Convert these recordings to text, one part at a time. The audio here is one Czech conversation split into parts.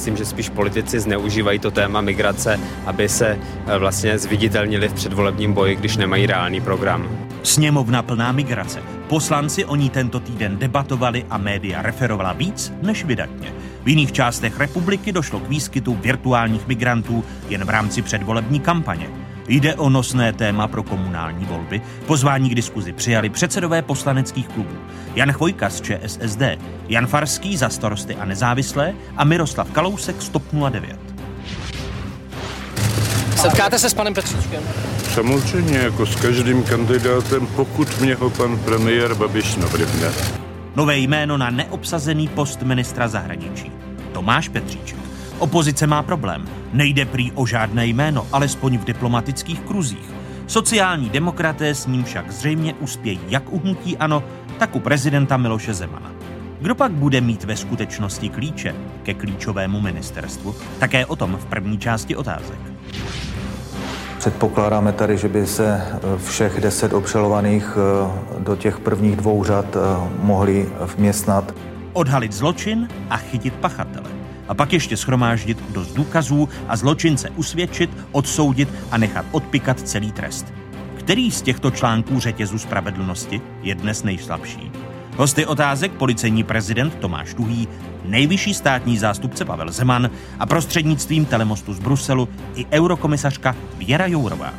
myslím, že spíš politici zneužívají to téma migrace, aby se eh, vlastně zviditelnili v předvolebním boji, když nemají reálný program. Sněmovna plná migrace. Poslanci o ní tento týden debatovali a média referovala víc než vydatně. V jiných částech republiky došlo k výskytu virtuálních migrantů jen v rámci předvolební kampaně. Jde o nosné téma pro komunální volby. Pozvání k diskuzi přijali předsedové poslaneckých klubů. Jan Chvojka z ČSSD, Jan Farský za starosty a nezávislé a Miroslav Kalousek z TOP 09. Setkáte se s panem Petříčkem? Samozřejmě jako s každým kandidátem, pokud mě ho pan premiér Babiš navrhne. Nové jméno na neobsazený post ministra zahraničí. Tomáš Petříček. Opozice má problém. Nejde prý o žádné jméno, alespoň v diplomatických kruzích. Sociální demokraté s ním však zřejmě uspějí jak u hnutí ANO, tak u prezidenta Miloše Zemana. Kdo pak bude mít ve skutečnosti klíče ke klíčovému ministerstvu? Také o tom v první části otázek. Předpokládáme tady, že by se všech deset obžalovaných eh, do těch prvních dvou řad eh, mohli vměstnat. Odhalit zločin a chytit pachatele. A pak ještě schromáždit dost důkazů a zločince usvědčit, odsoudit a nechat odpikat celý trest. Který z těchto článků řetězu spravedlnosti je dnes nejslabší? Hosty otázek policejní prezident Tomáš Tuhý, nejvyšší státní zástupce Pavel Zeman a prostřednictvím telemostu z Bruselu i eurokomisařka Věra Jourová.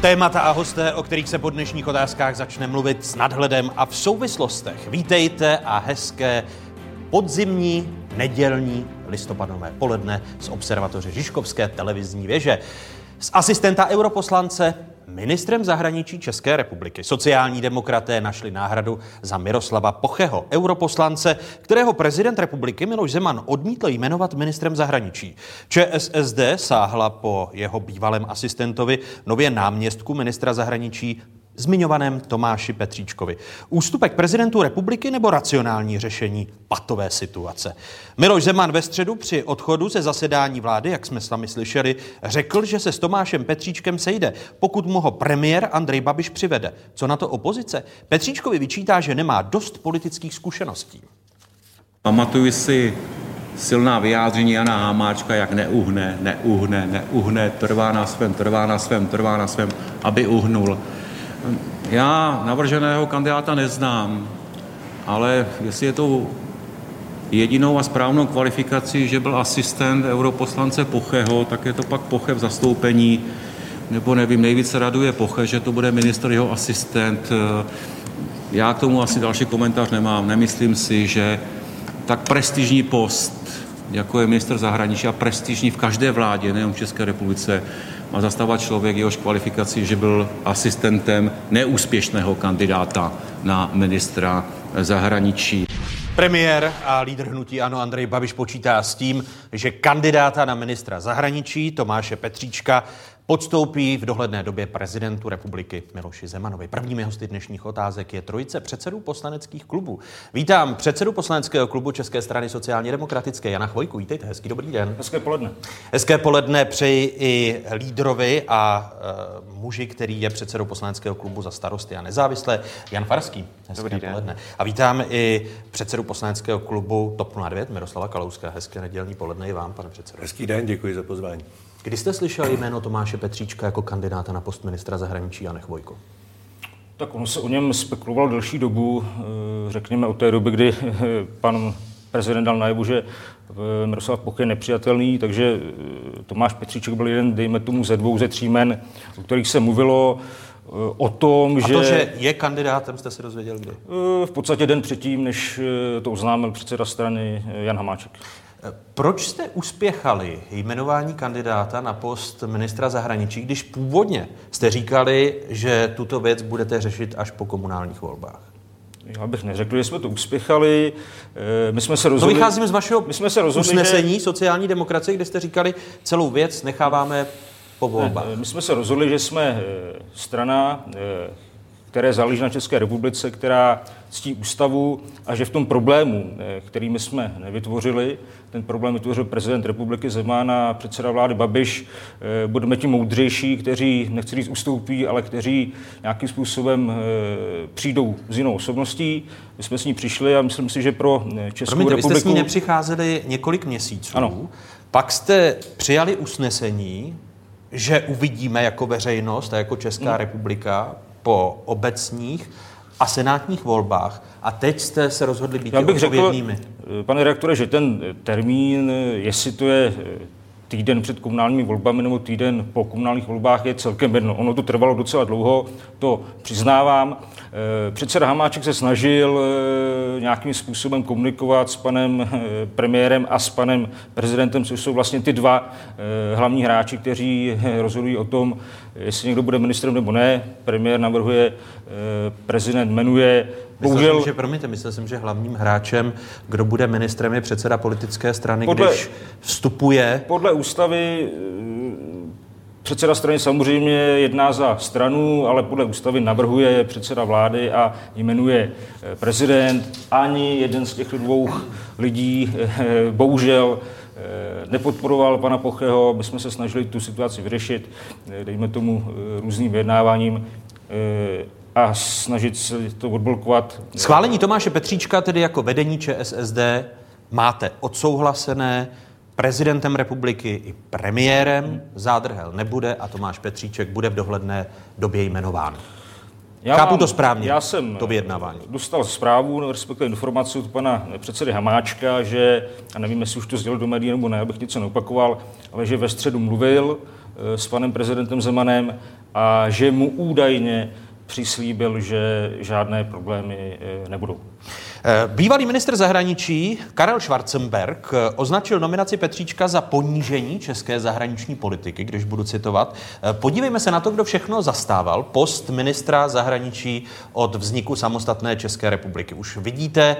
Témata a hosté, o kterých se po dnešních otázkách začne mluvit s nadhledem a v souvislostech. Vítejte a hezké podzimní nedělní listopadové poledne z observatoře Žižkovské televizní věže. Z asistenta europoslance ministrem zahraničí České republiky. Sociální demokraté našli náhradu za Miroslava Pocheho, europoslance, kterého prezident republiky Miloš Zeman odmítl jmenovat ministrem zahraničí. ČSSD sáhla po jeho bývalém asistentovi, nově náměstku ministra zahraničí zmiňovaném Tomáši Petříčkovi. Ústupek prezidentu republiky nebo racionální řešení patové situace? Miloš Zeman ve středu při odchodu ze zasedání vlády, jak jsme sami slyšeli, řekl, že se s Tomášem Petříčkem sejde, pokud mu ho premiér Andrej Babiš přivede. Co na to opozice? Petříčkovi vyčítá, že nemá dost politických zkušeností. Pamatuju si silná vyjádření Jana Hamáčka, jak neuhne, neuhne, neuhne, trvá na svém, trvá na svém, trvá na svém, aby uhnul. Já navrženého kandidáta neznám, ale jestli je to jedinou a správnou kvalifikací, že byl asistent europoslance Pocheho, tak je to pak Poche v zastoupení, nebo nevím, nejvíce raduje Poche, že to bude minister jeho asistent. Já k tomu asi další komentář nemám. Nemyslím si, že tak prestižní post, jako je minister zahraničí a prestižní v každé vládě, nejen v České republice, má zastávat člověk, jehož kvalifikací, že byl asistentem neúspěšného kandidáta na ministra zahraničí. Premiér a lídr hnutí Ano Andrej Babiš počítá s tím, že kandidáta na ministra zahraničí Tomáše Petříčka podstoupí v dohledné době prezidentu republiky Miloši Zemanovi. Prvními hosty dnešních otázek je trojice předsedů poslaneckých klubů. Vítám předsedu poslaneckého klubu České strany sociálně demokratické Jana Chvojku. Vítejte, hezký dobrý den. Hezké poledne. Hezké poledne přeji i lídrovi a uh, muži, který je předsedou poslaneckého klubu za starosty a nezávislé, Jan Farský. Hezké dobrý poledne. Den. A vítám i předsedu poslaneckého klubu TOP 09 Miroslava Kalouska. Hezké nedělní poledne i vám, pane předsedo. Hezký den, děkuji za pozvání. Kdy jste slyšel jméno Tomáše Petříčka jako kandidáta na post ministra zahraničí Janech Vojko? Tak ono se o něm spekuloval delší dobu, eh, řekněme od té doby, kdy eh, pan prezident dal najevu, že eh, Miroslav Poch je nepřijatelný, takže Tomáš Petříček byl jeden, dejme tomu, ze dvou, ze tří men, o kterých se mluvilo o tom, A že... to, že je kandidátem, jste se dozvěděl kdy? V podstatě den předtím, než to oznámil předseda strany Jan Hamáček. Proč jste uspěchali jmenování kandidáta na post ministra zahraničí, když původně jste říkali, že tuto věc budete řešit až po komunálních volbách? Já bych neřekl, že jsme to uspěchali. My jsme se rozhodli... To vycházím z vašeho my jsme se rozhodli, usnesení že... sociální demokracie, kde jste říkali, celou věc necháváme po volbách. Ne, my jsme se rozhodli, že jsme strana, které záleží na České republice, která ctí ústavu a že v tom problému, eh, který my jsme nevytvořili, ten problém vytvořil prezident republiky Zeman a předseda vlády Babiš, eh, budeme ti moudřejší, kteří, nechci říct ustoupí, ale kteří nějakým způsobem přijdou s jinou osobností. My jsme s ní přišli a myslím si, že pro Českou Promiňte, republiku... vy jste s ní nepřicházeli několik měsíců. Ano. Pak jste přijali usnesení, že uvidíme jako veřejnost a jako Česká hmm. republika po obecních a senátních volbách a teď jste se rozhodli být Já bych řekl, odpovědnými. pane redaktore, že ten termín, jestli to je týden před komunálními volbami nebo týden po komunálních volbách je celkem jedno. Ono to trvalo docela dlouho, to přiznávám. Eh, předseda Hamáček se snažil eh, nějakým způsobem komunikovat s panem eh, premiérem a s panem prezidentem, což jsou vlastně ty dva hlavní hráči, kteří rozhodují o tom, jestli někdo bude ministrem nebo ne. Premiér navrhuje, prezident jmenuje. Bohužel... Myslel jsem, že, promiňte, myslel jsem, že hlavním hráčem, kdo bude ministrem, je předseda politické strany, podle, když vstupuje... Podle ústavy Předseda strany samozřejmě jedná za stranu, ale podle ústavy navrhuje předseda vlády a jmenuje eh, prezident. Ani jeden z těch dvou lidí eh, bohužel eh, nepodporoval pana Pocheho. My jsme se snažili tu situaci vyřešit, dejme tomu různým vyjednáváním a snažit se to odblokovat. Schválení Tomáše Petříčka, tedy jako vedení ČSSD, máte odsouhlasené prezidentem republiky i premiérem. Zádrhel nebude a Tomáš Petříček bude v dohledné době jmenován. Já Chápu mám, to správně, já jsem to vyjednávání. dostal zprávu, respektive informaci od pana předsedy Hamáčka, že, a nevím, jestli už to sdělil do médií nebo ne, abych něco neopakoval, ale že ve středu mluvil eh, s panem prezidentem Zemanem a že mu údajně přislíbil, že žádné problémy eh, nebudou. Eh, bývalý minister zahraničí Karel Schwarzenberg eh, označil nominaci Petříčka za ponížení české zahraniční politiky, když budu citovat. Podívejme se na to, kdo všechno zastával post ministra zahraničí od vzniku samostatné České republiky. Už vidíte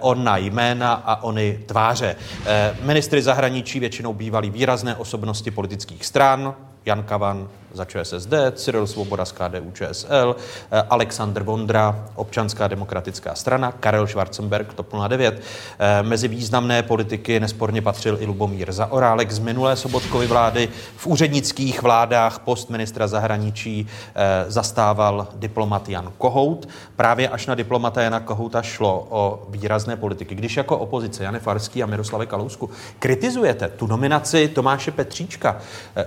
ona jména a ony tváře. Ministry zahraničí většinou bývaly výrazné osobnosti politických stran, Jan Kavan za ČSSD, Cyril Svoboda z KDU ČSL, eh, Aleksandr Vondra, Občanská demokratická strana, Karel Schwarzenberg, TOP 09. Eh, mezi významné politiky nesporně patřil i Lubomír Zaorálek z minulé Sobotkovy vlády. V úřednických vládách post ministra zahraničí eh, zastával diplomat Jan Kohout. Právě až na diplomata Jana Kohouta šlo o výrazné politiky. Když jako opozice Jane Farský a Miroslave Kalousku kritizujete tu nominaci Tomáše Petříčka,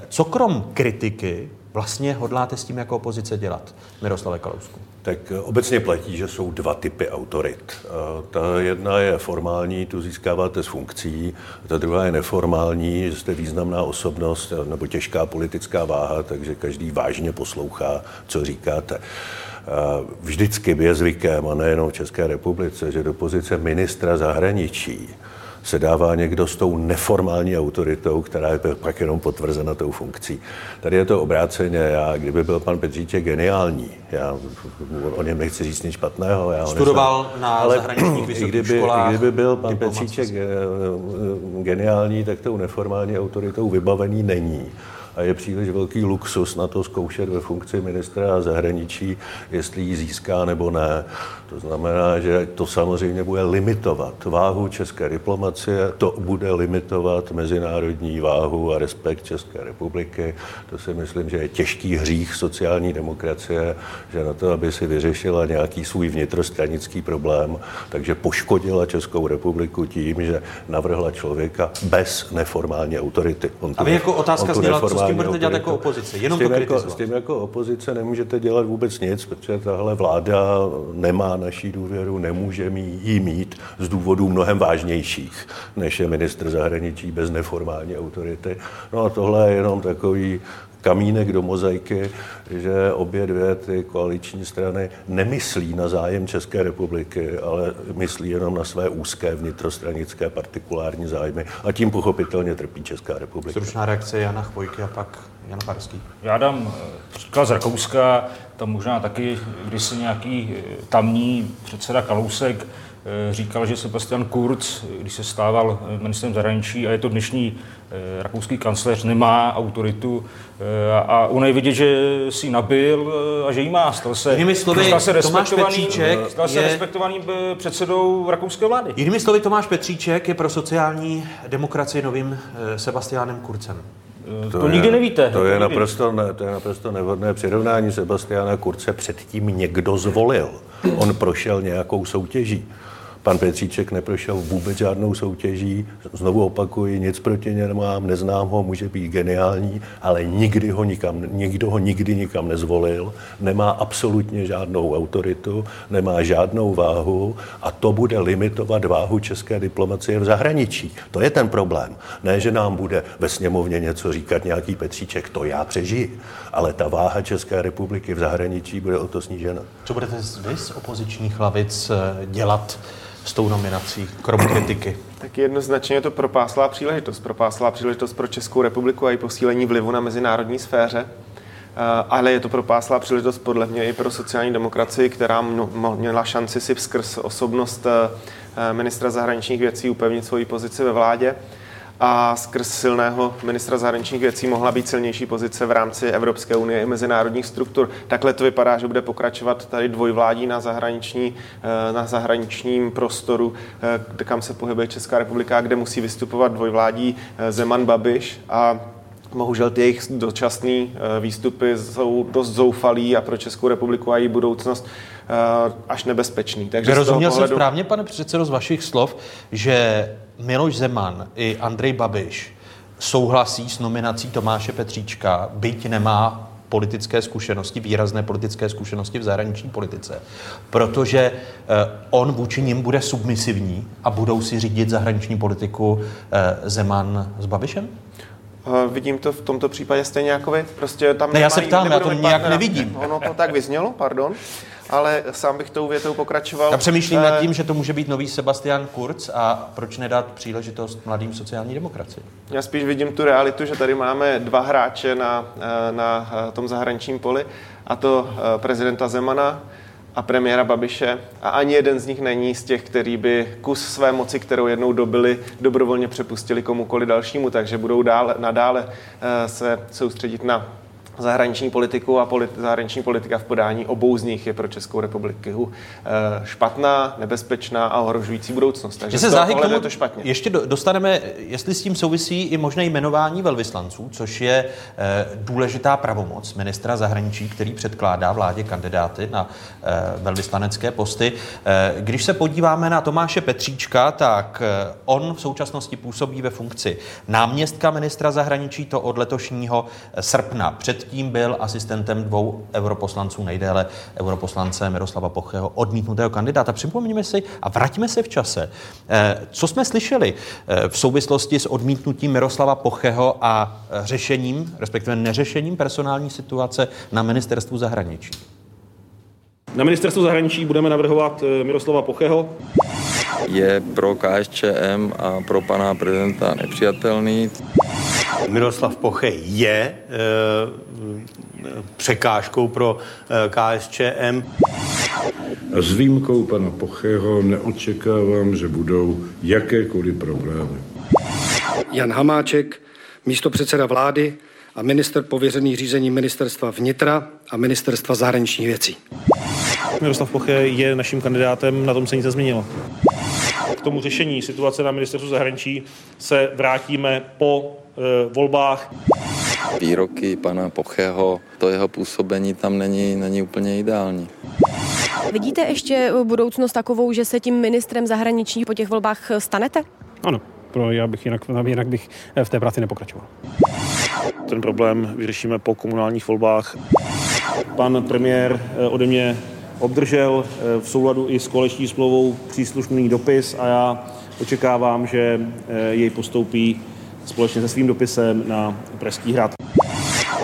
co krom kritiky vlastně hodláte s tím jako opozice dělat, Miroslave Kalousku? Tak obecně platí, že jsou dva typy autorit. Ta jedna je formální, tu získáváte z funkcí, ta druhá je neformální, jste významná osobnost nebo těžká politická váha, takže každý vážně poslouchá, co říkáte. Vždycky je zvykem, a nejenom v České republice, že do pozice ministra zahraničí se dává někdo s tou neformální autoritou, která je pak jenom potvrzena tou funkcí. Tady je to obráceně. Já, kdyby byl pan Petříček geniální, já o něm nechci říct nic špatného. Já Studoval neznám, na ale zahraničních vysokých kdyby, školách. Kdyby byl pan Petříček eh, eh, geniální, tak tou neformální autoritou vybavený není a je příliš velký luxus na to zkoušet ve funkci ministra zahraničí, jestli ji získá nebo ne. To znamená, že to samozřejmě bude limitovat váhu české diplomacie, to bude limitovat mezinárodní váhu a respekt České republiky. To si myslím, že je těžký hřích sociální demokracie, že na to, aby si vyřešila nějaký svůj vnitrostranický problém, takže poškodila Českou republiku tím, že navrhla člověka bez neformální autority. On tu, a vy jako otázka zněla, co s tím budete dělat jako opozice? Jenom s tím, to jako, s tím jako opozice nemůžete dělat vůbec nic, protože tahle vláda nemá naší důvěru, nemůže jí mít z důvodů mnohem vážnějších, než je ministr zahraničí bez neformální autority. No a tohle je jenom takový kamínek do mozaiky, že obě dvě ty koaliční strany nemyslí na zájem České republiky, ale myslí jenom na své úzké vnitrostranické partikulární zájmy a tím pochopitelně trpí Česká republika. Stručná reakce Jana Chvojky a pak Jan Farský. Já dám eh, příklad z Rakouska, tam možná taky, když se nějaký eh, tamní předseda Kalousek říkal, že Sebastian Kurz, když se stával ministrem zahraničí a je to dnešní rakouský kancléř, nemá autoritu a on je vidět, že si nabil a že jí má. Stal se, Jinými slovy, stal se Tomáš Petříček stal se je- respektovaným předsedou rakouské vlády. Jinými slovy, Tomáš Petříček je pro sociální demokracii novým eh, Sebastiánem Kurcem. To, to nikdy nevíte. To je, nikdy. naprosto, ne, to je naprosto nevhodné přirovnání. Sebastiana Kurce předtím někdo zvolil. On prošel nějakou soutěží. Pan Petříček neprošel vůbec žádnou soutěží. Znovu opakuji, nic proti němu nemám, neznám ho, může být geniální, ale nikdy ho nikam, nikdo ho nikdy nikam nezvolil, nemá absolutně žádnou autoritu, nemá žádnou váhu a to bude limitovat váhu české diplomacie v zahraničí. To je ten problém. Ne, že nám bude ve sněmovně něco říkat nějaký Petříček, to já přežiji, ale ta váha České republiky v zahraničí bude o to snížena. Co budete z opozičních lavic eh, dělat s tou nominací, krom kritiky? Tak jednoznačně je to propáslá příležitost. Propáslá příležitost pro Českou republiku a i posílení vlivu na mezinárodní sféře. Eh, Ale je to propáslá příležitost podle mě i pro sociální demokracii, která měla šanci si skrz osobnost eh, eh, ministra zahraničních věcí upevnit svoji pozici ve vládě a skrz silného ministra zahraničních věcí mohla být silnější pozice v rámci Evropské unie i mezinárodních struktur. Takhle to vypadá, že bude pokračovat tady dvojvládí na, zahraniční, eh, na zahraničním prostoru, eh, kam se pohybuje Česká republika, kde musí vystupovat dvojvládí eh, Zeman-Babiš a Bohužel ty jejich dočasné výstupy jsou dost zoufalý a pro Českou republiku a její budoucnost eh, až nebezpečný. Takže toho Vyrozuměl jsem pohledu- správně, pane předsedo, z vašich slov, že Miloš Zeman i Andrej Babiš souhlasí s nominací Tomáše Petříčka, byť nemá politické zkušenosti, výrazné politické zkušenosti v zahraniční politice, protože eh, on vůči nim bude submisivní a budou si řídit zahraniční politiku eh, Zeman s Babišem? Eh, Vidím to v tomto případě stejně jako vy. Prostě tam Ne, já se ptám, já to nějak partnera. nevidím. Ono to tak vyznělo, pardon. Ale sám bych tou větou pokračoval. Já přemýšlím Eh, nad tím, že to může být nový Sebastian Kurz a proč nedat příležitost mladým sociální demokracii? Já spíš vidím tu realitu, že tady máme dva hráče na, eh, na eh, tom zahraničním poli, a to eh, prezidenta Zemana a premiéra Babiše. A ani jeden z nich není z těch, který by kus své moci, kterou jednou dobili, dobrovolně přepustili komukoli dalšímu, takže budou dále, nadále eh, se soustředit na zahraniční politiku a polit, zahraniční politika v podání obou z nich je pro Českou republiku eh, špatná, nebezpečná a ohrožující budoucnost. Takže Že se záhy k tomu je to špatně. ještě do- dostaneme, jestli s tím souvisí i možné jmenování velvyslanců, což je eh, důležitá pravomoc ministra zahraničí, který předkládá vládě kandidáty na eh, velvyslanecké posty. Když se podíváme na Tomáše Petříčka, tak on v současnosti působí ve funkci náměstka ministra zahraničí, to od letošního srpna. Předtím byl asistentem dvou europoslanců, nejdéle europoslance Miroslava Pocheho, odmítnutého kandidáta. Připomeňme si a vraťme se v čase. Eh, Co jsme slyšeli eh, v souvislosti s odmítnutím Miroslava Pocheho a eh, řešením, respektive neřešením personální situace na ministerstvu zahraničí? Na ministerstvu zahraničí budeme navrhovat Miroslava Pocheho. Je pro KSČM a pro pana prezidenta nepřijatelný. Miroslav Poche je e, překážkou pro e, KSČM. A s výjimkou pana Pocheho neočekávám, že budou jakékoliv problémy. Jan Hamáček, místo předseda vlády a minister pověřený řízením ministerstva vnitra a ministerstva zahraničních věcí. Miroslav Poche je naším kandidátem, na tom se nic nezměnilo. K tomu řešení situace na ministerstvu zahraničí se vrátíme po e, volbách. Výroky pana Pocheho, to jeho působení tam není, není úplně ideální. Vidíte ještě budoucnost takovou, že se tím ministrem zahraničí po těch volbách stanete? Ano, pro, já bych jinak, jinak bych v té práci nepokračoval. Ten problém vyřešíme po komunálních volbách. Pan premiér ode mě obdržel eh, v souladu i s koaliční smlouvou příslušný dopis a já očekávám, že eh, jej postoupí společně se svým dopisem na Pražský hrad.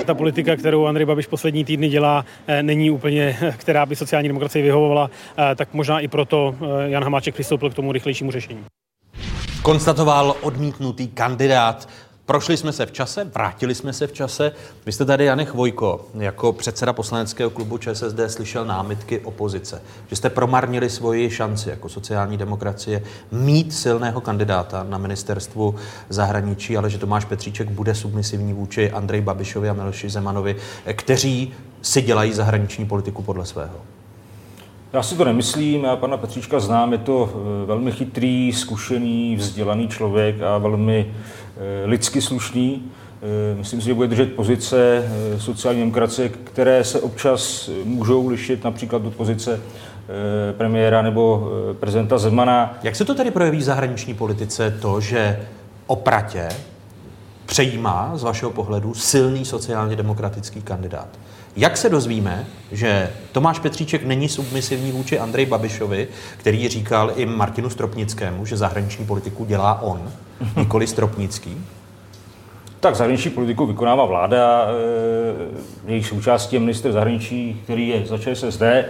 Ta politika, kterou Andrej Babiš poslední týdny dělá, eh, není úplně, která by sociální demokracii vyhovovala, tak možná i proto Jan Hamáček přistoupil k tomu rychlejšímu řešení. Konstatoval odmítnutý kandidát Prošli jsme se v čase, vrátili jsme se v čase. Vy jste tady, Janech Vojko, jako předseda poslaneckého klubu ČSSD slyšel námitky opozice, že jste promarnili svoji šanci jako sociální demokracie mít silného kandidáta na ministerstvu zahraničí, ale že Tomáš Petříček bude submisivní vůči Andrej Babišovi a Miloši Zemanovi, kteří si dělají zahraniční politiku podle svého. Já si to nemyslím, já pana Petříčka znám, je to eh, velmi chytrý, zkušený, vzdělaný člověk a velmi eh, lidsky slušný. Eh, myslím si, že bude držet pozice sociální demokracie, které se občas můžou lišit například od pozice premiéra nebo prezidenta Zemana. Jak se to tedy projeví v zahraniční politice to, že opratě přejímá z vašeho pohledu silný sociálně demokratický kandidát? Jak se dozvíme, že Tomáš Petříček není submisivní vůči Andrej Babišovi, který říkal i Martinu Stropnickému, že zahraniční politiku dělá on, nikoli Stropnický? Tak zahraniční politiku vykonává vláda, e, jejich součástí je minister zahraničí, který je za ČSSD. E,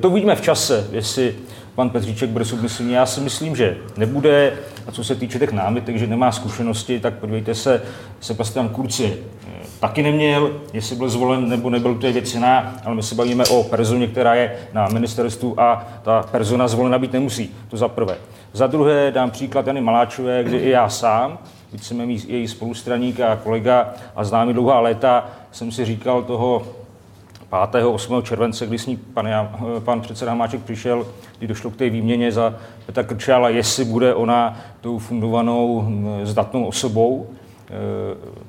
to uvidíme v čase, jestli pan Petříček bude submisivní. Já si myslím, že nebude. A co se týče těch námitek, že nemá zkušenosti, tak podívejte se, Sebastian Kurz je taky neměl, jestli byl zvolen nebo nebyl, to je věc jiná, ale my se bavíme o personě, která je na ministerstvu a ta persona zvolena být nemusí. To za prvé. Za druhé dám příklad Jany Maláčové, kdy i já sám, byť jsem její spolustraník a kolega a známý dlouhá léta, jsem si říkal toho 5. 8. července, kdy s ní pan, pan předseda Hamáček přišel, kdy došlo k té výměně za Petra Krčála, jestli bude ona tou fundovanou zdatnou osobou,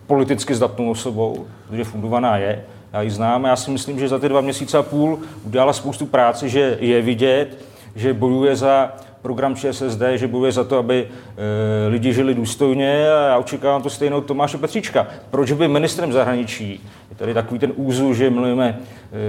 politicky zdatnou osobou, protože fundovaná je, já ji znám. Já si myslím, že za ty dva měsíce a půl udělala spoustu práce, že je vidět, že bojuje za program ČSSD, že bojuje za to, aby e, lidi žili důstojně a já očekávám to stejnou Tomáše Petříčka. Proč by ministrem zahraničí, je tady takový ten úzu, že milujeme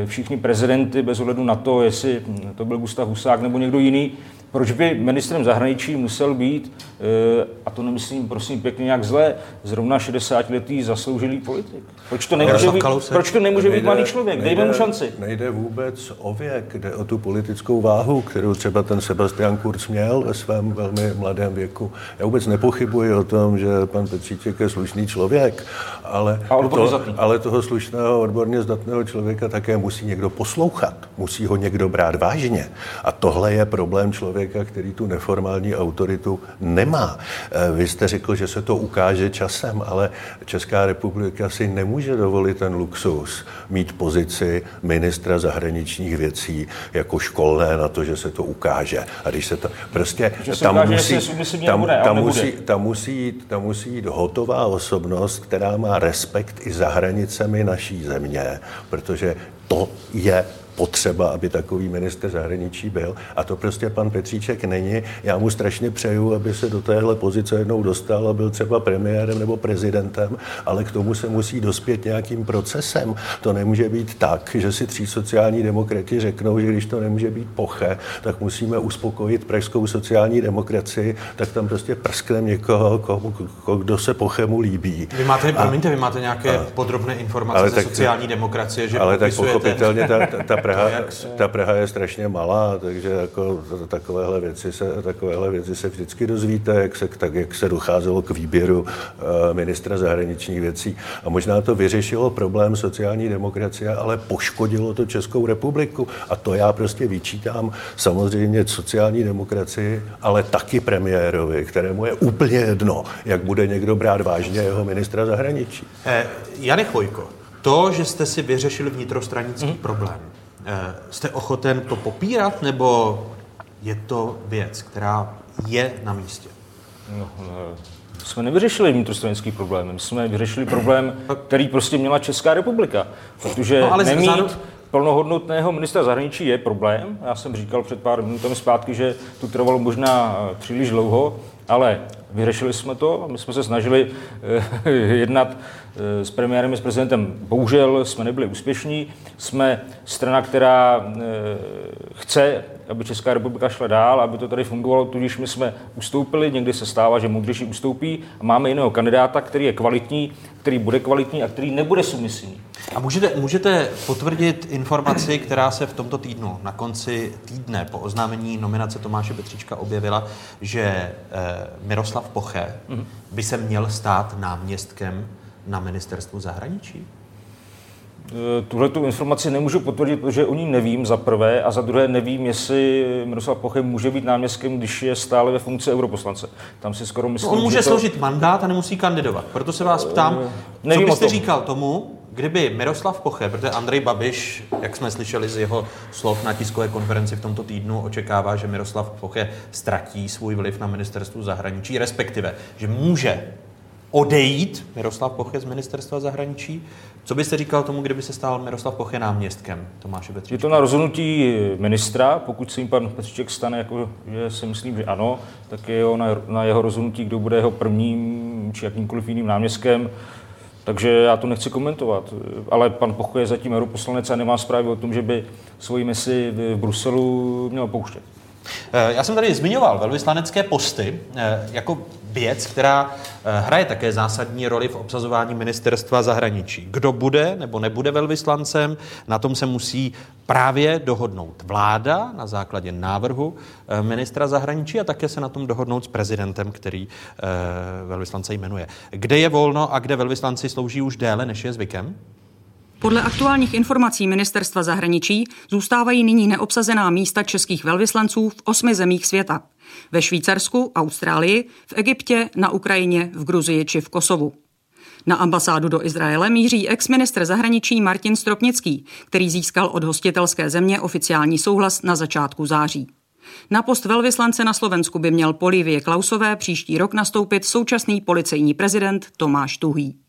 e, všichni prezidenty bez ohledu na to, jestli to byl Gustav Husák nebo někdo jiný, proč by ministrem zahraničí musel být, eh, a to nemyslím prosím pěkně nějak zle, zrovna 60-letý zasloužilý politik? Proč to nemůže být, proč to nemůže nejde, být malý člověk? Nejde, Dejme mu šanci. Nejde vůbec o věk, jde o tu politickou váhu, kterou třeba ten Sebastian Kurz měl ve svém velmi mladém věku. Já vůbec nepochybuji o tom, že pan Petříček je slušný člověk, ale, to, ale toho slušného, odborně zdatného člověka také musí někdo poslouchat, musí ho někdo brát vážně. A tohle je problém člověka, který tu neformální autoritu nemá. Eh, vy jste řekl, že se to ukáže časem, ale Česká republika si nemůže dovolit ten luxus mít pozici ministra zahraničních věcí jako školné na to, že se to ukáže. A když se to prostě tam, ukáže, musí, tam, tam, tam, musí, tam, musí, tam musí jít hotová osobnost, která má respekt i za hranicemi naší země, protože to je potřeba, aby takový minister zahraničí byl. A to prostě pan Petříček není. Já mu strašně přeju, aby se do téhle pozice jednou dostal a byl třeba premiérem nebo prezidentem, ale k tomu se musí dospět nějakým procesem. To nemůže být tak, že si tří sociální demokrati řeknou, že když to nemůže být poche, tak musíme uspokojit pražskou sociální demokracii, tak tam prostě prskneme někoho, komu, kdo se pochemu líbí. Vy máte, a, promiňte, vy máte nějaké a, podrobné informace ze tak, sociální demokracie, že ale tak pochopitelně ta, ta, ta Praha, ta Praha je strašně malá, takže jako takovéhle věci se, takovéhle věci se vždycky dozvíte, jak se, tak, jak se docházelo k výběru eh, ministra zahraničních věcí. A možná to vyřešilo problém sociální demokracie, ale poškodilo to Českou republiku. A to já prostě vyčítám samozřejmě sociální demokracii, ale taky premiérovi, kterému je úplně jedno, jak bude někdo brát vážně jeho ministra zahraničí. Eh, Jane Chvojko, to, že jste si vyřešili vnitrostranický hmm. problém, jste ochoten to popírat, nebo je to věc, která je na místě? No, no, jsme nevyřešili vnitrostranický problém, my jsme vyřešili problém, který prostě měla Česká republika, protože no, ale nemít zároveň... plnohodnotného ministra zahraničí je problém. Já jsem říkal před pár minutami zpátky, že to trvalo možná příliš dlouho, ale vyřešili jsme to. My jsme se snažili eh, jednat eh, s premiérem i s prezidentem. Bohužel jsme nebyli úspěšní. Jsme strana, která eh, chce aby Česká republika šla dál, aby to tady fungovalo, tudíž my jsme ustoupili, někdy se stává, že moudřejší ustoupí a máme jiného kandidáta, který je kvalitní, který bude kvalitní a který nebude submisivní. A můžete, můžete potvrdit informaci, která se v tomto týdnu, na konci týdne po oznámení nominace Tomáše Petříčka objevila, že eh, Miroslav Poche by se měl stát náměstkem na ministerstvu zahraničí? Tuhle tu informaci nemůžu potvrdit, protože o ní nevím za prvé a za druhé nevím, jestli Miroslav Poche může být náměstkem, když je stále ve funkci europoslance. Tam si skoro myslím, No, on může že to... složit mandát a nemusí kandidovat. Proto se vás ptám, Eh, co nevím o byste tom. říkal tomu, kdyby Miroslav Poche, protože Andrej Babiš, jak jsme slyšeli z jeho slov na tiskové konferenci v tomto týdnu, očekává, že Miroslav Poche ztratí svůj vliv na ministerstvu zahraničí, respektive, že může odejít Miroslav Poche z ministerstva zahraničí. Co byste říkal tomu, kdyby se stal Miroslav Poche náměstkem Tomáše Je Petříčka? to na rozhodnutí ministra, pokud se jim pan Petříček stane, jako, že si myslím, že ano, tak je jeho, na, na jeho rozhodnutí, kdo bude jeho prvním či jakýmkoliv jiným náměstkem. Takže já to nechci komentovat. Ale pan Pocho je zatím europoslanec a nemá zprávy o tom, že by svoji misi v Bruselu měl pouštět. Eh, Já jsem tady zmiňoval velvyslanecké posty eh, jako věc, která eh, hraje také zásadní roli v obsazování ministerstva zahraničí. Kdo bude nebo nebude velvyslancem, na tom se musí právě dohodnout vláda na základě návrhu ministra zahraničí a také se na tom dohodnout s prezidentem, který velvyslance jmenuje. Kde je volno a kde velvyslanci slouží už déle, než je zvykem? Podle aktuálních informací ministerstva zahraničí zůstávají nyní neobsazená místa českých velvyslanců v osmi zemích světa. Ve Švýcarsku, Austrálii, v Egyptě, na Ukrajině, v Gruzii či v Kosovu. Na ambasádu do Izraele míří ex-ministr zahraničí Martin Stropnický, který získal od hostitelské země oficiální souhlas na začátku září. Na post velvyslance na Slovensku by měl po Lívie Klausové příští rok nastoupit současný policejní prezident Tomáš Tuhý.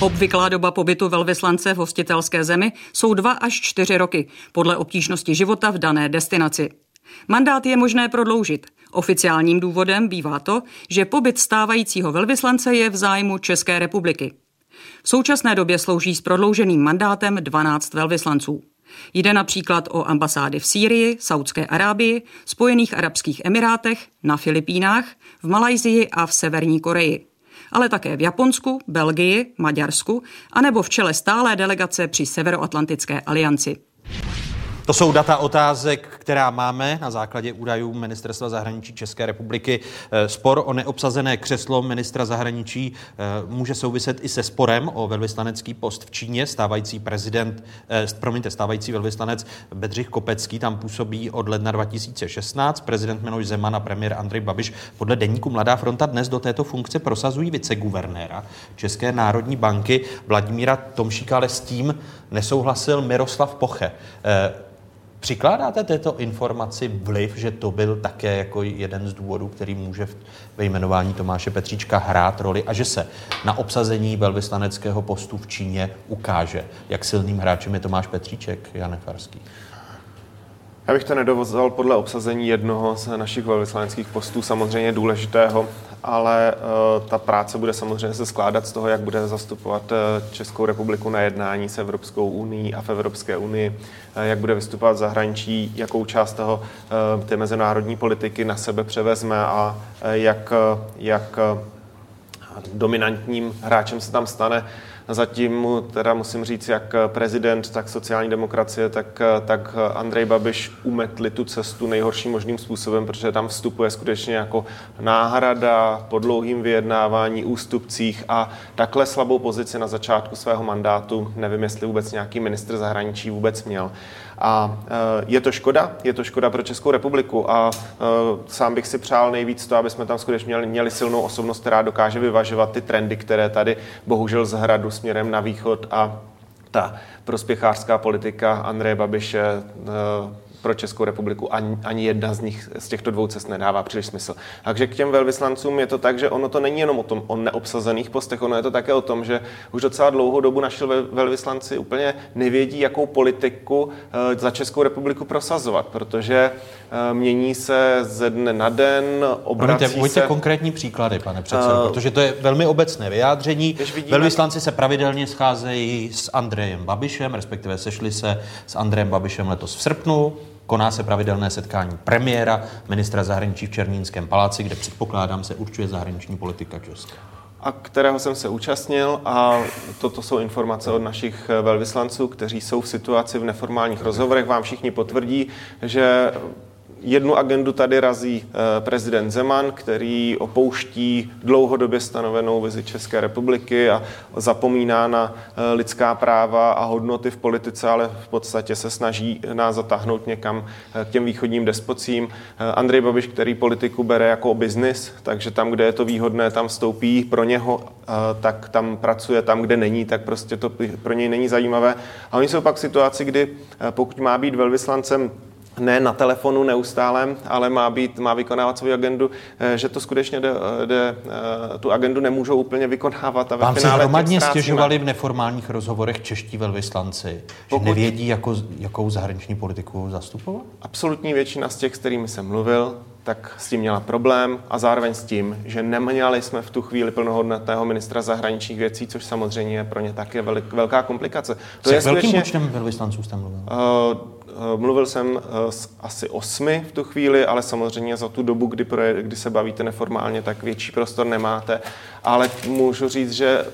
Obvyklá doba pobytu velvyslance v hostitelské zemi jsou dva až čtyři roky, podle obtížnosti života v dané destinaci. Mandát je možné prodloužit. Oficiálním důvodem bývá to, že pobyt stávajícího velvyslance je v zájmu České republiky. V současné době slouží s prodlouženým mandátem 12 velvyslanců. Jde například o ambasády v Sýrii, Saudské Arábii, Spojených Arabských Emirátech, na Filipínách, v Malajsii a v Severní Koreji ale také v Japonsku, Belgii, Maďarsku anebo v čele stálé delegace při Severoatlantické alianci. To jsou data otázek, která máme na základě údajů Ministerstva zahraničí České republiky. Eh, Spor o neobsazené křeslo ministra zahraničí eh, může souviset i se sporem o velvyslanecký post v Číně. Stávající prezident, eh, promiňte, stávající velvyslanec Bedřich Kopecký tam působí od ledna 2016. Prezident Miloš Zeman a premiér Andrej Babiš podle deníku Mladá fronta dnes do této funkce prosazují viceguvernéra České národní banky Vladimíra Tomšíka, ale s tím nesouhlasil Miroslav Poche. Přikládáte této informaci vliv, že to byl také jako jeden z důvodů, který může ve jmenování Tomáše Petříčka hrát roli a že se na obsazení velvyslaneckého postu v Číně ukáže, jak silným hráčem je Tomáš Petříček, Jan Farský? Já bych to nedovozoval podle obsazení jednoho z našich velvyslaneckých postů, samozřejmě důležitého, ale uh, ta práce bude samozřejmě se skládat z toho, jak bude zastupovat uh, Českou republiku na jednání s Evropskou unii a v Evropské unii, uh, jak bude vystupovat v zahraničí, jakou část toho té mezinárodní politiky na sebe převezme a jak, jak dominantním hráčem se tam stane. Zatím mu teda musím říct, jak prezident, tak sociální demokracie, tak, tak Andrej Babiš umetli tu cestu nejhorším možným způsobem, protože tam vstupuje skutečně jako náhrada po dlouhým vyjednávání, ústupcích a takhle slabou pozici na začátku svého mandátu nevím, jestli vůbec nějaký ministr zahraničí vůbec měl. A eh, je to škoda, je to škoda pro Českou republiku a eh, sám bych si přál nejvíc to, aby jsme tam skutečně měli, měli silnou osobnost, která dokáže vyvažovat ty trendy, které tady bohužel z hradu směrem na východ a ta prospěchářská politika Andreje Babiše eh, pro Českou republiku ani, ani jedna z nich z těchto dvou cest nedává příliš smysl. Takže k těm velvyslancům je to tak, že ono to není jenom o tom o neobsazených postech, ono je to také o tom, že už docela dlouhou dobu naši vel- velvyslanci úplně nevědí, jakou politiku eh, za Českou republiku prosazovat, protože eh, mění se ze dne na den, obrací Promiňte, se... konkrétní příklady, pane předsedo, Eh, protože to je velmi obecné vyjádření. vidíme- Velvyslanci se pravidelně scházejí s Andrejem Babišem, respektive sešli se s Andrejem Babišem letos v srpnu. Koná se pravidelné setkání premiéra, ministra zahraničí v Černínském paláci, kde předpokládám se určuje zahraniční politika Česka a kterého jsem se účastnil a toto jsou informace od našich velvyslanců, kteří jsou v situaci v neformálních rozhovorech. Vám všichni potvrdí, že Jednu agendu tady razí eh, prezident Zeman, který opouští dlouhodobě stanovenou vizi České republiky a zapomíná na eh, lidská práva a hodnoty v politice, ale v podstatě se snaží nás zatáhnout někam eh, k těm východním despocím. Andrej Babiš, který politiku bere jako biznis, takže tam, kde je to výhodné, tam vstoupí pro něho, tak tam pracuje, tam, kde není, tak prostě to pro něj není zajímavé. A oni jsou pak v situaci, kdy pokud má být velvyslancem ne na telefonu neustále, ale má, být, má vykonávat svou agendu, eh, že to skutečně jde, jde, eh, tu agendu nemůžou úplně vykonávat. A ve Vám se hromadně stěžovali v neformálních rozhovorech čeští velvyslanci, Pokud... že nevědí, jako, jakou zahraniční politiku zastupovat? Absolutní většina z těch, s kterými jsem mluvil, tak s tím měla problém a zároveň s tím, že neměli jsme v tu chvíli plnohodnotného ministra zahraničních věcí, což samozřejmě je pro ně také velká komplikace. To s je velkým skutečně, počtem velvyslanců jste mluvil? Uh, Eh, mluvil jsem eh, s asi osmi v tu chvíli, ale samozřejmě za tu dobu, kdy, proje, kdy se bavíte neformálně, tak větší prostor nemáte. Ale můžu říct, že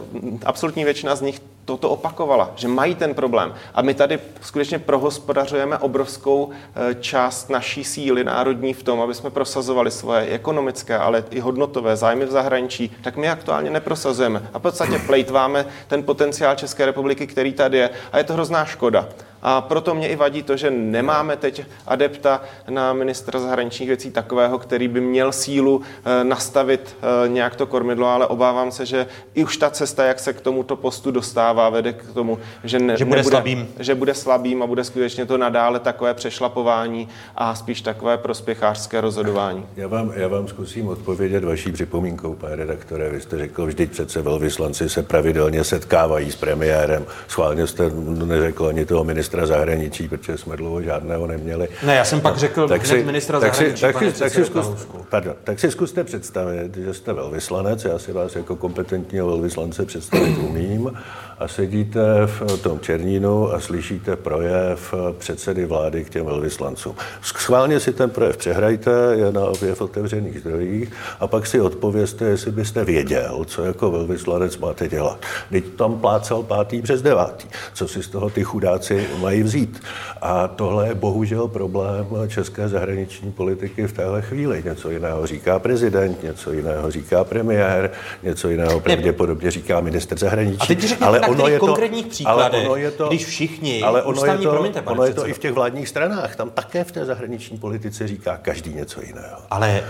absolutní většina z nich toto opakovala, že mají ten problém. A my tady skutečně prohospodařujeme obrovskou eh, část naší síly národní v tom, aby jsme prosazovali svoje ekonomické, ale i hodnotové zájmy v zahraničí, tak my aktuálně neprosazujeme. A v podstatě plejtváme ten potenciál České republiky, který tady je. A je to hrozná škoda. A proto mě i vadí to, že nemáme teď adepta na ministra zahraničních věcí takového, který by měl sílu eh, nastavit eh, nějak to kormidlo, ale obávám se, že i už ta cesta, jak se k tomuto postu dostává, vede k tomu, že, ne, že bude nebude, slabým. Že bude slabým a bude skutečně to nadále takové přešlapování a spíš takové prospěchářské rozhodování. Já vám, já vám zkusím odpovědět vaší připomínkou, pane redaktore. Vy jste řekl, vždyť přece velvyslanci se pravidelně setkávají s premiérem. Schválně jste neřekl ani toho ministra ministra zahraničí, protože jsme dlouho žádného neměli. Ne, já jsem pak no, řekl tak si, ministra tak zahraničí, tak si, tak, si zkus, pardon, tak si zkuste představit, že jste velvyslanec, já si vás jako kompetentního velvyslance představit umím, a sedíte v tom Černínu a slyšíte projev předsedy vlády k těm velvyslancům. Schválně si ten projev přehrajte, je na v otevřených zdrojích a pak si odpověste, jestli byste věděl, co jako velvyslanec máte dělat. Teď tam plácal pátý přes devátý. Co si z toho ty chudáci mají vzít? A tohle je bohužel problém české zahraniční politiky v téhle chvíli. Něco jiného říká prezident, něco jiného říká premiér, něco jiného pravděpodobně říká minister zahraničí. Ale na ono je to, konkrétních příkladech, ale ono je to, když všichni ale ono ústavní, je to, promiňte, ono je to i v těch vládních stranách. Tam také v té zahraniční politice říká každý něco jiného. Ale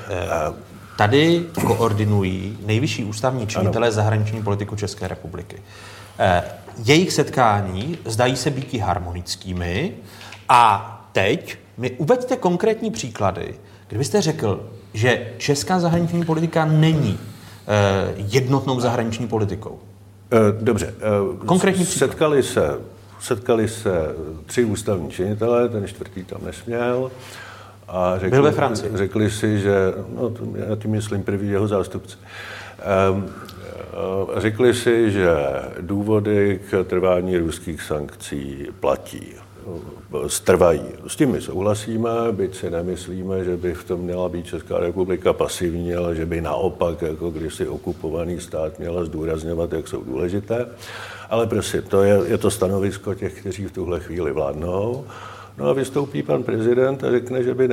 uh, tady koordinují nejvyšší ústavní činitelé zahraniční politiku České republiky. Uh, jejich setkání zdají se být harmonickými a teď mi uveďte konkrétní příklady, kdybyste řekl, že česká zahraniční politika není uh, jednotnou zahraniční politikou. Eh, dobře. Eh, Konkrétní setkali se, setkali se tři ústavní činitelé, ten čtvrtý tam nesměl. A řekli, Byl ve Francii. Řekli si, že, no, já tím myslím první jeho zástupce, um, řekli si, že důvody k trvání ruských sankcí platí strvají. S tím my souhlasíme, byť si nemyslíme, že by v tom měla být Česká republika pasivní, ale že by naopak, jako když si okupovaný stát měla zdůrazňovat, jak jsou důležité. Ale prosím, to je, je to stanovisko těch, kteří v tuhle chvíli vládnou. No a vystoupí pan prezident a řekne, že by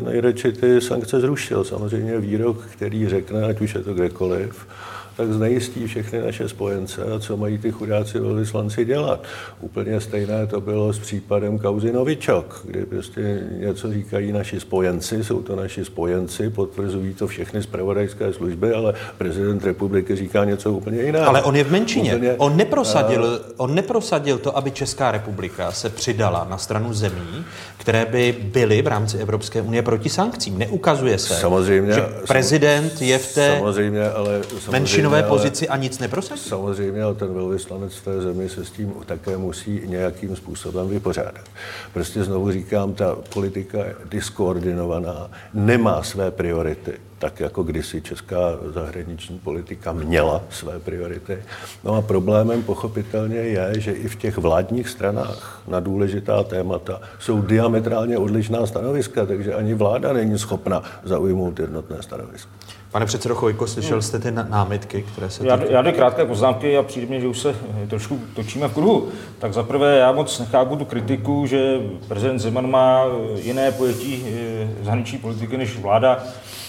nejradši ty sankce zrušil. Samozřejmě výrok, který řekne, ať už je to kdekoliv, tak znejistí všechny naše spojence a co mají ty chudáci velvyslanci dělat. Úplně stejné to bylo s případem kauzy Novičok, kdy prostě něco říkají naši spojenci, jsou to naši spojenci, potvrzují to všechny zpravodajské služby, ale prezident republiky říká něco úplně jiného. Ale on je v menšině. Úplně, on, neprosadil, uh, on neprosadil to, aby Česká republika se přidala na stranu zemí, které by byly v rámci Evropské unie proti sankcím. Neukazuje se, samozřejmě, že prezident je v té samozřejmě, ale samozřejmě menšinové ale- pozici a nic neprosadí? Samozřejmě, ale ten velvyslanec v té zemi se s tím také musí nějakým způsobem vypořádat. Prostě znovu říkám, ta politika je diskoordinovaná, nemá své priority, tak jako kdysi česká zahraniční politika měla své priority. No a problémem pochopitelně je, že i v těch vládních stranách na důležitá témata jsou diametrálně odlišná stanoviska, takže ani vláda není schopna zaujmout jednotné stanovisko. Pane předsedo Chojko, slyšel jste ty námitky, které se Já, já dvě krátké poznámky a přijde mně, že už se eh, trošku točíme v kruhu. Tak za prvé, já moc nechápu tu kritiku, že prezident Zeman má eh, jiné pojetí eh, zahraniční politiky než vláda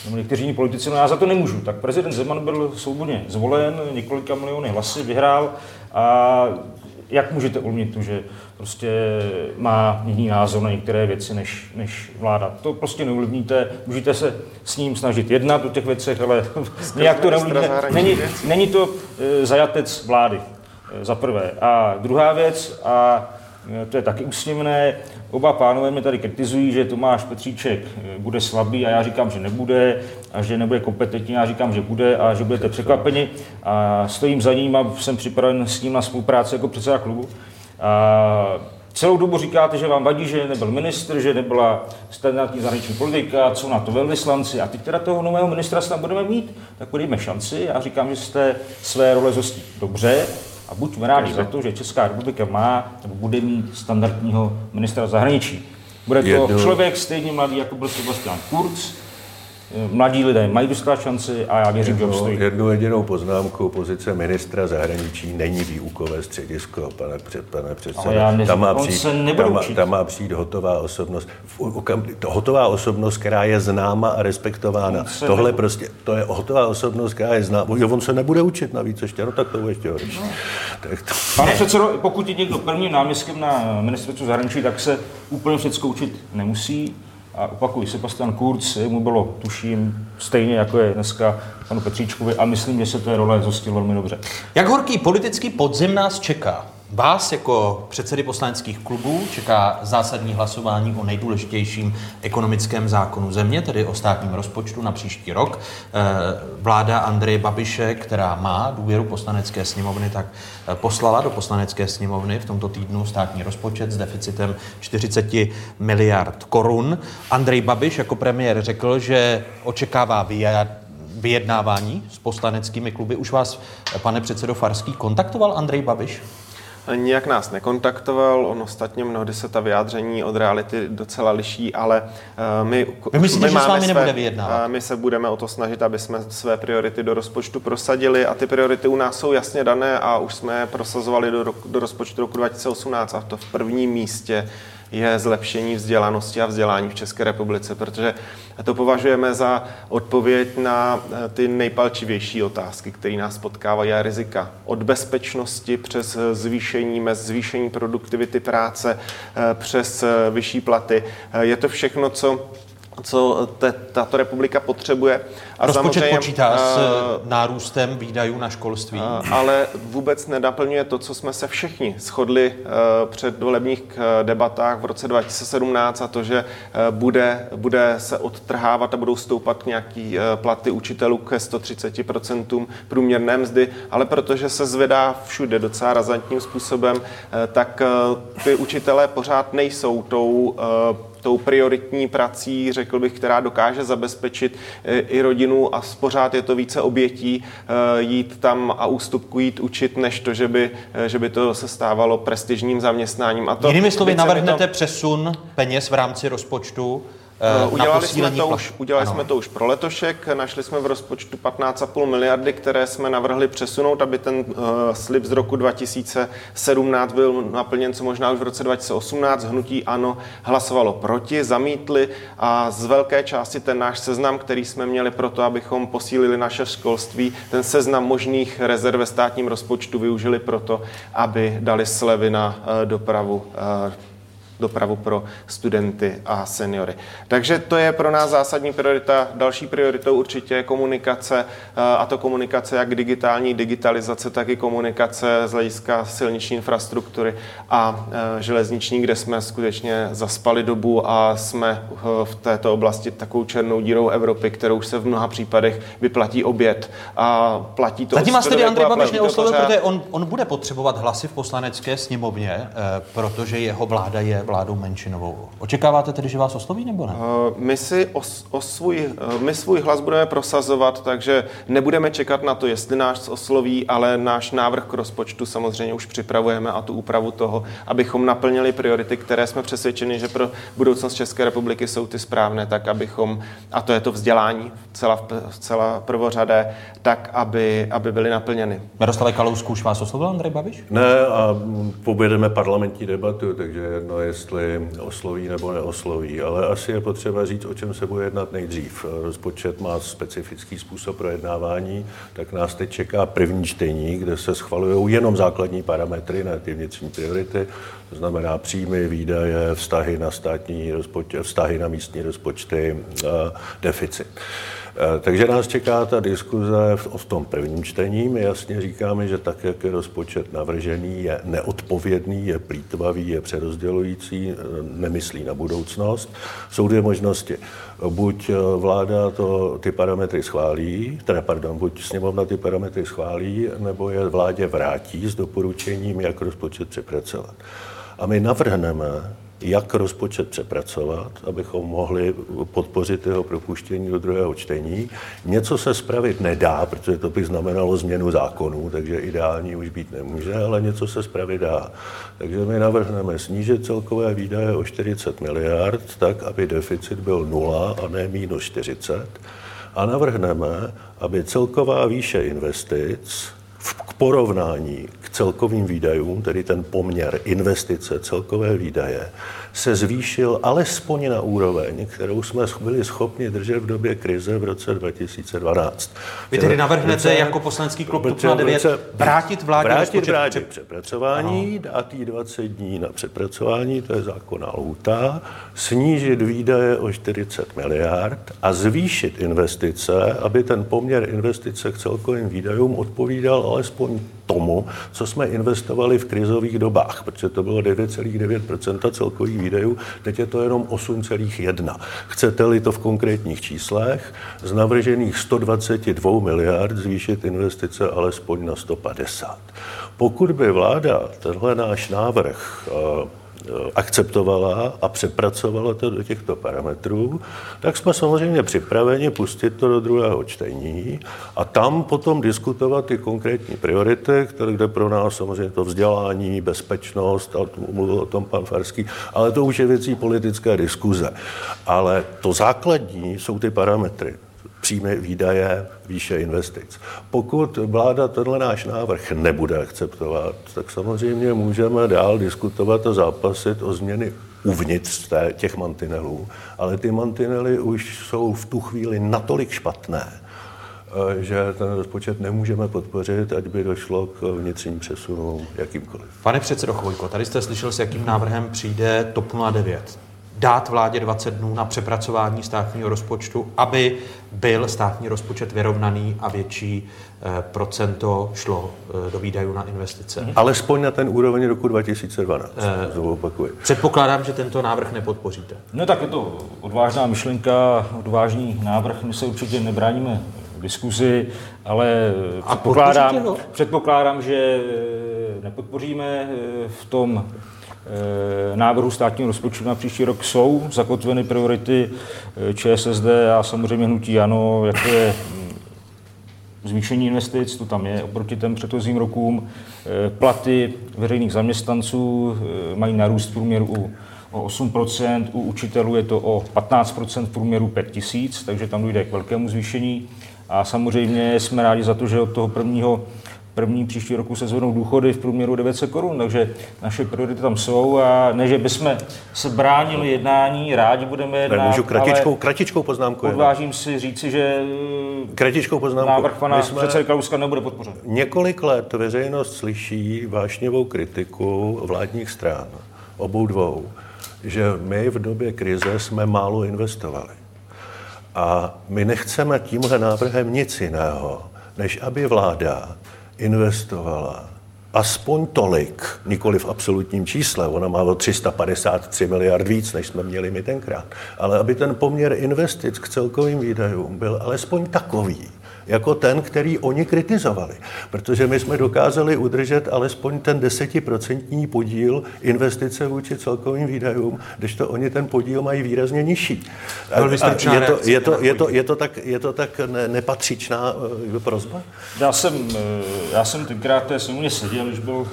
nebo někteří jiní politici. No já za to nemůžu. Tak prezident Zeman byl svobodně zvolen, několika miliony hlasy vyhrál a jak můžete ulmit tu, že prostě má jiný názor na některé věci než, než vláda. To prostě neovlivníte, můžete se s ním snažit jednat o těch věcech, ale nějak to neovlivníte. Není, není to e, zajatec vlády, e, za prvé. A druhá věc, a e, to je taky úsměvné, oba pánové mě tady kritizují, že Tomáš Petříček bude slabý a já říkám, že nebude a že nebude kompetentní, já říkám, že bude a že budete překvapeni a stojím za ním a jsem připraven s ním na spolupráci jako předseda klubu. A celou dobu říkáte, že vám vadí, že nebyl ministr, že nebyla standardní zahraniční politika, co na to velvyslanci. A teď teda toho nového ministra snad budeme mít, tak podejme šanci. Já říkám, že jste své role zostí dobře a buďme rádi za to, že Česká republika má nebo bude mít standardního ministra zahraničí. Bude to Jednu- člověk stejně mladý, jako byl Sebastian Kurz. Mladí lidé mají dostat šanci a já věřím, že obstojí. jednu jedinou poznámku, pozice ministra zahraničí není výukové středisko, pane, před, pane předsedo. Neříkám, tam, má přijít, tam, má, tam má přijít hotová osobnost. To hotová osobnost, která je známa a respektována. Tohle nebude- prostě, to je hotová osobnost, která je známa. Jo, on se nebude učit navíc ještě, no tak to bude ještě horší. Tak to, Pane předsedo, pokud je někdo prvním náměstkem na ministerstvu zahraničí, tak se úplně všechno učit nemusí. A opakuju, Sebastian Kurz, mu bylo, tuším, stejně jako je dneska panu Petříčkovi a myslím, že se té role zhostil velmi dobře. Jak horký politický podzim nás čeká? Vás jako předsedy poslaneckých klubů čeká zásadní hlasování o nejdůležitějším ekonomickém zákonu země, tedy o státním rozpočtu na příští rok. Eh, Vláda Andreje Babiše, která má důvěru poslanecké sněmovny, tak eh, poslala do poslanecké sněmovny v tomto týdnu státní rozpočet s deficitem 40 miliard korun. Andrej Babiš jako premiér řekl, že očekává vyjad- vyjednávání s poslaneckými kluby. Už vás, pane předsedo Farský, kontaktoval Andrej Babiš? Nijak nás nekontaktoval, on ostatně mnohdy se ta vyjádření od reality docela liší, ale uh, my, Vy myslíte, že s vámi nebude vyjednávat? uh, My se budeme o to snažit, aby jsme své priority do rozpočtu prosadili a ty priority u nás jsou jasně dané a už jsme je prosazovali do, roku, do rozpočtu roku 2018 a to v prvním místě je zlepšení vzdělanosti a vzdělání v České republice, protože to považujeme za odpověď na eh, ty nejpalčivější otázky, které nás potkávají a rizika. Od bezpečnosti přes eh, zvýšení mez, zvýšení produktivity práce, eh, přes vyšší platy. Je to všechno, co co te, tato republika potřebuje. A rozpočet samozřejmě, počítá s eh, nárůstem výdajů na školství. Eh, ale vůbec nenaplňuje to, co jsme se všichni shodli eh, před volebních eh, debatách v roce 2017 a to, že eh, bude, bude se odtrhávat a budou stoupat nějaký eh, platy učitelů ke 130% průměrné mzdy, ale protože se zvedá všude docela razantním způsobem, eh, tak eh, ty učitelé pořád nejsou tou eh, tou prioritní prací, řekl bych, která dokáže zabezpečit eh, i rodinu a pořád je to více obětí eh, jít tam a ústupku jít učit, než to, že by, eh, že by to se stávalo prestižním zaměstnáním. A to, Jinými slovy, navrhnete přesun peněz v rámci rozpočtu na Udělali jsme, to už, udělali Ano. jsme to už pro letošek, našli jsme v rozpočtu 15,5 miliardy, které jsme navrhli přesunout, aby ten uh, slib z roku 2017 byl naplněn co možná už v roce 2018. Hnutí ANO hlasovalo proti, zamítli a z velké části ten náš seznam, který jsme měli pro to, abychom posílili naše školství, ten seznam možných rezerv ve státním rozpočtu využili proto, aby dali slevy na uh, dopravu uh, dopravu pro studenty a seniory. Takže to je pro nás zásadní priorita. Další prioritou určitě je komunikace, a to komunikace jak digitální digitalizace, tak i komunikace z hlediska silniční infrastruktury a železniční, kde jsme skutečně zaspali dobu a jsme v této oblasti takovou černou dírou Evropy, kterou už se v mnoha případech vyplatí oběd a platí to. Zatím vás tedy Andrej Babiš neoslovil, protože on, on bude potřebovat hlasy v poslanecké sněmovně, eh, protože jeho vláda je vládou menšinovou. Očekáváte tedy, že vás osloví nebo ne? Eh, my si os, o svůj, eh, my svůj hlas budeme prosazovat, takže nebudeme čekat na to, jestli náš osloví, ale náš návrh k rozpočtu samozřejmě už připravujeme a tu úpravu toho, abychom naplnili priority, které jsme přesvědčeni, že pro budoucnost České republiky jsou ty správné, tak abychom, a to je to vzdělání celá, celá prvořadé, tak aby, aby byly naplněny. Miroslav Kalousku už vás oslovil Andrej Babiš? Ne a povedeme parlamentní debatu, takže jedno, jestli osloví nebo neosloví, ale asi je potřeba říct, o čem se bude jednat nejdřív. Rozpočet má specifický způsob projednávání, tak nás teď čeká první čtení, kde se schvalují jenom základní parametry, ne ty vnitřní priority, to znamená příjmy, výdaje, vztahy na státní rozpočet, vztahy na místní rozpočty, deficit. Eh, takže nás čeká ta diskuze v tom prvním čtení. My jasně říkáme, že tak, jak je rozpočet navržený, je neodpovědný, je plítvavý, je přerozdělující, eh, nemyslí na budoucnost. Jsou dvě možnosti. Buď eh, vláda to, ty parametry schválí, teda pardon, buď sněmovna ty parametry schválí, nebo je vládě vrátí s doporučením, jak rozpočet přepracovat. A my navrhneme jak rozpočet přepracovat, abychom mohli podpořit jeho propuštění do druhého čtení. Něco se spravit nedá, protože to by znamenalo změnu zákonů, takže ideální už být nemůže, ale něco se spravit dá. Takže my navrhneme snížit celkové výdaje o 40 miliard, tak, aby deficit byl 0 a ne minus 40. A navrhneme, aby celková výše investic k porovnání k celkovým výdajům, tedy ten poměr investice, celkové výdaje, se zvýšil alespoň na úroveň, kterou jsme byli schopni držet v době krize v roce 2012. Vy tedy navrhnete roce, jako poslanecký klub TOP 09 vrátit vládě vrátit vládě k přepracování, dát jí 20 dní na přepracování, to je zákonná lhůta, snížit výdaje o 40 miliard a zvýšit investice, aby ten poměr investice k celkovým výdajům odpovídal alespoň tomu, co jsme investovali v krizových dobách, protože to bylo 9,9% celkových výdajů, teď je to jenom 8,1. Chcete-li to v konkrétních číslech, z navržených 122 miliard zvýšit investice alespoň na 150. Pokud by vláda tenhle náš návrh Eh, akceptovala a přepracovala to do těchto parametrů, tak jsme samozřejmě připraveni pustit to do druhého čtení a tam potom diskutovat ty konkrétní priority, které kde pro nás samozřejmě to vzdělání, bezpečnost, a mluvil o tom pan Farský, ale to už je věcí politické diskuze. Ale to základní jsou ty parametry příjmy, výdaje, výše investic. Pokud vláda tenhle náš návrh nebude akceptovat, tak samozřejmě můžeme dál diskutovat a zápasit o změny uvnitř těch mantinelů, ale ty mantinely už jsou v tu chvíli natolik špatné, eh, že ten rozpočet nemůžeme podpořit, ať by došlo k vnitřním přesunům jakýmkoliv. Pane předsedo Chvojko, tady jste slyšel, s jakým návrhem přijde TOP 09 dát vládě 20 dnů na přepracování státního rozpočtu, aby byl státní rozpočet vyrovnaný a větší eh, procento šlo eh, do výdajů na investice. Mhm. Alespoň na ten úroveň roku 2012, eh, znovu opakuji. Předpokládám, že tento návrh nepodpoříte. No tak je to odvážná myšlenka, odvážný návrh. My se určitě nebráníme diskuzi, ale předpokládám, předpokládám, že nepodpoříme v tom Eh, návrhu státního rozpočtu na příští rok jsou zakotveny priority eh, ČSSD a samozřejmě hnutí ANO, jako je mm, zvýšení investic, to tam je oproti těm předchozím rokům. Eh, platy veřejných zaměstnanců mají narůst v průměru o 8%, u učitelů je to o 15% v průměru 5 tisíc, takže tam dojde k velkému zvýšení. A samozřejmě jsme rádi za to, že od toho prvního první příští roku se zvednou důchody v průměru 900 korun, takže naše priority tam jsou a ne, že bychom se bránili jednání, rádi budeme jednat, Můžu kratičkou, kratičkou poznámku. Odvážím si říci, že kratičkou poznámku. návrh pana předsedy Kalouska nebude podpořen. Několik let veřejnost slyší vášnivou kritiku vládních stran, obou dvou, že my v době krize jsme málo investovali. A my nechceme tímhle návrhem nic jiného, než aby vláda investovala aspoň tolik, nikoli v absolutním čísle, ona má o 353 miliard víc, než jsme měli my tenkrát, ale aby ten poměr investic k celkovým výdajům byl alespoň takový, jako ten, který oni kritizovali. Protože my jsme dokázali udržet alespoň ten desetiprocentní podíl investice vůči celkovým výdajům, když to oni ten podíl mají výrazně nižší. A, a je, to, je, to, je, to, je, to tak, je to tak ne, nepatřičná uh, prozba? Já jsem, já jsem tenkrát té sněmovně seděl, když byl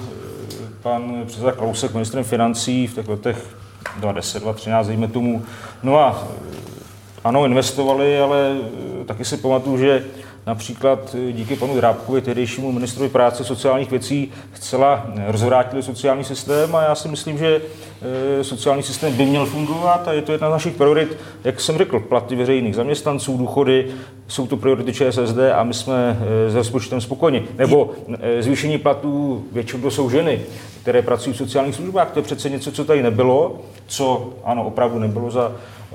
pan předseda Kalousek ministrem financí v těch letech 2010, 2013, dejme tomu. No a ano, investovali, ale taky si pamatuju, že například eh, díky panu Drábkovi, tehdejšímu ministrovi práce sociálních věcí, zcela rozvrátili sociální systém a já si myslím, že eh, sociální systém by měl fungovat a je to jedna z našich priorit, jak jsem řekl, platy veřejných zaměstnanců, důchody, jsou to priority ČSSD a my jsme eh, s rozpočtem spokojeni. Nebo zvýšení platů, většinou jsou ženy, které pracují v sociálních službách, to je přece něco, co tady nebylo, co ano, opravdu nebylo za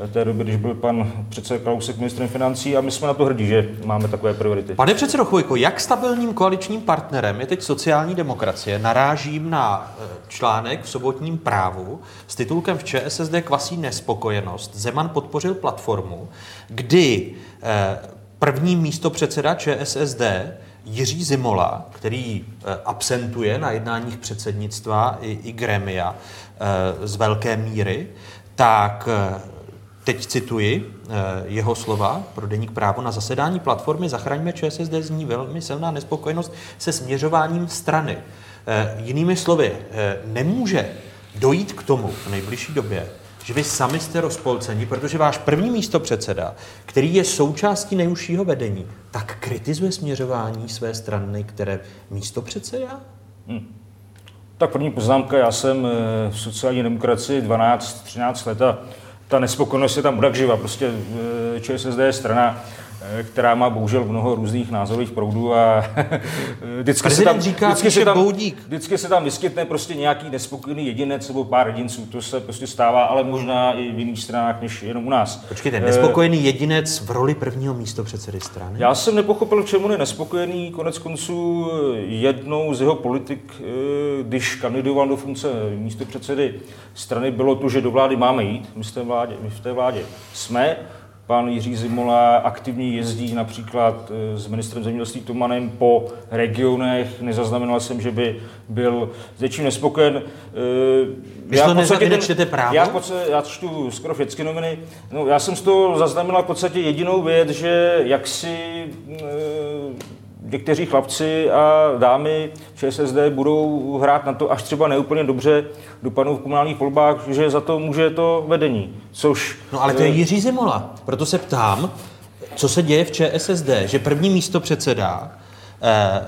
té době, když byl pan předseda Kalousek ministrem financí a my jsme na to hrdí, že máme takové priority. Pane předsedo Chvojko, jak stabilním koaličním partnerem je teď sociální demokracie? Narážím na e, článek v sobotním právu s titulkem v ČSSD kvasí nespokojenost. Zeman podpořil platformu, kdy e, první místo předseda ČSSD Jiří Zimola, který e, absentuje na jednáních předsednictva i, i gremia z velké míry, tak Teď cituji eh, jeho slova pro deník právo na zasedání platformy Zachraňme ČSSD zní velmi silná nespokojenost se směřováním strany. Eh, jinými slovy, eh, nemůže dojít k tomu v nejbližší době, že vy sami jste rozpolceni, protože váš první místo předseda, který je součástí nejužšího vedení, tak kritizuje směřování své strany, které místo předseda? Hmm. Tak první poznámka, já jsem v sociální demokracii 12-13 let a ta nespokojenost je tam živa. Prostě eh, ČSSD je strana, která má bohužel mnoho různých názorových proudů a vždycky se tam, říká, vždycky, se tam, vždycky se tam vyskytne prostě nějaký nespokojený jedinec nebo pár jedinců. To se prostě stává, ale možná i v jiných stranách, než jenom u nás. Počkejte, nespokojený jedinec v roli prvního místo předsedy strany? Já jsem nepochopil, čemu je nespokojený. Konec konců jednou z jeho politik, eh, když kandidoval do funkce místo předsedy strany, bylo to, že do vlády máme jít. My, v vládě, my v té vládě jsme. Pan Jiří Zimola aktivně jezdí například eh, s ministrem zemědělství Tomanem po regionech. Nezaznamenal jsem, že by byl s něčím nespokojen. Vy já, v podstatě ten, čtete právo? Já, podstatě, já čtu skoro všechny noviny. No, já jsem z toho zaznamenal v podstatě jedinou věc, že jak si někteří chlapci a dámy ČSSD budou hrát na to, až třeba neúplně dobře dopadnou v komunálních volbách, že za to může to vedení. Což... No ale to je Jiří Zimola. Proto se ptám, co se děje v ČSSD, že první místo předseda eh,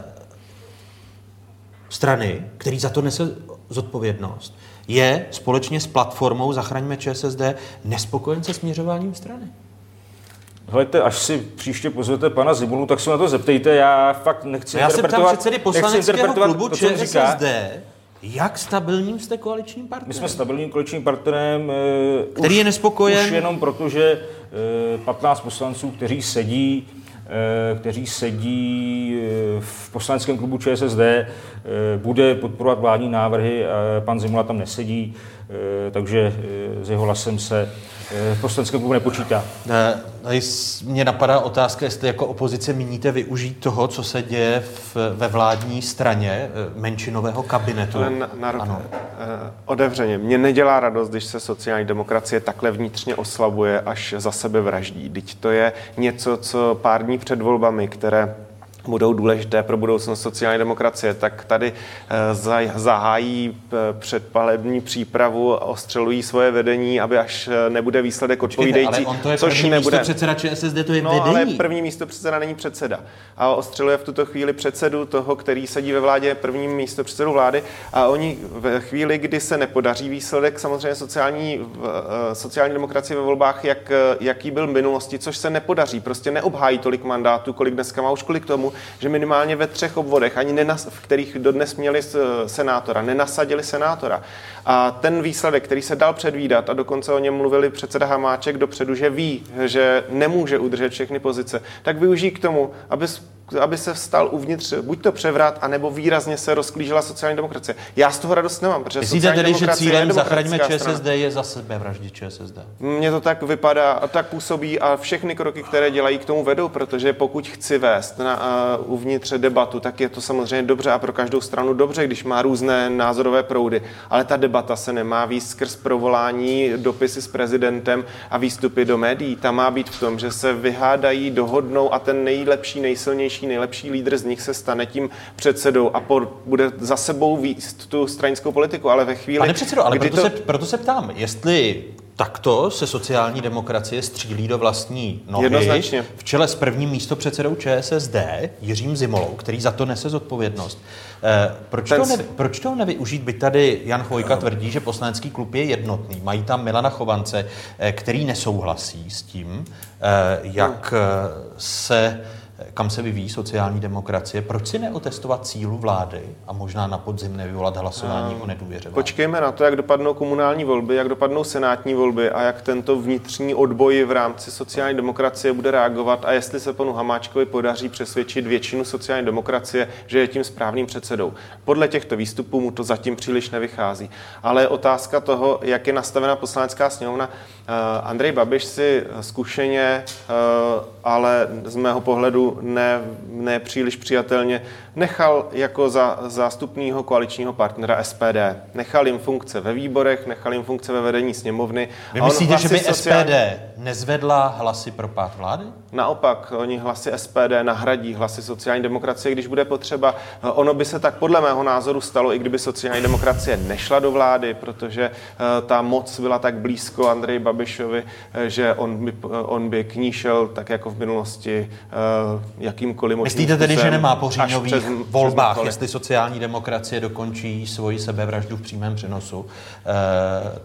strany, který za to nese zodpovědnost, je společně s platformou Zachraňme ČSSD nespokojen se směřováním strany. Hleďte, až si příště pozvete pana Zimulu, tak se na to zeptejte. Já fakt nechci no já interpretovat... Já se předsedy poslaneckého klubu to, ČSSD, jak stabilním jste koaličním partnerem? My jsme stabilním koaličním partnerem. Eh, Který už, je nespokojen? Už jenom proto, že 15 eh, poslanců, kteří sedí eh, kteří sedí v poslaneckém klubu ČSSD, bude podporovat vládní návrhy. Pan Zimula tam nesedí, takže s jeho hlasem se v poslaneckém klubu nepočítá. Tady mě napadá otázka, jestli jako opozice míníte využít toho, co se děje v, ve vládní straně eh, menšinového kabinetu. Ale na, na, ano. Eh, odevřeně. Mě nedělá radost, když se sociální demokracie takhle vnitřně oslabuje, až za sebe vraždí. Teď to je něco, co pár dní před volbami, které budou důležité pro budoucnost sociální demokracie, tak tady eh, zahájí eh, předpalební přípravu, ostřelují svoje vedení, aby až eh, nebude výsledek odpovídající. Ale on to je což první nebude. místo předseda ČSSD, to je no, vedení. ale první místo předseda není předseda. A ostřeluje v tuto chvíli předsedu toho, který sedí ve vládě, první místo předsedu vlády. A oni ve chvíli, kdy se nepodaří výsledek samozřejmě sociální, sociální demokracie ve volbách, jak, jaký byl v minulosti, což se nepodaří, prostě neobhájí tolik mandátů, kolik dneska má už kvůli k tomu, že minimálně ve třech obvodech, ani nenas, v kterých dodnes měli senátora, nenasadili senátora. A ten výsledek, který se dal předvídat, a dokonce o něm mluvili předseda Hamáček dopředu, že ví, že nemůže udržet všechny pozice, tak využijí k tomu, aby aby se vstal uvnitř buď to převrat, anebo výrazně se rozklížila sociální demokracie. Já z toho radost nemám, protože Myslíte sociální tedy, že cílem zachraňme ČSSD je za sebe vraždit ČSSD? Mně to tak vypadá a tak působí a všechny kroky, které dělají, k tomu vedou, protože pokud chci vést na, uh, uvnitř debatu, tak je to samozřejmě dobře a pro každou stranu dobře, když má různé názorové proudy, ale ta debata se nemá výst skrz provolání dopisy s prezidentem a výstupy do médií. Ta má být v tom, že se vyhádají, dohodnou a ten nejlepší, nejsilnější nejlepší, nejlepší lídr z nich se stane tím předsedou a por, bude za sebou výst tu stranickou politiku, ale ve chvíli... Pane předsedo, ale proto, to... se, proto se ptám, jestli takto se sociální demokracie střílí do vlastní nohy. Jednoznačně. V čele s prvním místopředsedou ČSSD, Jiřím Zimolou, který za to nese zodpovědnost. Eh, proč, Ten... to nevy, proč to nevyužít? By tady Jan Chvojka tvrdí, že poslanecký klub je jednotný. Mají tam Milana Chovance, eh, který nesouhlasí s tím, eh, jak se kam se vyvíjí sociální demokracie. Proč si neotestovat cílu vlády a možná na podzim nevyvolat hlasování o nedůvěře? Počkejme na to, jak dopadnou komunální volby, jak dopadnou senátní volby a jak tento vnitřní odboj v rámci sociální demokracie bude reagovat a jestli se panu Hamáčkovi podaří přesvědčit většinu sociální demokracie, že je tím správným předsedou. Podle těchto výstupů mu to zatím příliš nevychází. Ale je toho, jak je nastavena poslanecká sněmovna. Eh, Andrej Babiš si zkušeně, eh, ale z mého pohledu ne, ne příliš přijatelně, nechal jako za zástupního koaličního partnera SPD. Nechal jim funkce ve výborech, nechal jim funkce ve vedení sněmovny. Vy myslíte, že by sociální... SPD nezvedla hlasy pro pád vlády? Naopak, oni hlasy SPD nahradí hlasy sociální demokracie, když bude potřeba. Ono by se tak podle mého názoru stalo, i kdyby sociální demokracie nešla do vlády, protože eh, ta moc byla tak blízko Andreji Babišovi, eh, že on by, on by k ní šel tak jako v minulosti eh, jakýmkoliv možným Myslíte tedy, že nemá po říjnových přes, volbách, přes jestli sociální demokracie dokončí svoji sebevraždu v přímém přenosu,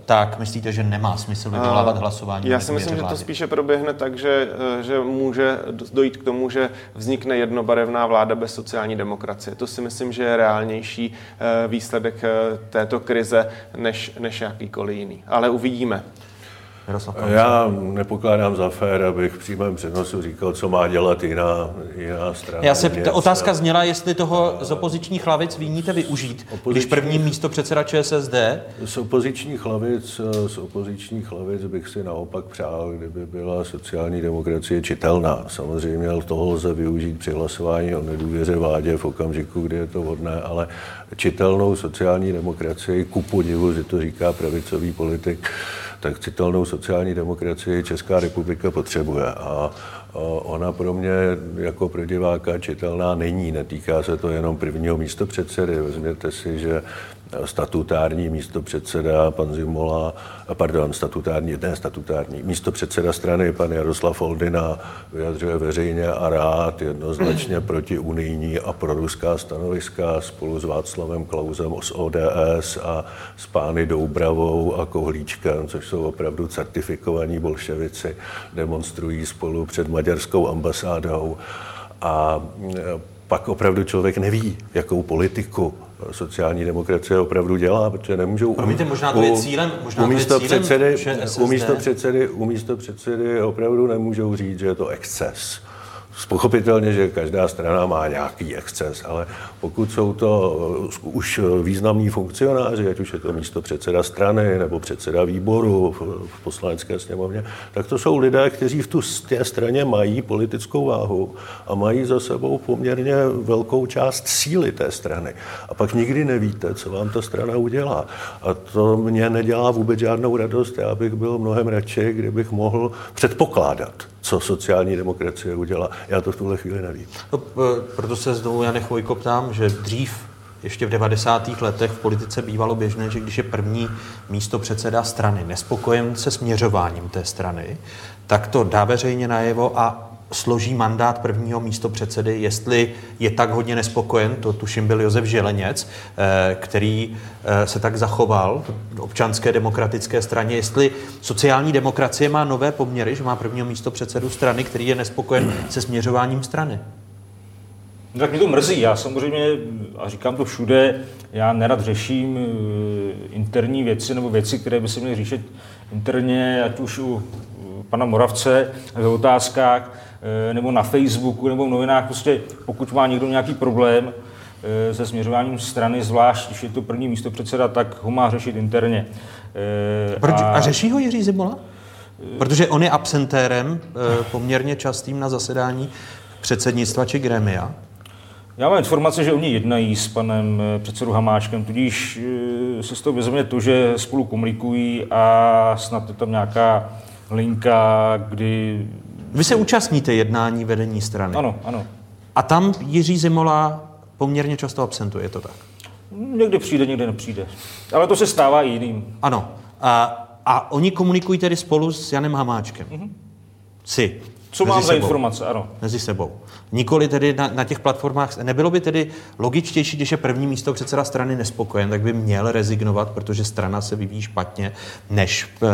tak myslíte, že nemá smysl vyvolávat hlasování? Já si myslím, že to spíše proběhne tak, že, že může dojít k tomu, že vznikne jednobarevná vláda bez sociální demokracie. To si myslím, že je reálnější eh, výsledek eh, této krize než, než jakýkoliv jiný. Ale uvidíme. Já nepokládám za fér, abych v přímém přenosu říkal, co má dělat jiná, jiná strana. Já se, ta otázka zněla, jestli toho z opozičních hlavic víníte využít, když první místo předseda ČSSD? Z opozičních hlavic, z opozičních hlavic bych si naopak přál, kdyby byla sociální demokracie čitelná. Samozřejmě toho lze využít při hlasování o nedůvěře vládě v okamžiku, kdy je to vhodné, ale čitelnou sociální demokracii, ku podivu, že to říká pravicový politik, tak citelnou sociální demokracii Česká republika potřebuje. A ona pro mě jako pro diváka čitelná není. Netýká se to jenom prvního místo předsedy. Vezměte si, že statutární místo předseda pan Zimola, pardon, statutární, ne statutární, místo předseda strany pan Jaroslav Oldina vyjadřuje veřejně a rád jednoznačně proti unijní a proruská stanoviska spolu s Václavem Klausem z ODS a s pány Doubravou a Kohlíčkem, což jsou opravdu certifikovaní bolševici, demonstrují spolu před maďarskou ambasádou. A pak opravdu člověk neví, jakou politiku sociální demokracie opravdu dělá, protože nemůžou... Promiňte, možná to je cílem, možná u místo to je cílem předsedy, u místo předsedy, u místo předsedy opravdu nemůžou říct, že je to exces. Pochopitelně, že každá strana má nějaký exces, ale pokud jsou to uh, už významní funkcionáři, ať už je to místo předseda strany nebo předseda výboru v poslanecké sněmovně, tak to jsou lidé, kteří v tu té straně mají politickou váhu a mají za sebou poměrně velkou část síly té strany. A pak nikdy nevíte, co vám ta strana udělá. A to mě nedělá vůbec žádnou radost. Já bych byl mnohem radši, kdybych mohl předpokládat, co sociální demokracie udělá. Já to v tuhle chvíli nevím. No, proto se znovu Jane Chvojko ptám, že dřív ještě v 90. letech v politice bývalo běžné, že když je první místo předseda strany nespokojen se směřováním té strany, tak to dá veřejně najevo a složí mandát prvního místo předsedy, jestli je tak hodně nespokojen, to tuším byl Josef Želeněc, eh, který eh, se tak zachoval v občanské demokratické straně, jestli sociální demokracie má nové poměry, že má prvního místo předsedu strany, který je nespokojen se směřováním strany. No, tak mě to mrzí. Já samozřejmě, a říkám to všude, já nerad řeším eh, interní věci nebo věci, které by se měly řešit interně, ať už u pana Moravce ve otázkách, nebo na Facebooku, nebo v novinách. Prostě pokud má někdo nějaký problém eh, se směřováním strany, zvlášť když je to první místo předseda, tak ho má řešit interně. Proč? A, a řeší ho Jiří Zimola? Protože on je absentérem poměrně častým na zasedání předsednictva či gremia. Já mám informace, že oni jednají s panem eh, předsedou Hamáčkem, tudíž eh, se z toho vezme to, že spolu komunikují a snad je tam nějaká linka, kdy... Vy se účastníte jednání vedení strany. Ano, ano. A tam Jiří Zimola poměrně často absentuje, je to tak? Někdy přijde, někdy nepřijde. Ale to se stává i jiným. Ano. A, a oni komunikují tedy spolu s Janem Hamáčkem. Mhm. Si. Co mám za informace, ano. Mezi sebou. Nikoli tedy na, na těch platformách. Nebylo by tedy logičtější, když je první místo předseda strany nespokojen, tak by měl rezignovat, protože strana se vyvíjí špatně, než eh,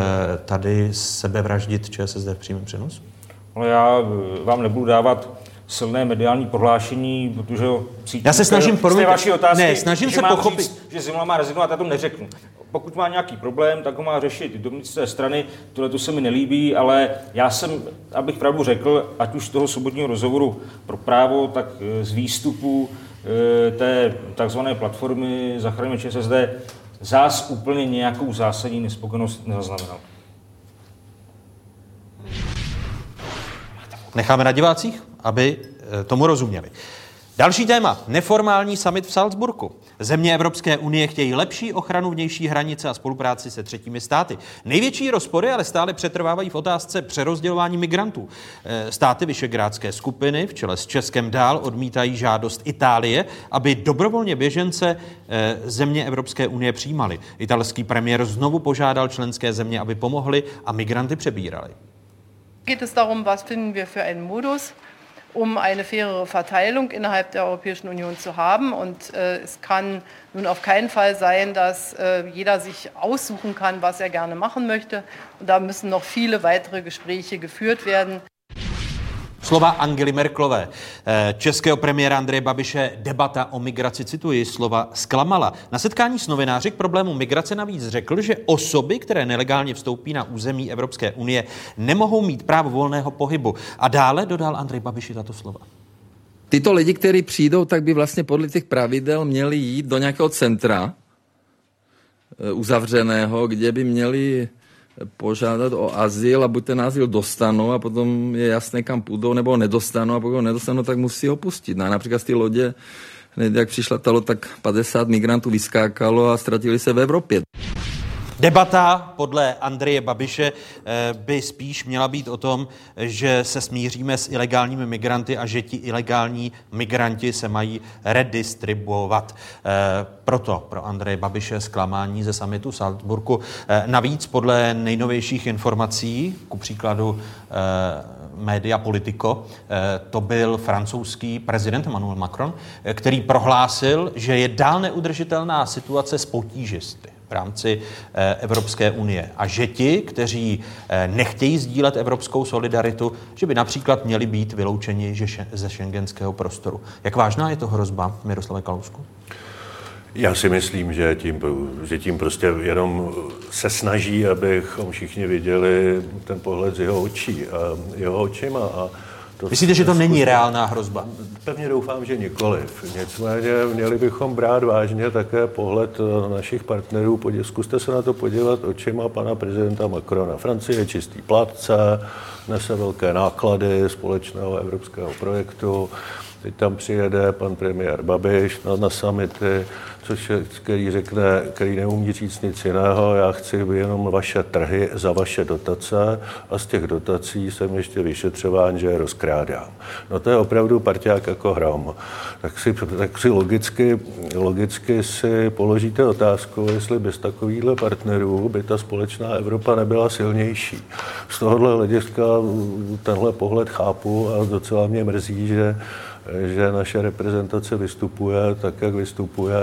tady sebevraždit ČSSD v přímém přenosu? Ale já eh, vám nebudu dávat silné mediální prohlášení, protože ho cítím. Já se snažím promiňte, vaší otázky, ne, snažím že se mám pochopit- Říct, že Zimola má rezignovat, já to neřeknu. Pokud má nějaký problém, tak ho má řešit dovnitř té strany. Tohle to se mi nelíbí, ale já jsem, abych pravdu řekl, ať už z toho sobotního rozhovoru pro právo, tak eh, z výstupu eh, té takzvané platformy Zachraňme ČSSD zás úplně nějakou zásadní nespokojenost nezaznamenal. Necháme na divácích, aby eh, tomu rozuměli. Další téma. Neformální summit v Salzburgu. Země Evropské unie chtějí lepší ochranu vnější hranice a spolupráci se třetími státy. Největší rozpory ale stále přetrvávají v otázce přerozdělování migrantů. Eh, Státy Vyšegrádské skupiny v čele s Českem dál odmítají žádost Itálie, aby dobrovolně běžence eh, země Evropské unie přijímali. Italský premiér znovu požádal členské země, aby pomohli a migranty přebírali. Geht es darum, was finden wir für einen Modus, um eine fairere Verteilung innerhalb der Europäischen Union zu haben. Und äh, es kann nun auf keinen Fall sein, dass äh, jeder sich aussuchen kann, was er gerne machen möchte. Und da müssen noch viele weitere Gespräche geführt werden. Slova Angely Merklové, eh, českého premiéra Andreje Babiše, debata o migraci, cituji, slova zklamala. Na setkání s novináři k problému migrace navíc řekl, že osoby, které nelegálně vstoupí na území Evropské unie, nemohou mít právo volného pohybu. A dále dodal Andrej Babiši tato slova. Tyto lidi, kteří přijdou, tak by vlastně podle těch pravidel měli jít do nějakého centra eh, uzavřeného, kde by měli požádat o azyl a buď ten azyl dostanou a potom je jasné, kam půjdou, nebo ho nedostanou a pokud ho nedostanou, tak musí ho pustit. No a například z té lodě, jak přišla ta tak 50 migrantů vyskákalo a ztratili se v Evropě. Debata podle Andreje Babiše eh, by spíš měla být o tom, že se smíříme s ilegálními migranty a že ti ilegální migranti se mají redistribuovat. Eh, Proto pro Andreje Babiše zklamání ze samitu Salzburgu. Eh, Navíc podle nejnovějších informací, ku příkladu média Politico, to byl francouzský prezident Emmanuel Macron, který prohlásil, že je dál neudržitelná situace s potížisty v rámci eh, Evropské unie. A že ti, kteří eh, nechtějí sdílet evropskou solidaritu, že by například měli být vyloučeni ze šengenského prostoru. Jak vážná je to hrozba, Miroslave Kalousku? Já si myslím, že tím, že tím prostě jenom se snaží, abychom všichni viděli ten pohled z jeho očí a jeho očima. A to Myslíte, že to není reálná hrozba? Pevně doufám, že nikoliv. Nicméně měli bychom brát vážně také pohled eh, našich partnerů. Zkuste se na to podívat očima pana prezidenta Macrona. Francie je čistý platce, nese velké náklady společného evropského projektu. Teď tam přijede pan premiér Babiš na, na summity, což je, který řekne, který neumí říct nic jiného, já chci jenom vaše trhy za vaše dotace a z těch dotací jsem ještě vyšetřován, že je rozkrádám. No to je opravdu parťák jako hrom. Tak si, tak si logicky, logicky si položíte otázku, jestli bez takovýchhle partnerů by ta společná Evropa nebyla silnější. Z tohohle hlediska tenhle pohled chápu a docela mě mrzí, že že naše reprezentace vystupuje tak, jak vystupuje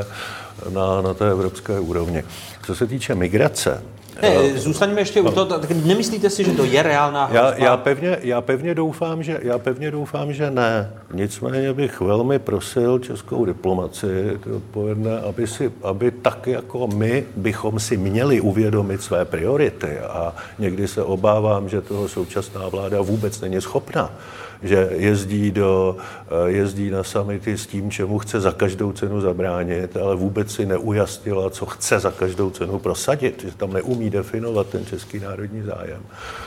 na, na té evropské úrovni. Co se týče migrace, Ne, zůstaňme ještě u toho. Tak nemyslíte si, že to je reálná Já, hrozba? já, pevně, já, pevně doufám, že, já pevně doufám, že ne. Nicméně bych velmi prosil českou diplomaci, ty odpovědné, aby, si, aby tak jako my bychom si měli uvědomit své priority a někdy se obávám, že toho současná vláda vůbec není schopna že jezdí, do, eh, jezdí na samity s tím, čemu chce za každou cenu zabránit, ale vůbec si neujasnila, co chce za každou cenu prosadit, že tam neumí definovat ten český národní zájem,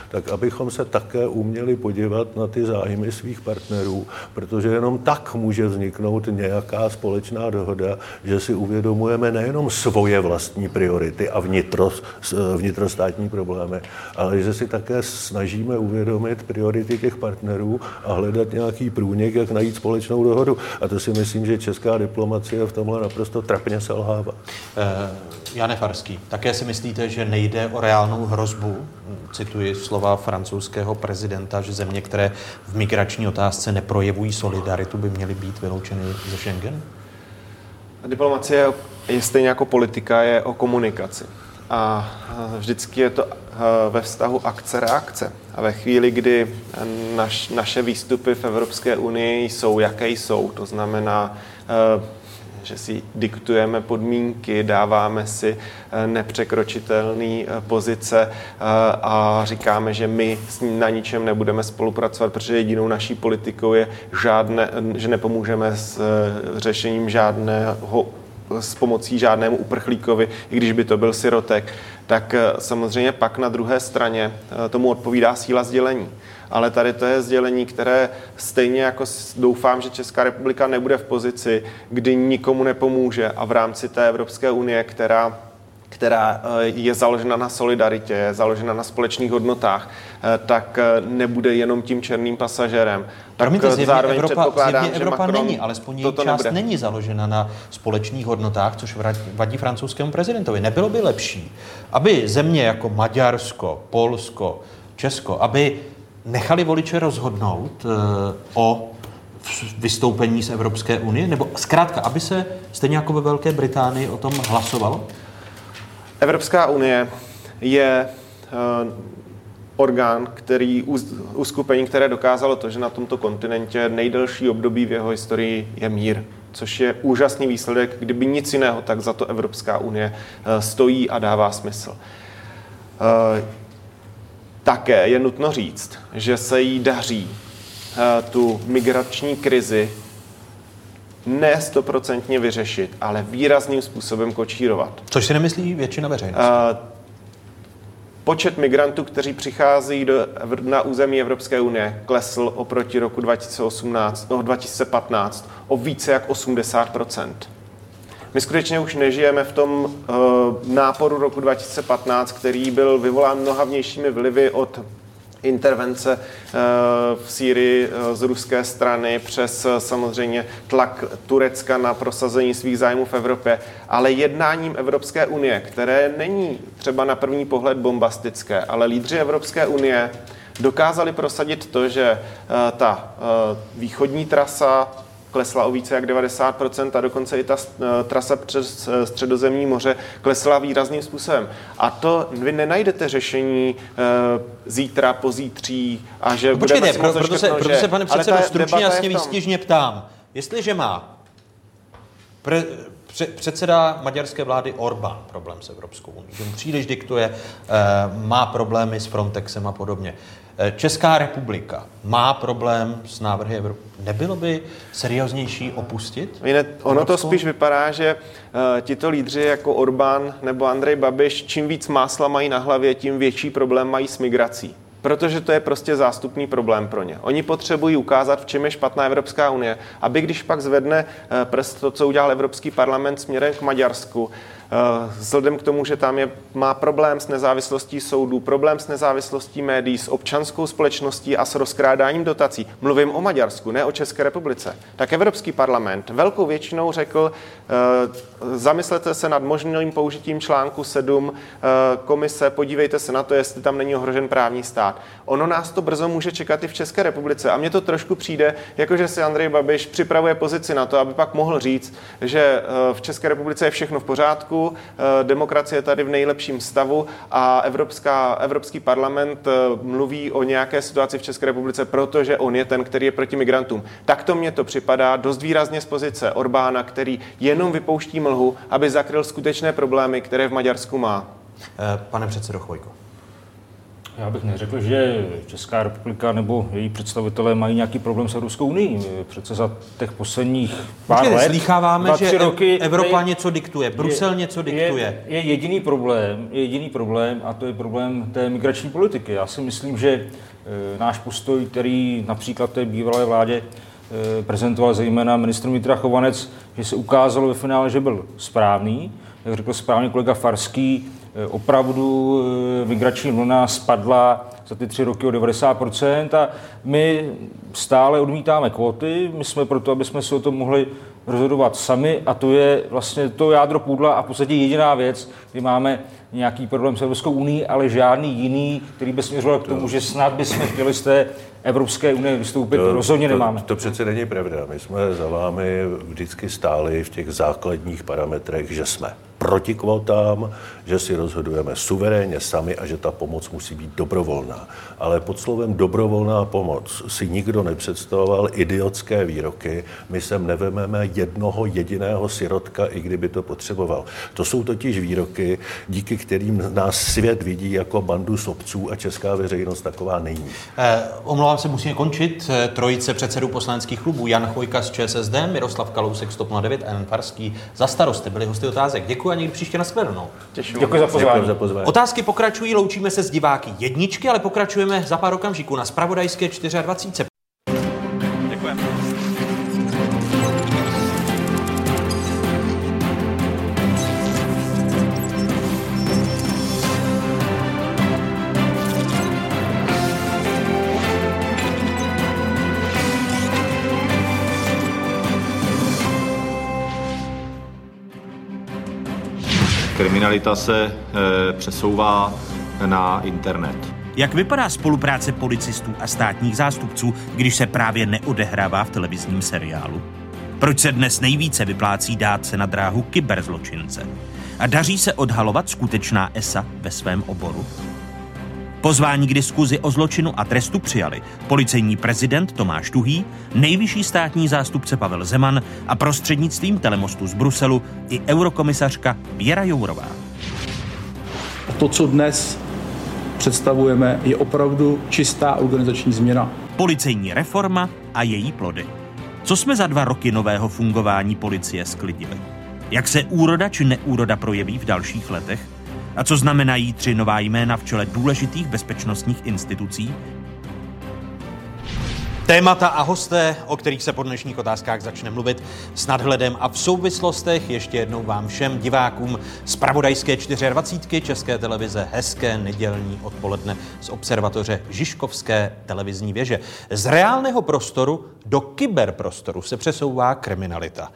tak abychom se také uměli podívat na ty zájmy svých partnerů, protože jenom tak může vzniknout nějaká společná dohoda, že si uvědomujeme nejenom svoje vlastní priority a vnitro, vnitrostátní problémy, ale že si také snažíme uvědomit priority těch partnerů a hledat nějaký průnik, jak najít společnou dohodu. A to si myslím, že česká diplomacie v tomhle naprosto trapně selhává. Eh, Jane Farský, také si myslíte, že nejde o reálnou hrozbu? Cituji slova francouzského prezidenta, že země, které v migrační otázce neprojevují solidaritu, by měly být vyloučeny ze Schengen? Diplomacie je stejně jako politika, je o komunikaci. A vždycky je to ve vztahu akce-reakce. A ve chvíli, kdy naš, naše výstupy v Evropské unii jsou, jaké jsou, to znamená, že si diktujeme podmínky, dáváme si nepřekročitelné pozice a říkáme, že my na ničem nebudeme spolupracovat, protože jedinou naší politikou je, žádné, že nepomůžeme s řešením žádného s pomocí žádnému uprchlíkovi, i když by to byl sirotek, tak samozřejmě pak na druhé straně tomu odpovídá síla sdělení. Ale tady to je sdělení, které stejně jako doufám, že Česká republika nebude v pozici, kdy nikomu nepomůže a v rámci té Evropské unie, která která je založena na solidaritě, je založena na společných hodnotách, tak nebude jenom tím černým pasažerem. Tak Promiňte, zjevně zároveň Evropa, zjevně že Evropa Macron není, alespoň její část nebude. není založena na společných hodnotách, což vadí francouzskému prezidentovi. Nebylo by lepší, aby země jako Maďarsko, Polsko, Česko, aby nechali voliče rozhodnout uh, o vystoupení z Evropské unie, nebo zkrátka, aby se stejně jako ve Velké Británii o tom hlasovalo? Evropská unie je uh, orgán, který, uskupení, které dokázalo to, že na tomto kontinentě nejdelší období v jeho historii je mír což je úžasný výsledek. Kdyby nic jiného, tak za to Evropská unie stojí a dává smysl. Také je nutno říct, že se jí daří tu migrační krizi ne stoprocentně vyřešit, ale výrazným způsobem kočírovat. Což si nemyslí většina veřejnosti. Počet migrantů, kteří přichází do, na území Evropské unie, klesl oproti roku 2018, no, 2015 o více jak 80% My skutečně už nežijeme v tom uh, náporu roku 2015, který byl vyvolán mnoha vnějšími vlivy od intervence v Sýrii z ruské strany přes samozřejmě tlak Turecka na prosazení svých zájmů v Evropě, ale jednáním Evropské unie, které není třeba na první pohled bombastické, ale lídři Evropské unie dokázali prosadit to, že ta východní trasa klesla o více jak 90% a dokonce i ta trasa přes středozemní moře klesla výrazným způsobem. A to vy nenajdete řešení uh, zítra, pozítří a že no, budeme počkejte, si pro, proto, se, proto že, se, pane předsedo, stručně jasně výstižně ptám. Jestliže má pre, pře, předseda maďarské vlády Orbán problém s Evropskou unii, že mu příliš diktuje, eh, má problémy s Frontexem a podobně. Eh, Česká republika má problém s návrhy Evropy. Nebylo by serióznější opustit? Jinak ono to spíš vypadá, že uh, tito lídři jako Orbán nebo Andrej Babiš, čím víc másla mají na hlavě, tím větší problém mají s migrací. Protože to je prostě zástupný problém pro ně. Oni potřebují ukázat, v čem je špatná Evropská unie, aby když pak zvedne eh, prst to, co udělal Evropský parlament směrem k Maďarsku, vzhledem k tomu, že tam je, má problém s nezávislostí soudů, problém s nezávislostí médií, s občanskou společností a s rozkrádáním dotací. Mluvím o Maďarsku, ne o České republice. Tak Evropský parlament velkou většinou řekl, eh, zamyslete se nad možným použitím článku 7 komise, podívejte se na to, jestli tam není ohrožen právní stát. Ono nás to brzo může čekat i v České republice. A mně to trošku přijde, jako že si Andrej Babiš připravuje pozici na to, aby pak mohl říct, že v České republice je všechno v pořádku, eh, demokracie je tady v nejlepším stavu a Evropská, Evropský parlament mluví o nějaké situaci v České republice, protože on je ten, který je proti migrantům. Tak to mně to připadá dost výrazně z pozice Orbána, který jenom vypouští mlhu, aby zakryl skutečné problémy, které v Maďarsku má. Pane předsedo Chvojko. Já bych neřekl, že Česká republika nebo její představitelé mají nějaký problém s Evropskou unii. Přece za těch posledních pár Počkej, let, slýcháváme, dva, že roky, Evropa je, něco diktuje, Brusel je, něco diktuje. Je, je jediný problém, je jediný problém a to je problém té migrační politiky. Já si myslím, že e, náš postoj, který například té bývalé vládě e, prezentoval zejména ministr Mitra Chovanec, že se ukázalo ve finále, že byl správný. Jak řekl správně kolega Farský, opravdu e, migrační vlna spadla za ty tři roky o 90% a my stále odmítáme kvóty, my jsme proto, aby jsme si o tom mohli rozhodovat sami a to je vlastně to jádro půdla a v podstatě jediná věc, kdy máme nějaký problém s Evropskou unii, ale žádný jiný, který by směřoval k tomu, že snad bychom chtěli z té Evropské unie vystoupit, to, rozhodně to, nemáme. To, to přece není pravda. My jsme za vámi vždycky stáli v těch základních parametrech, že jsme proti kvotám, že si rozhodujeme suverénně sami a že ta pomoc musí být dobrovolná. Ale pod slovem dobrovolná pomoc si nikdo nepředstavoval idiotské výroky. My sem nevememe jednoho jediného sirotka, i kdyby to potřeboval. To jsou totiž výroky, díky kterým nás svět vidí jako bandu sobců a česká veřejnost taková není. Eh, omlouvám se, musíme končit. Eh, trojice předsedů poslaneckých klubů Jan Chvojka z ČSSD, Miroslav Kalousek z TOP 09 a Jan Farský za starosty. Byli hosty otázek. Děkuji a někdy příště nashledanou. Děkuji za pozvání. Děkuji za pozvání. Otázky pokračují, loučíme se s diváky jedničky, ale pokračujeme za pár okamžiků na Spravodajské 24. Kriminalita se e, přesouvá na internet. Jak vypadá spolupráce policistů a státních zástupců, když se právě neodehrává v televizním seriálu? Proč se dnes nejvíce vyplácí dát se na dráhu kyberzločince? A daří se odhalovat skutečná ESA ve svém oboru? Pozvání k diskuzi o zločinu a trestu přijali policejní prezident Tomáš Tuhý, nejvyšší státní zástupce Pavel Zeman a prostřednictvím telemostu z Bruselu i eurokomisařka Věra Jourová. To, co dnes představujeme, je opravdu čistá organizační změna. Policejní reforma a její plody. Co jsme za dva roky nového fungování policie sklidili? Jak se úroda či neúroda projeví v dalších letech? A co znamenají tři nová jména v čele důležitých bezpečnostních institucí? Témata a hosté, o kterých se po dnešních otázkách začne mluvit s nadhledem a v souvislostech. Ještě jednou vám všem divákům z Pravodajské 24. České televize hezké nedělní odpoledne z observatoře Žižkovské televizní věže. Z reálného prostoru do kyberprostoru se přesouvá kriminalita.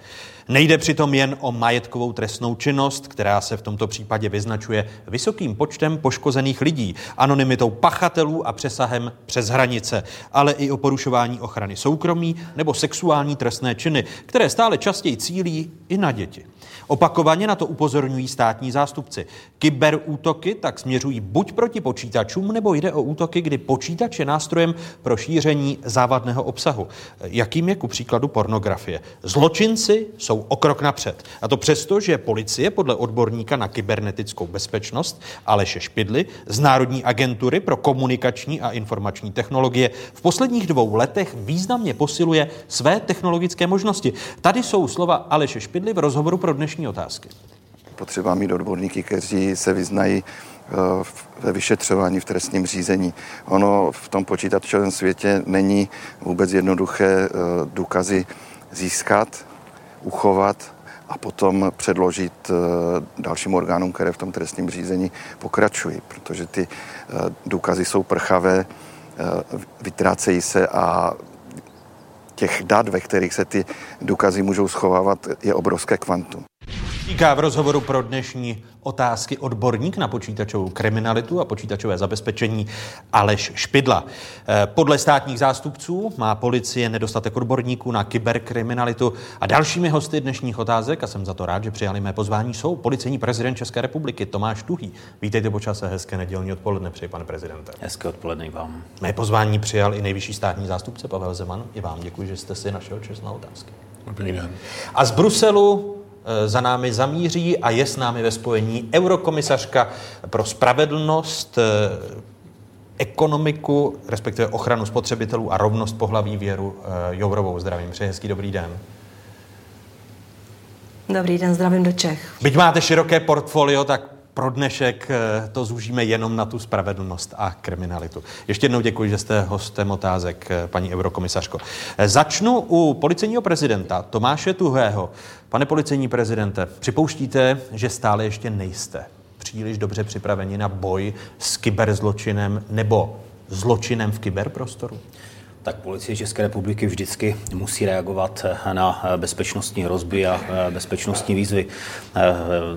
Nejde přitom jen o majetkovou trestnou činnost, která se v tomto případě vyznačuje vysokým počtem poškozených lidí, anonymitou pachatelů a přesahem přes hranice, ale i o porušování ochrany soukromí nebo sexuální trestné činy, které stále častěji cílí i na děti. Opakovaně na to upozorňují státní zástupci. Kyberútoky tak směřují buď proti počítačům, nebo jde o útoky, kdy počítač je nástrojem pro šíření závadného obsahu. Jakým je ku příkladu pornografie? Zločinci jsou o krok napřed. A to přesto, že policie podle odborníka na kybernetickou bezpečnost Aleše Špidly z Národní agentury pro komunikační a informační technologie v posledních dvou letech významně posiluje své technologické možnosti. Tady jsou slova Aleše Špidly v rozhovoru pro dnešní otázky. Potřeba mít odborníky, kteří se vyznají eh, ve vyšetřování v trestním řízení. Ono v tom počítačovém světě není vůbec jednoduché eh, důkazy získat, uchovat a potom předložit eh, dalším orgánům, které v tom trestním řízení pokračují, protože ty důkazy jsou prchavé, vytrácejí se a těch dat, ve kterých se ty důkazy můžou schovávat, je obrovské kvantum. Říká v rozhovoru pro dnešní otázky odborník na počítačovou kriminalitu a počítačové zabezpečení Aleš Špidla. Eh, podle státních zástupců má policie nedostatek odborníků na kyberkriminalitu a dalšími hosty dnešních otázek, a jsem za to rád, že přijali mé pozvání, jsou policejní prezident České republiky Tomáš Tuhý. Vítejte počase, hezké nedělní odpoledne, přeji pane prezidente. Hezké odpoledne vám. Mé pozvání přijal i nejvyšší státní zástupce Pavel Zeman. I vám děkuji, že jste si našel čas na otázky. Dobrý den. A z Bruselu za námi zamíří a je s námi ve spojení eurokomisařka pro spravedlnost, eh, ekonomiku, respektive ochranu spotřebitelů a rovnost pohlaví Věru eh, Jourovou. Zdravím, přeji hezký dobrý den. Dobrý den, zdravím do Čech. Byť máte široké portfolio, tak pro dnešek eh, to zúžíme jenom na tu spravedlnost a kriminalitu. Ještě jednou děkuji, že jste hostem otázek, eh, paní eurokomisařko. Eh, začnu u policejního prezidenta Tomáše Tuhého. Pane policejní prezidente, připouštíte, že stále ještě nejste příliš dobře připraveni na boj s kyberzločinem nebo zločinem v kyberprostoru? Tak policie České republiky vždycky musí reagovat na bezpečnostní hrozby a bezpečnostní výzvy.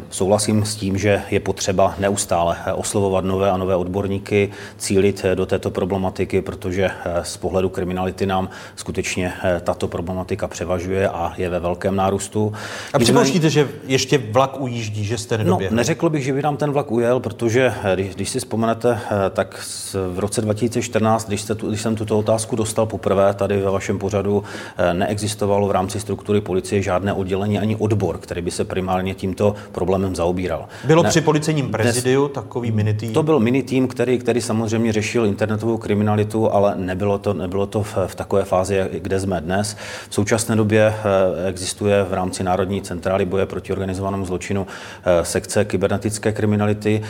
Souhlasím s tím, že je potřeba neustále oslovovat nové a nové odborníky, cílit do této problematiky, protože z pohledu kriminality nám skutečně tato problematika převažuje a je ve velkém nárůstu. A připouštíte, že ještě vlak ujíždí, že jste nedoběhli? No, neřekl bych, že by nám ten vlak ujel, protože když, když si vzpomenete, tak v roce 2014, když, jste tu, když jsem tuto otázku dostal, dostal poprvé tady ve vašem pořadu, eh, neexistovalo v rámci struktury policie žádné oddělení ani odbor, který by se primárně tímto problémem zaobíral. Bylo ne, při policejním prezidiu dnes, takový minitým? To byl minitým, který, který samozřejmě řešil internetovou kriminalitu, ale nebylo to, nebylo to v, v takové fázi, kde jsme dnes. V současné době eh, existuje v rámci Národní centrály boje proti organizovanému zločinu eh, sekce kybernetické kriminality.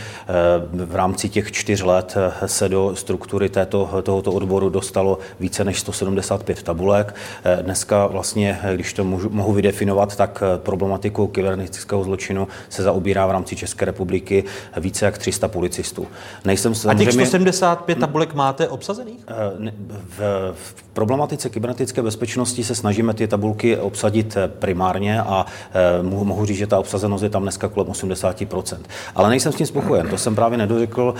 V rámci těch čtyř let se do struktury této, tohoto odboru dostalo více více než 175 tabulek. Eh, dneska vlastně, eh, když to můžu, mohu vydefinovat, tak eh, problematikou kybernetického zločinu se zaobírá v rámci České republiky více jak 300 policistů. Nejsem samozřejmě... A těch 175 tabulek máte obsazených? V, v problematice kybernetické bezpečnosti se snažíme ty tabulky obsadit primárně a mohu, mohu říct, že ta obsazenost je tam dneska kolem 80%. Ale nejsem s tím spokojen. To jsem právě nedořekl.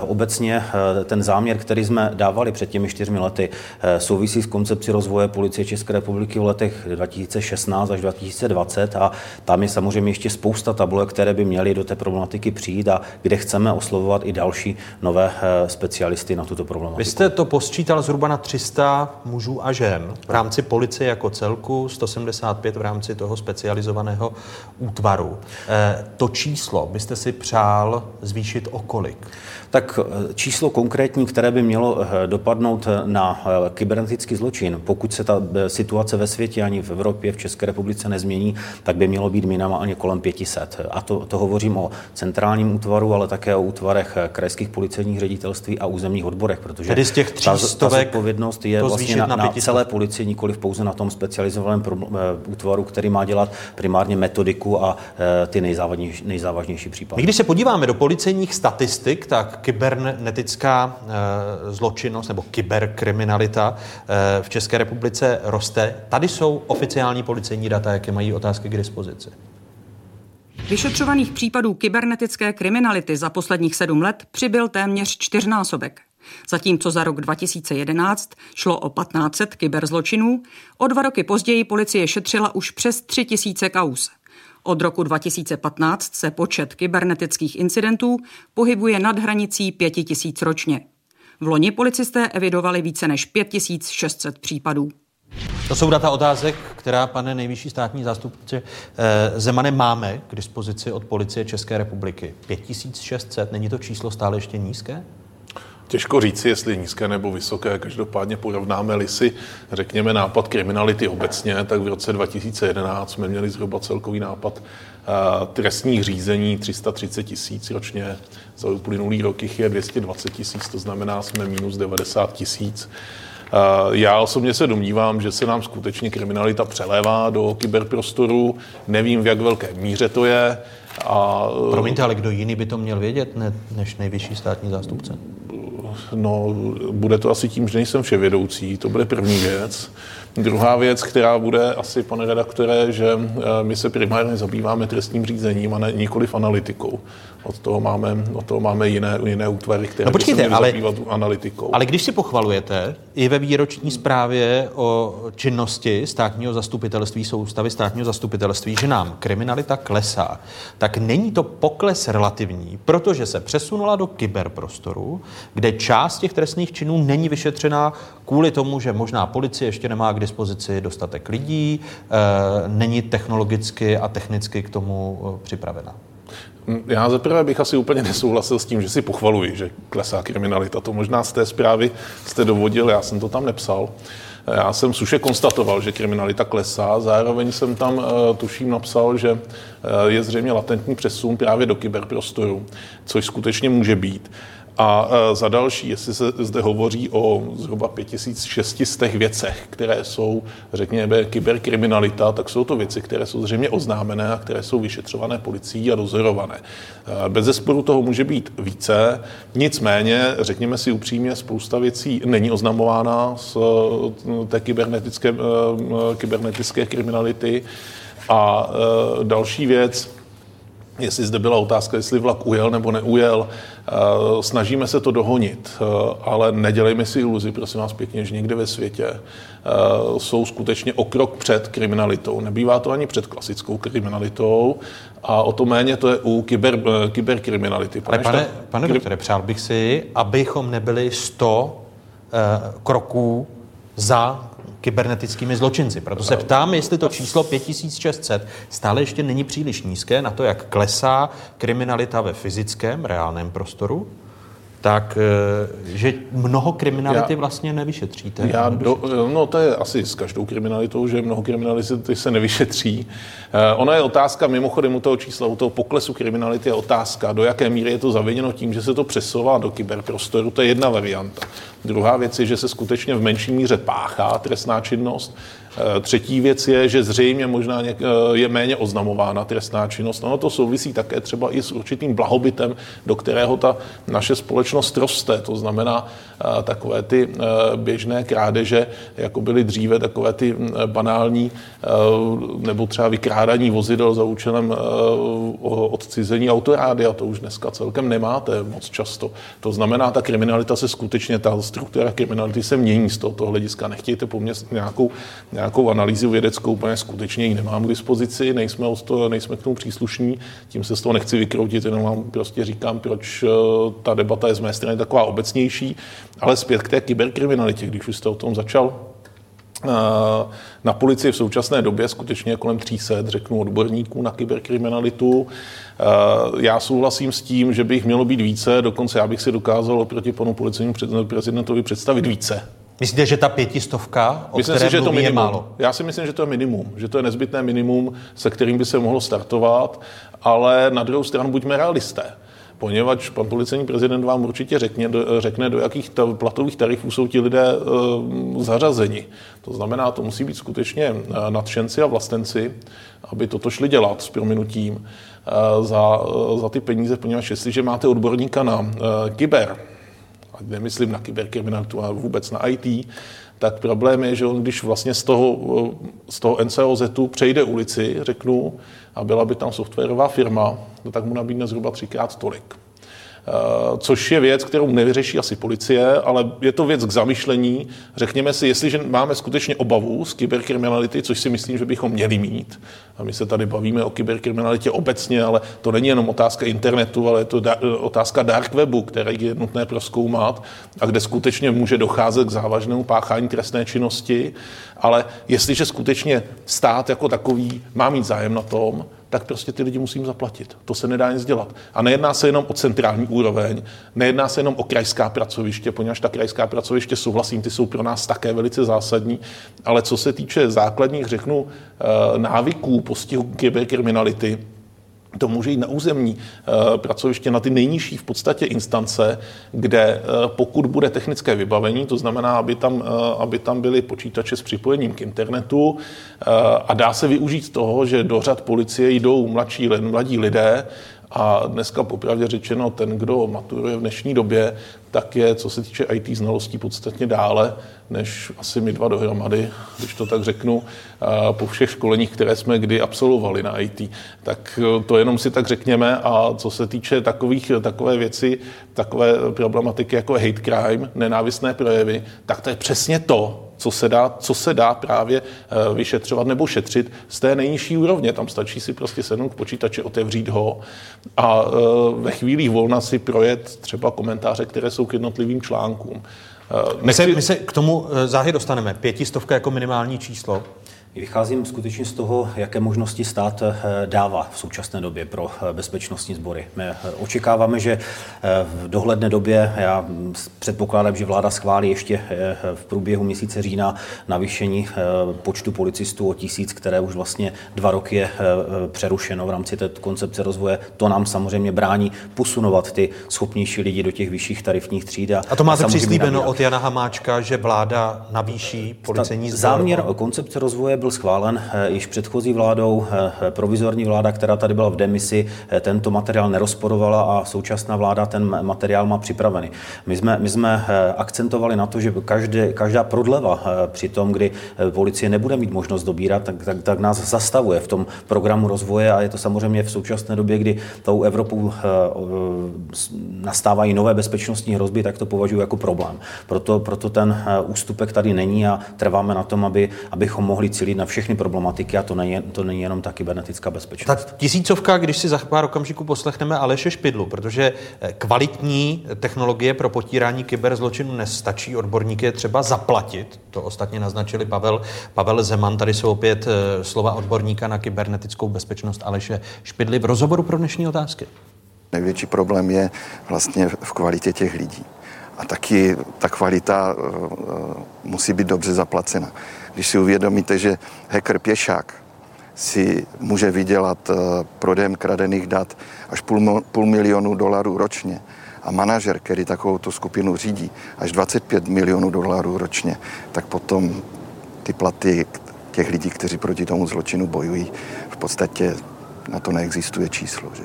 Obecně ten záměr, který jsme dávali před těmi čtyřmi lety, Eh, souvisí s koncepcí rozvoje policie České republiky v letech 2016 až 2020 a tam je samozřejmě ještě spousta tabulek, které by měly do té problematiky přijít a kde chceme oslovovat i další nové eh, specialisty na tuto problematiku. Vy jste to posčítal zhruba na 300 mužů a žen v rámci policie jako celku, 175 v rámci toho specializovaného útvaru. Eh, to číslo byste si přál zvýšit o kolik? Tak číslo konkrétní, které by mělo dopadnout na kybernetický zločin, pokud se ta eh, situace ve světě ani v Evropě, v České republice nezmění, tak by mělo být minimálně kolem 500. A to, to hovořím o centrálním útvaru, ale také o útvarech eh, krajských policejních ředitelství a územních odborech, protože Tedy z těch ta, ta odpovědnost je vlastně na, na celé policii, nikoli pouze na tom specializovaném pro, útvaru, který má dělat primárně metodiku a ty nejzávažnější, nejzávažnější případy. My když se podíváme do policejních statistik, tak kybernetická uh, zločinnost nebo kyberkriminalita kriminalita eh, v České republice roste. Tady jsou oficiální policejní data, jaké mají otázky k dispozici. Vyšetřovaných případů kybernetické kriminality za posledních sedm let přibyl téměř čtyřnásobek. Zatímco za rok 2011 šlo o 1500 kyberzločinů, o dva roky později policie šetřila už přes 3000 kaus. Od roku 2015 se počet kybernetických incidentů pohybuje nad hranicí 5000 ročně. V loni policisté evidovali více než 5600 případů. To jsou data otázek, která, pane nejvyšší státní zástupce eh, Zemane, máme k dispozici od policie České republiky. 5600, není to číslo stále ještě nízké? Těžko říci, jestli nízké nebo vysoké. Každopádně porovnáme-li si, řekněme, nápad kriminality obecně, tak v roce 2011 jsme měli zhruba celkový nápad uh, trestních řízení 330 tisíc ročně. Za uplynulý rok jich je 220 tisíc, to znamená, jsme minus 90 tisíc. Uh, já osobně se domnívám, že se nám skutečně kriminalita přelévá do kyberprostoru. Nevím, v jak velké míře to je. A, Promiňte, ale kdo jiný by to měl vědět ne, než nejvyšší státní zástupce? No, bude to asi tím, že nejsem vševědoucí, to bude první věc. Druhá věc, která bude asi, pane redaktore, že eh, my se primárně zabýváme trestním řízením a ne, nikoliv analytikou. Od toho máme, od toho máme jiné, jiné útvary, které No počkejte, se ale- zabývat analytikou. Ale když si pochvalujete i ve výroční zprávě o činnosti státního zastupitelství, soustavy státního zastupitelství, že nám kriminalita klesá, tak není to pokles relativní, protože se přesunula do kyberprostoru, kde část těch trestných činů není vyšetřená kvůli tomu, že možná policie ještě nemá k dispozici dostatek lidí, e, není technologicky a technicky k tomu eh, připravena. Já zaprvé bych asi úplně nesouhlasil s tím, že si pochvaluji, že klesá kriminalita. To možná z té zprávy jste dovodil, já jsem to tam nepsal. Já jsem suše konstatoval, že kriminalita klesá, zároveň jsem tam, eh, tuším, napsal, že eh, je zřejmě latentní přesun právě do kyberprostoru, což skutečně může být. A eh, za další, jestli se zde hovoří o zhruba 5600 věcech, které jsou, řekněme, kyberkriminalita, tak jsou to věci, které jsou zřejmě oznámené a které jsou vyšetřované policií a dozorované. Eh, Bez zesporu toho může být více, nicméně, řekněme si upřímně, spousta věcí není oznamována z eh, té kybernetické, kybernetické kriminality. A další věc, jestli zde byla otázka, jestli vlak ujel nebo neujel. Eh, Snažíme se to dohonit, eh, ale nedělejme si iluzi, prosím vás pěkně, že někde ve světě eh, jsou skutečně o krok před kriminalitou. Nebývá to ani před klasickou kriminalitou a o to méně to je u kyber, kyberkriminality. Ale pane, ta- pane doktore, přál bych si, abychom nebyli 100 eh, kroků za kybernetickými zločinci. Proto se ptám, jestli to číslo 5600 stále ještě není příliš nízké na to, jak klesá kriminalita ve fyzickém, reálném prostoru, tak eh, že mnoho kriminality Já- vlastně nevyšetříte. Já do, no to je asi s každou kriminalitou, že mnoho kriminality se nevyšetří. Eh, Ona je otázka, mimochodem u toho čísla, u toho poklesu kriminality je otázka, do jaké míry je to zaviněno tím, že se to přesouvá do kyberprostoru, to je jedna varianta. Druhá věc je, že se skutečně v menší míře páchá trestná činnost. Eh, Třetí věc je, že zřejmě možná eh, je méně oznamována trestná činnost. Ono to souvisí také třeba i s určitým blahobytem, do kterého ta naše společnost roste. To znamená eh, takové ty běžné krádeže, jako byly dříve takové ty mm, banální nebo třeba vykrádání vozidel za účelem odcizení autorádia. To už dneska celkem nemáte moc často. To znamená, ta kriminalita se skutečně, ta struktura kriminality se mění z tohoto hlediska. Nechtějte po mně nějakou, nějakou analýzu vědeckou, úplně skutečně ji nemám k dispozici, nejsme, od toho, nejsme k tomu příslušní, tím se z toho nechci vykroutit, jenom vám prostě říkám, proč eh, ta debata je z mé strany taková obecnější, ale zpět k té kyberkriminalitě, když už jste o tom začal, Eh, Na policii v současné době skutečně kolem 300, řeknu, odborníků na kyberkriminalitu. Eh, Já souhlasím s tím, že by jich mělo být více, dokonce já bych si dokázal oproti panu policejnímu prezidentovi představit více. Myslíte, že ta pětistovka, o Myslím které si, že to mluví, je minimum. málo? Já si myslím, že to je minimum, že to je nezbytné minimum, se kterým by se mohlo startovat, ale na druhou stranu buďme realisté. Poněvadž pan policejní prezident vám určitě řekne, do, řekne, do jakých ta, platových tarifů jsou ti lidé e, zařazeni. To znamená, to musí být skutečně eh, nadšenci a vlastenci, aby toto šli dělat s prominutím e, za, e, za ty peníze, poněvadž jestliže máte odborníka na e, kyber, a nemyslím na kyberkriminalitu, ale vůbec na IT, tak problém je, že on když vlastně z toho, z toho NCOZ přejde ulici, řeknu, a byla by tam softwarová firma, no tak mu nabídne zhruba třikrát tolik. Eh, což je věc, kterou nevyřeší asi policie, ale je to věc k zamyšlení. Řekněme si, jestliže máme skutečně obavu z kyberkriminality, což si myslím, že bychom měli mít, a my se tady bavíme o kyberkriminalitě obecně, ale to není jenom otázka internetu, ale je to da- otázka dark webu, který je nutné proskoumat a kde skutečně může docházet k závažnému páchání trestné činnosti. Ale jestliže skutečně stát jako takový má mít zájem na tom, tak prostě ty lidi musím zaplatit. To se nedá nic dělat. A nejedná se jenom o centrální úroveň, nejedná se jenom o krajská pracoviště, poněvadž ta krajská pracoviště, souhlasím, ty jsou pro nás také velice zásadní, ale co se týče základních, řeknu, eh, návyků postihu kyberkriminality, to může jít na územní eh, pracoviště, na ty nejnižší v podstatě instance, kde eh, pokud bude technické vybavení, to znamená, aby tam, eh, aby tam byly počítače s připojením k internetu a dá se využít toho, že do řad policie jdou mladší, mladí lidé A dneska popravdě řečeno, ten, kdo maturuje v dnešní době, tak je, co se týče IT znalostí, podstatně dále, než asi my dva dohromady, když to tak řeknu, po všech školeních, které jsme kdy absolvovali na IT. Tak e, to jenom si tak řekněme. A co se týče takových, takové věci, takové problematiky jako hate crime, nenávistné projevy, tak to je přesně to, co se dá, co se dá právě e, vyšetřovat nebo šetřit z té nejnižší úrovně. Tam stačí si prostě sednout k počítači, otevřít ho a e, ve chvílích volna si projet třeba komentáře, které jsou k jednotlivým článkům. My se, my se k tomu záhy dostaneme. Pětistovka jako minimální číslo. Vycházím skutečně z toho, jaké možnosti stát eh, dává v současné době pro eh, bezpečnostní sbory. My eh, očekáváme, že v dohledné době, já předpokládám, že vláda schválí ještě v průběhu měsíce října navýšení počtu policistů o tisíc, které už vlastně dva roky je přerušeno v rámci té koncepce rozvoje. To nám samozřejmě brání posunovat ty schopnější lidi do těch vyšších tarifních tříd. A to máte přislíbeno od Jana Hamáčka, že vláda navýší policejní sbor? Záměr koncepce rozvoje byl schválen eh, již předchozí vládou. Eh, provizorní vláda, která tady byla v demisi, eh, tento materiál nerozporovala a současná vláda ten materiál má připravený. My jsme, my jsme akcentovali na to, že každé, každá prodleva při tom, kdy policie nebude mít možnost dobírat, tak, tak, tak nás zastavuje v tom programu rozvoje a je to samozřejmě v současné době, kdy tou Evropou nastávají nové bezpečnostní hrozby, tak to považuji jako problém. Proto, proto ten ústupek tady není a trváme na tom, aby, abychom mohli cílit na všechny problematiky a to není, to není jenom ta kybernetická bezpečnost. Ta tisícovka, když si za pár okamžiků poslechneme Aleše Špidlu, protože eh, kvalitní technologie pro potírání kyberzločinu nestačí, odborníky je třeba zaplatit, to ostatně naznačili Pavel, Pavel Zeman, tady jsou opět eh, slova odborníka na kybernetickou bezpečnost Aleše Špidly v rozhovoru pro dnešní otázky. Největší problém je vlastně v kvalitě těch lidí. A taky ta kvalita uh, musí být dobře zaplacena. Když si uvědomíte, že hacker pěšák si může vydělat uh, prodejem kradených dat až půl, půl milionu dolarů ročně a manažer, který takovou skupinu řídí, až 25 milionů dolarů ročně, tak potom ty platy těch lidí, kteří proti tomu zločinu bojují, v podstatě na to neexistuje číslo. Že?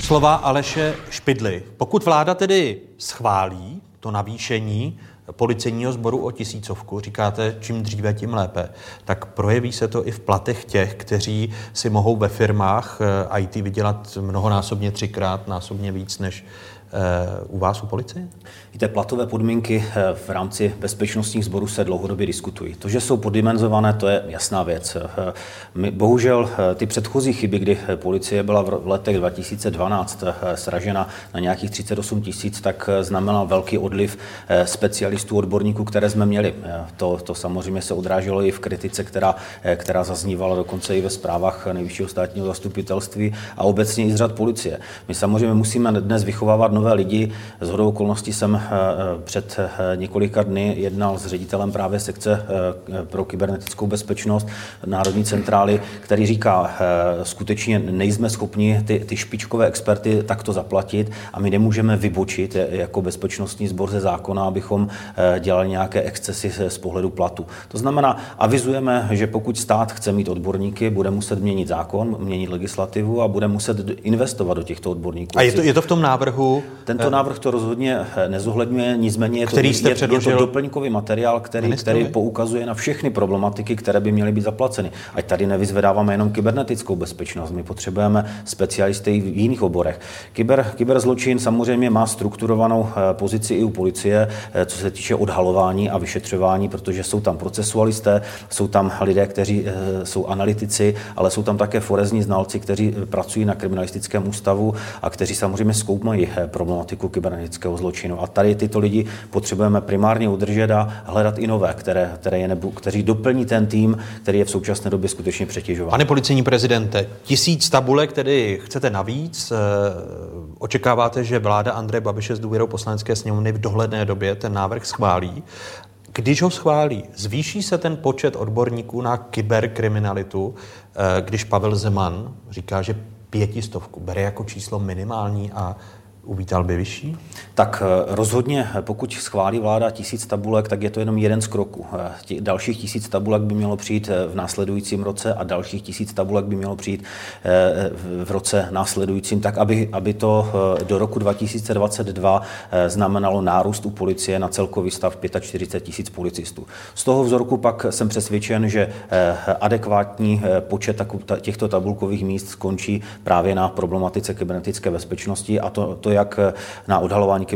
Slova Aleše Špidly. Pokud vláda tedy schválí to navýšení policejního sboru o tisícovku, říkáte, čím dříve, tím lépe, tak projeví se to i v platech těch, kteří si mohou ve firmách eh, IT vydělat mnohonásobně třikrát, násobně víc než u vás u policie? Víte, platové podmínky eh, v rámci bezpečnostních sborů se dlouhodobě diskutují. To, že jsou poddimenzované, to je jasná věc. Eh, my, bohužel eh, ty předchozí chyby, kdy policie byla v letech 2012 sražena na nějakých 38 tisíc, tak znamenal velký odliv specialistů, odborníků, které jsme měli. To, to samozřejmě se odráželo i v kritice, která, která zaznívala dokonce i ve zprávách nejvyššího státního zastupitelství a obecně i z řad policie. My samozřejmě musíme dnes vychovávat nové lidi. Z hodou okolností jsem eh, eh, před eh, několika dny jednal s ředitelem právě sekce pro kybernetickou bezpečnost Národní centrály, který říká, skutečně nejsme schopni ty, ty špičkové experty takto zaplatit a my nemůžeme vybočit jako bezpečnostní sbor ze zákona, abychom dělali nějaké excesy z pohledu platu. To znamená, avizujeme, že pokud stát chce mít odborníky, bude muset měnit zákon, měnit legislativu a bude muset investovat do těchto odborníků. A je to, je to v tom návrhu tento návrh to rozhodně eh, nezohledňuje, nicméně je to, který jste je, je to doplňkový materiál, který, který poukazuje na všechny problematiky, které by měly být zaplaceny. Ať tady nevyzvedáváme jenom kybernetickou bezpečnost, my potřebujeme specialisty i v jiných oborech. Kyber, kyberzločin samozřejmě má strukturovanou eh, pozici i u policie, eh, co se týče odhalování a vyšetřování, protože jsou tam procesualisté, jsou tam lidé, kteří jsou analytici, ale jsou tam také forezní znalci, kteří pracují na kriminalistickém ústavu a kteří samozřejmě zkoumají problematiku kybernetického zločinu. A tady tyto lidi potřebujeme primárně udržet a hledat i nové, které, které je nebu, kteří doplní ten tým, který je v současné době skutečně přetěžován. Pane policejní prezidente, tisíc tabulek tedy chcete navíc. Eh, očekáváte, že vláda Andreje Babiše s důvěrou poslanecké sněmovny v dohledné době ten návrh schválí. Když ho schválí, zvýší se ten počet odborníků na kyberkriminalitu, eh, když Pavel Zeman říká, že pětistovku bere jako číslo minimální a Uvítal by vyšší? Tak eh, rozhodně, pokud schválí vláda tisíc tabulek, tak je to jenom jeden z kroků. Eh, dalších tisíc tabulek by mělo přijít eh, v následujícím roce a dalších tisíc tabulek by mělo přijít v roce následujícím, tak aby, aby to do roku 2022 znamenalo nárůst u policie na celkový stav 45 tisíc policistů. Z toho vzorku pak jsem přesvědčen, že adekvátní počet těchto tabulkových míst skončí právě na problematice kybernetické bezpečnosti a to, to jak na odhalování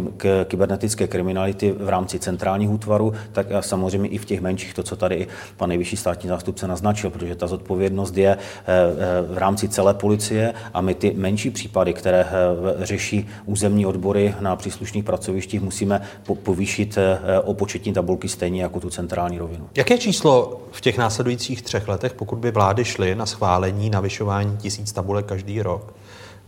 kybernetické kriminality v rámci centrálních útvarů, tak a samozřejmě i v těch menších, to, co tady pan nejvyšší státní zástupce naznačil, protože ta zodpovědnost je eh, eh, v rámci celé policie a my ty menší případy, které eh, řeší územní odbory na příslušných pracovištích, musíme povýšit o početní tabulky stejně jako tu centrální rovinu. Jaké číslo v těch následujících třech letech, pokud by vlády šly na schválení navyšování tisíc tabulek každý rok,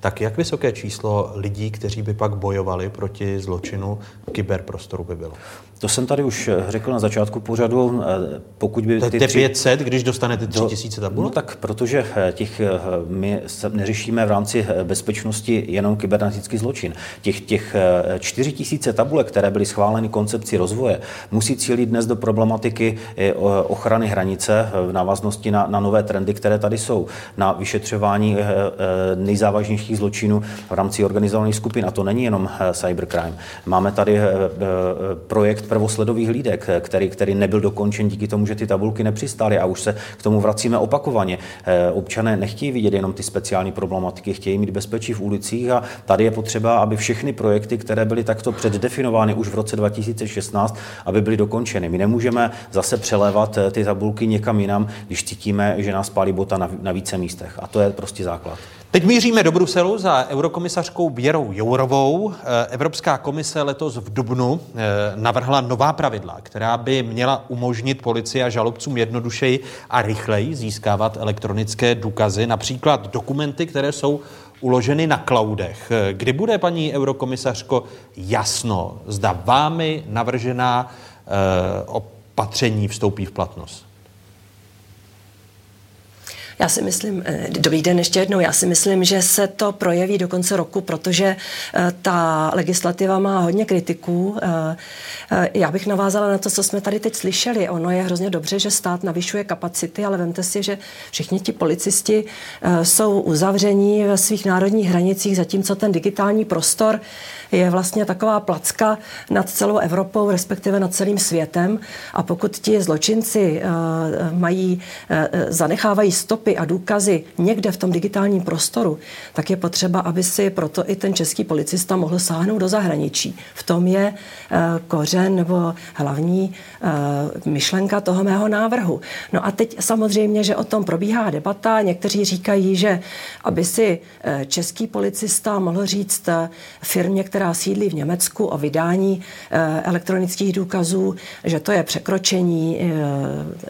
tak jak vysoké číslo lidí, kteří by pak bojovali proti zločinu v kyberprostoru by bylo? To jsem tady už eh, řekl na začátku pořadu. Eh, pokud by ty tři... 500, když dostanete 3000 tabulek? No tak, protože eh, těch, my neřešíme v rámci bezpečnosti jenom kybernetický zločin. Těch, těch 4000 tabulek, které byly schváleny koncepci rozvoje, musí cílit dnes do problematiky ochrany hranice v návaznosti na, na nové trendy, které tady jsou, na vyšetřování nejzávažnějších zločinů v rámci organizovaných skupin. A to není jenom cybercrime. Máme tady projekt prvosledových hlídek, který, který nebyl dokončen díky tomu, že ty tabulky nepřistály a už se k tomu vracíme opakovaně. Eh, občané nechtějí vidět jenom ty speciální problematiky, chtějí mít bezpečí v ulicích a tady je potřeba, aby všechny projekty, které byly takto předdefinovány už v roce 2016, aby byly dokončeny. My nemůžeme zase přelévat eh, ty tabulky někam jinam, když cítíme, že nás pálí bota na, na více místech. A to je prostě základ. Teď míříme do Bruselu za eurokomisařkou Věrou Jourovou. Eh, Evropská komise letos v Dubnu eh, navrhla nová pravidla, která by měla umožnit policii a žalobcům jednodušeji a rychleji získávat elektronické důkazy, například dokumenty, které jsou uloženy na cloudech. Eh, kdy bude, paní eurokomisařko, jasno, zda vámi navržená opatření vstoupí v platnost? Já si myslím, eh, dobrý den ještě jednou, já si myslím, že se to projeví do konce roku, protože eh, ta legislativa má hodně kritiků. Eh, já bych navázala na to, co jsme tady teď slyšeli. Ono je hrozně dobře, že stát navyšuje kapacity, ale vemte si, že všichni ti policisti jsou uzavření ve svých národních hranicích, zatímco ten digitální prostor je vlastně taková placka nad celou Evropou, respektive nad celým světem. A pokud ti zločinci mají, zanechávají stopy a důkazy někde v tom digitálním prostoru, tak je potřeba, aby si proto i ten český policista mohl sáhnout do zahraničí. V tom je kořen nebo hlavní myšlenka toho mého návrhu. No a teď samozřejmě, že o tom probíhá debata. Někteří říkají, že aby si český policista mohl říct firmě, která sídlí v Německu o vydání elektronických důkazů, že to je překročení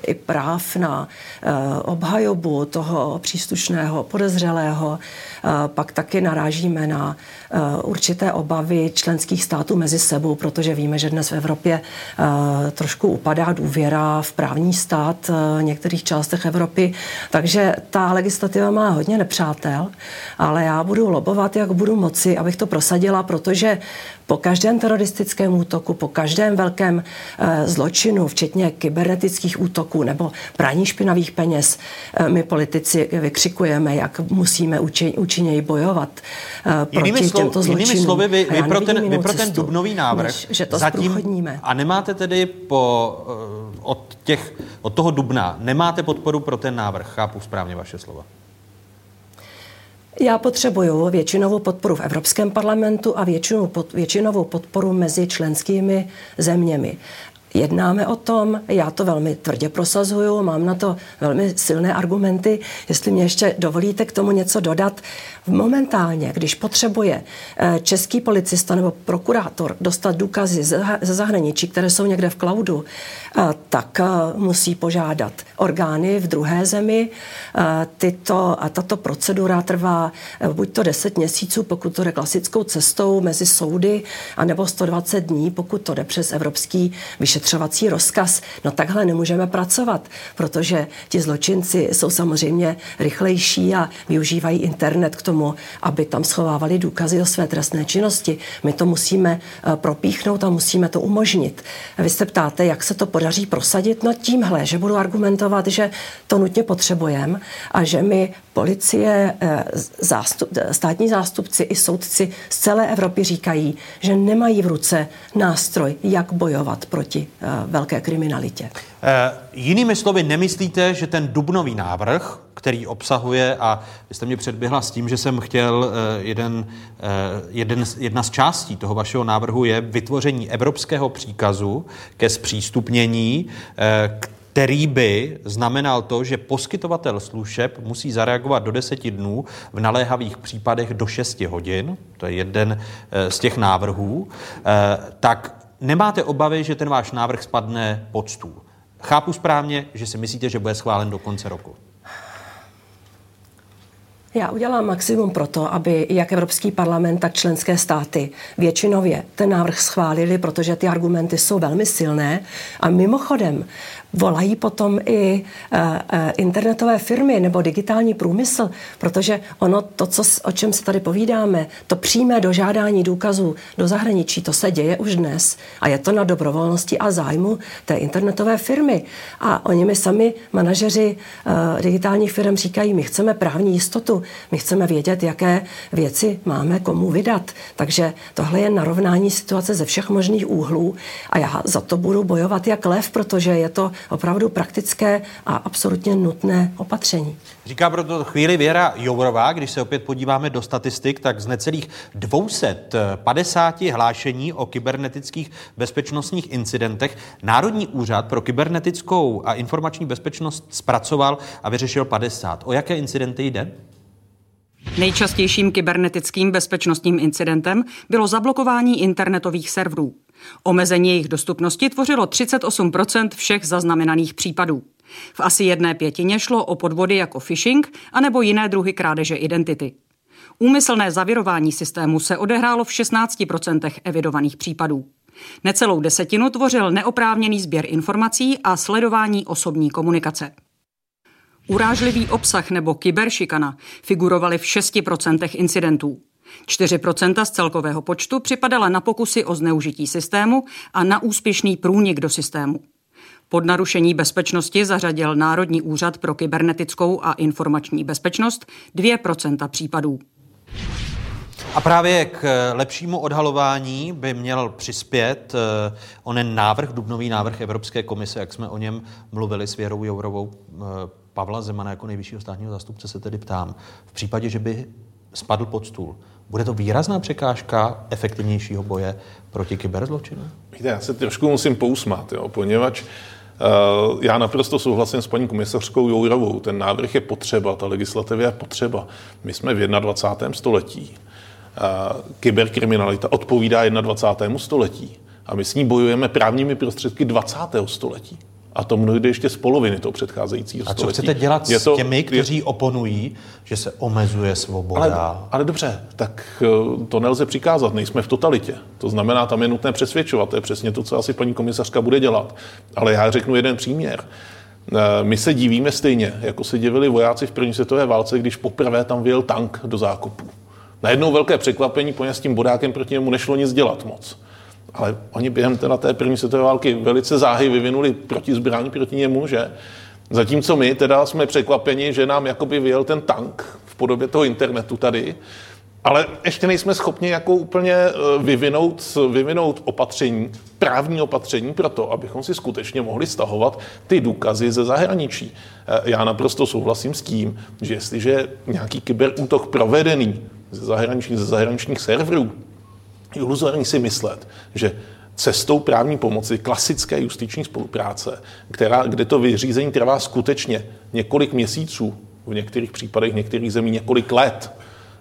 i práv na obhajobu, toho příslušného podezřelého. Pak taky narážíme na určité obavy členských států mezi sebou, protože víme, že dnes v Evropě trošku upadá důvěra v právní stát v některých částech Evropy. Takže ta legislativa má hodně nepřátel, ale já budu lobovat, jak budu moci, abych to prosadila, protože po každém teroristickém útoku, po každém velkém zločinu, včetně kybernetických útoků nebo praní špinavých peněz, my politici vykřikujeme, jak musíme účinněji bojovat uh, proti jinými těmto zločinům. Jinými slovy, vy, vy, pro ten, vy pro ten dubnový návrh než, že to zatím, a nemáte tedy po, uh, od, těch, od toho dubna, nemáte podporu pro ten návrh, chápu správně vaše slova. Já potřebuju většinovou podporu v Evropském parlamentu a většinovou podporu mezi členskými zeměmi. Jednáme o tom, já to velmi tvrdě prosazuju, mám na to velmi silné argumenty. Jestli mě ještě dovolíte k tomu něco dodat, momentálně, když potřebuje eh, český policista nebo prokurátor dostat důkazy ze zahraničí, které jsou někde v cloudu, eh, tak eh, musí požádat orgány v druhé zemi. Tyto, a tato procedura trvá buď to 10 měsíců, pokud to jde klasickou cestou mezi soudy, anebo 120 dní, pokud to jde přes Evropský vyšetřovací vyšetřovací rozkaz. No takhle nemůžeme pracovat, protože ti zločinci jsou samozřejmě rychlejší a využívají internet k tomu, aby tam schovávali důkazy o své trestné činnosti. My to musíme eh, propíchnout a musíme to umožnit. Vy se ptáte, jak se to podaří prosadit? No tímhle, že budu argumentovat, že to nutně potřebujeme a že my policie, eh, zástup, státní zástupci i soudci z celé Evropy říkají, že nemají v ruce nástroj, jak bojovat proti eh, velké kriminalitě. E, jinými slovy, nemyslíte, že ten dubnový návrh, který obsahuje, a vy jste mě předběhla s tím, že jsem chtěl jeden, jeden, jedna z částí toho vašeho návrhu je vytvoření evropského příkazu ke zpřístupnění, který by znamenal to, že poskytovatel služeb musí zareagovat do deseti dnů, v naléhavých případech do 6 hodin, to je jeden eh, z těch návrhů, eh, tak nemáte obavy, že ten váš návrh spadne pod stůl. Chápu správně, že si myslíte, že bude schválen do konce roku. Já udělám maximum pro to, aby jak Evropský parlament, tak členské státy většinově ten návrh schválili, protože ty argumenty jsou velmi silné. A mimochodem, volají potom i uh, uh, internetové firmy nebo digitální průmysl, protože ono, to, co, o čem se tady povídáme, to přímé dožádání důkazů do zahraničí, to se děje už dnes a je to na dobrovolnosti a zájmu té internetové firmy. A oni mi sami, manažeři uh, digitálních firm, říkají, my chceme právní jistotu, my chceme vědět, jaké věci máme komu vydat. Takže tohle je narovnání situace ze všech možných úhlů a já za to budu bojovat jak lev, protože je to opravdu praktické a absolutně nutné opatření. Říká pro chvíli Věra Jourová, když se opět podíváme do statistik, tak z necelých 250 hlášení o kybernetických bezpečnostních incidentech Národní úřad pro kybernetickou a informační bezpečnost zpracoval a vyřešil 50. O jaké incidenty jde? Nejčastějším kybernetickým bezpečnostním incidentem bylo zablokování internetových serverů. Omezení jejich dostupnosti tvořilo 38% všech zaznamenaných případů. V asi jedné pětině šlo o podvody jako phishing anebo jiné druhy krádeže identity. Úmyslné zavirování systému se odehrálo v 16% evidovaných případů. Necelou desetinu tvořil neoprávněný sběr informací a sledování osobní komunikace. Urážlivý obsah nebo kyberšikana figurovaly v 6% incidentů. 4% z celkového počtu připadala na pokusy o zneužití systému a na úspěšný průnik do systému. Pod narušení bezpečnosti zařadil Národní úřad pro kybernetickou a informační bezpečnost 2% případů. A právě k lepšímu odhalování by měl přispět eh, onen návrh, dubnový návrh Evropské komise, jak jsme o něm mluvili s Věrou Jourovou eh, Pavla Zemana jako nejvyššího státního zástupce se tedy ptám, v případě, že by spadl pod stůl, bude to výrazná překážka efektivnějšího boje proti kyberzločinu? Víte, já se trošku musím pousmát, jo, poněvadž uh, já naprosto souhlasím s paní komisařskou Jourovou. Ten návrh je potřeba, ta legislativa je potřeba. My jsme v 21. století. Uh, kyberkriminalita odpovídá 21. století. A my s ní bojujeme právními prostředky 20. století. A to mnohdy ještě z poloviny toho předcházejícího A co století. chcete dělat je s to, těmi, kteří oponují, že se omezuje svoboda? Ale, ale dobře, tak eh, to nelze přikázat, nejsme v totalitě. To znamená, tam je nutné přesvědčovat, to je přesně to, co asi paní komisařka bude dělat. Ale já řeknu jeden příměr. Eh, My se divíme stejně, jako se divili vojáci v první světové válce, když poprvé tam vyjel tank do zákopu. Najednou velké překvapení, poněvadž s tím bodákem proti němu nešlo nic dělat moc. Ale oni během teda té první světové války velice záhy vyvinuli proti zbraní proti němu, že? Zatímco my teda jsme překvapeni, že nám jakoby vyjel ten tank v podobě toho internetu tady, ale ještě nejsme schopni jako úplně eh, vyvinout, vyvinout opatření, právní opatření pro to, abychom si skutečně mohli stahovat ty důkazy ze zahraničí. Eh, Já naprosto souhlasím s tím, že jestliže je nějaký kyberútok provedený ze zahraničních, ze zahraničních serverů, iluzorní si myslet, že cestou právní pomoci, klasické justiční spolupráce, která, kde to vyřízení trvá skutečně několik měsíců, v některých případech, v některých zemí několik let,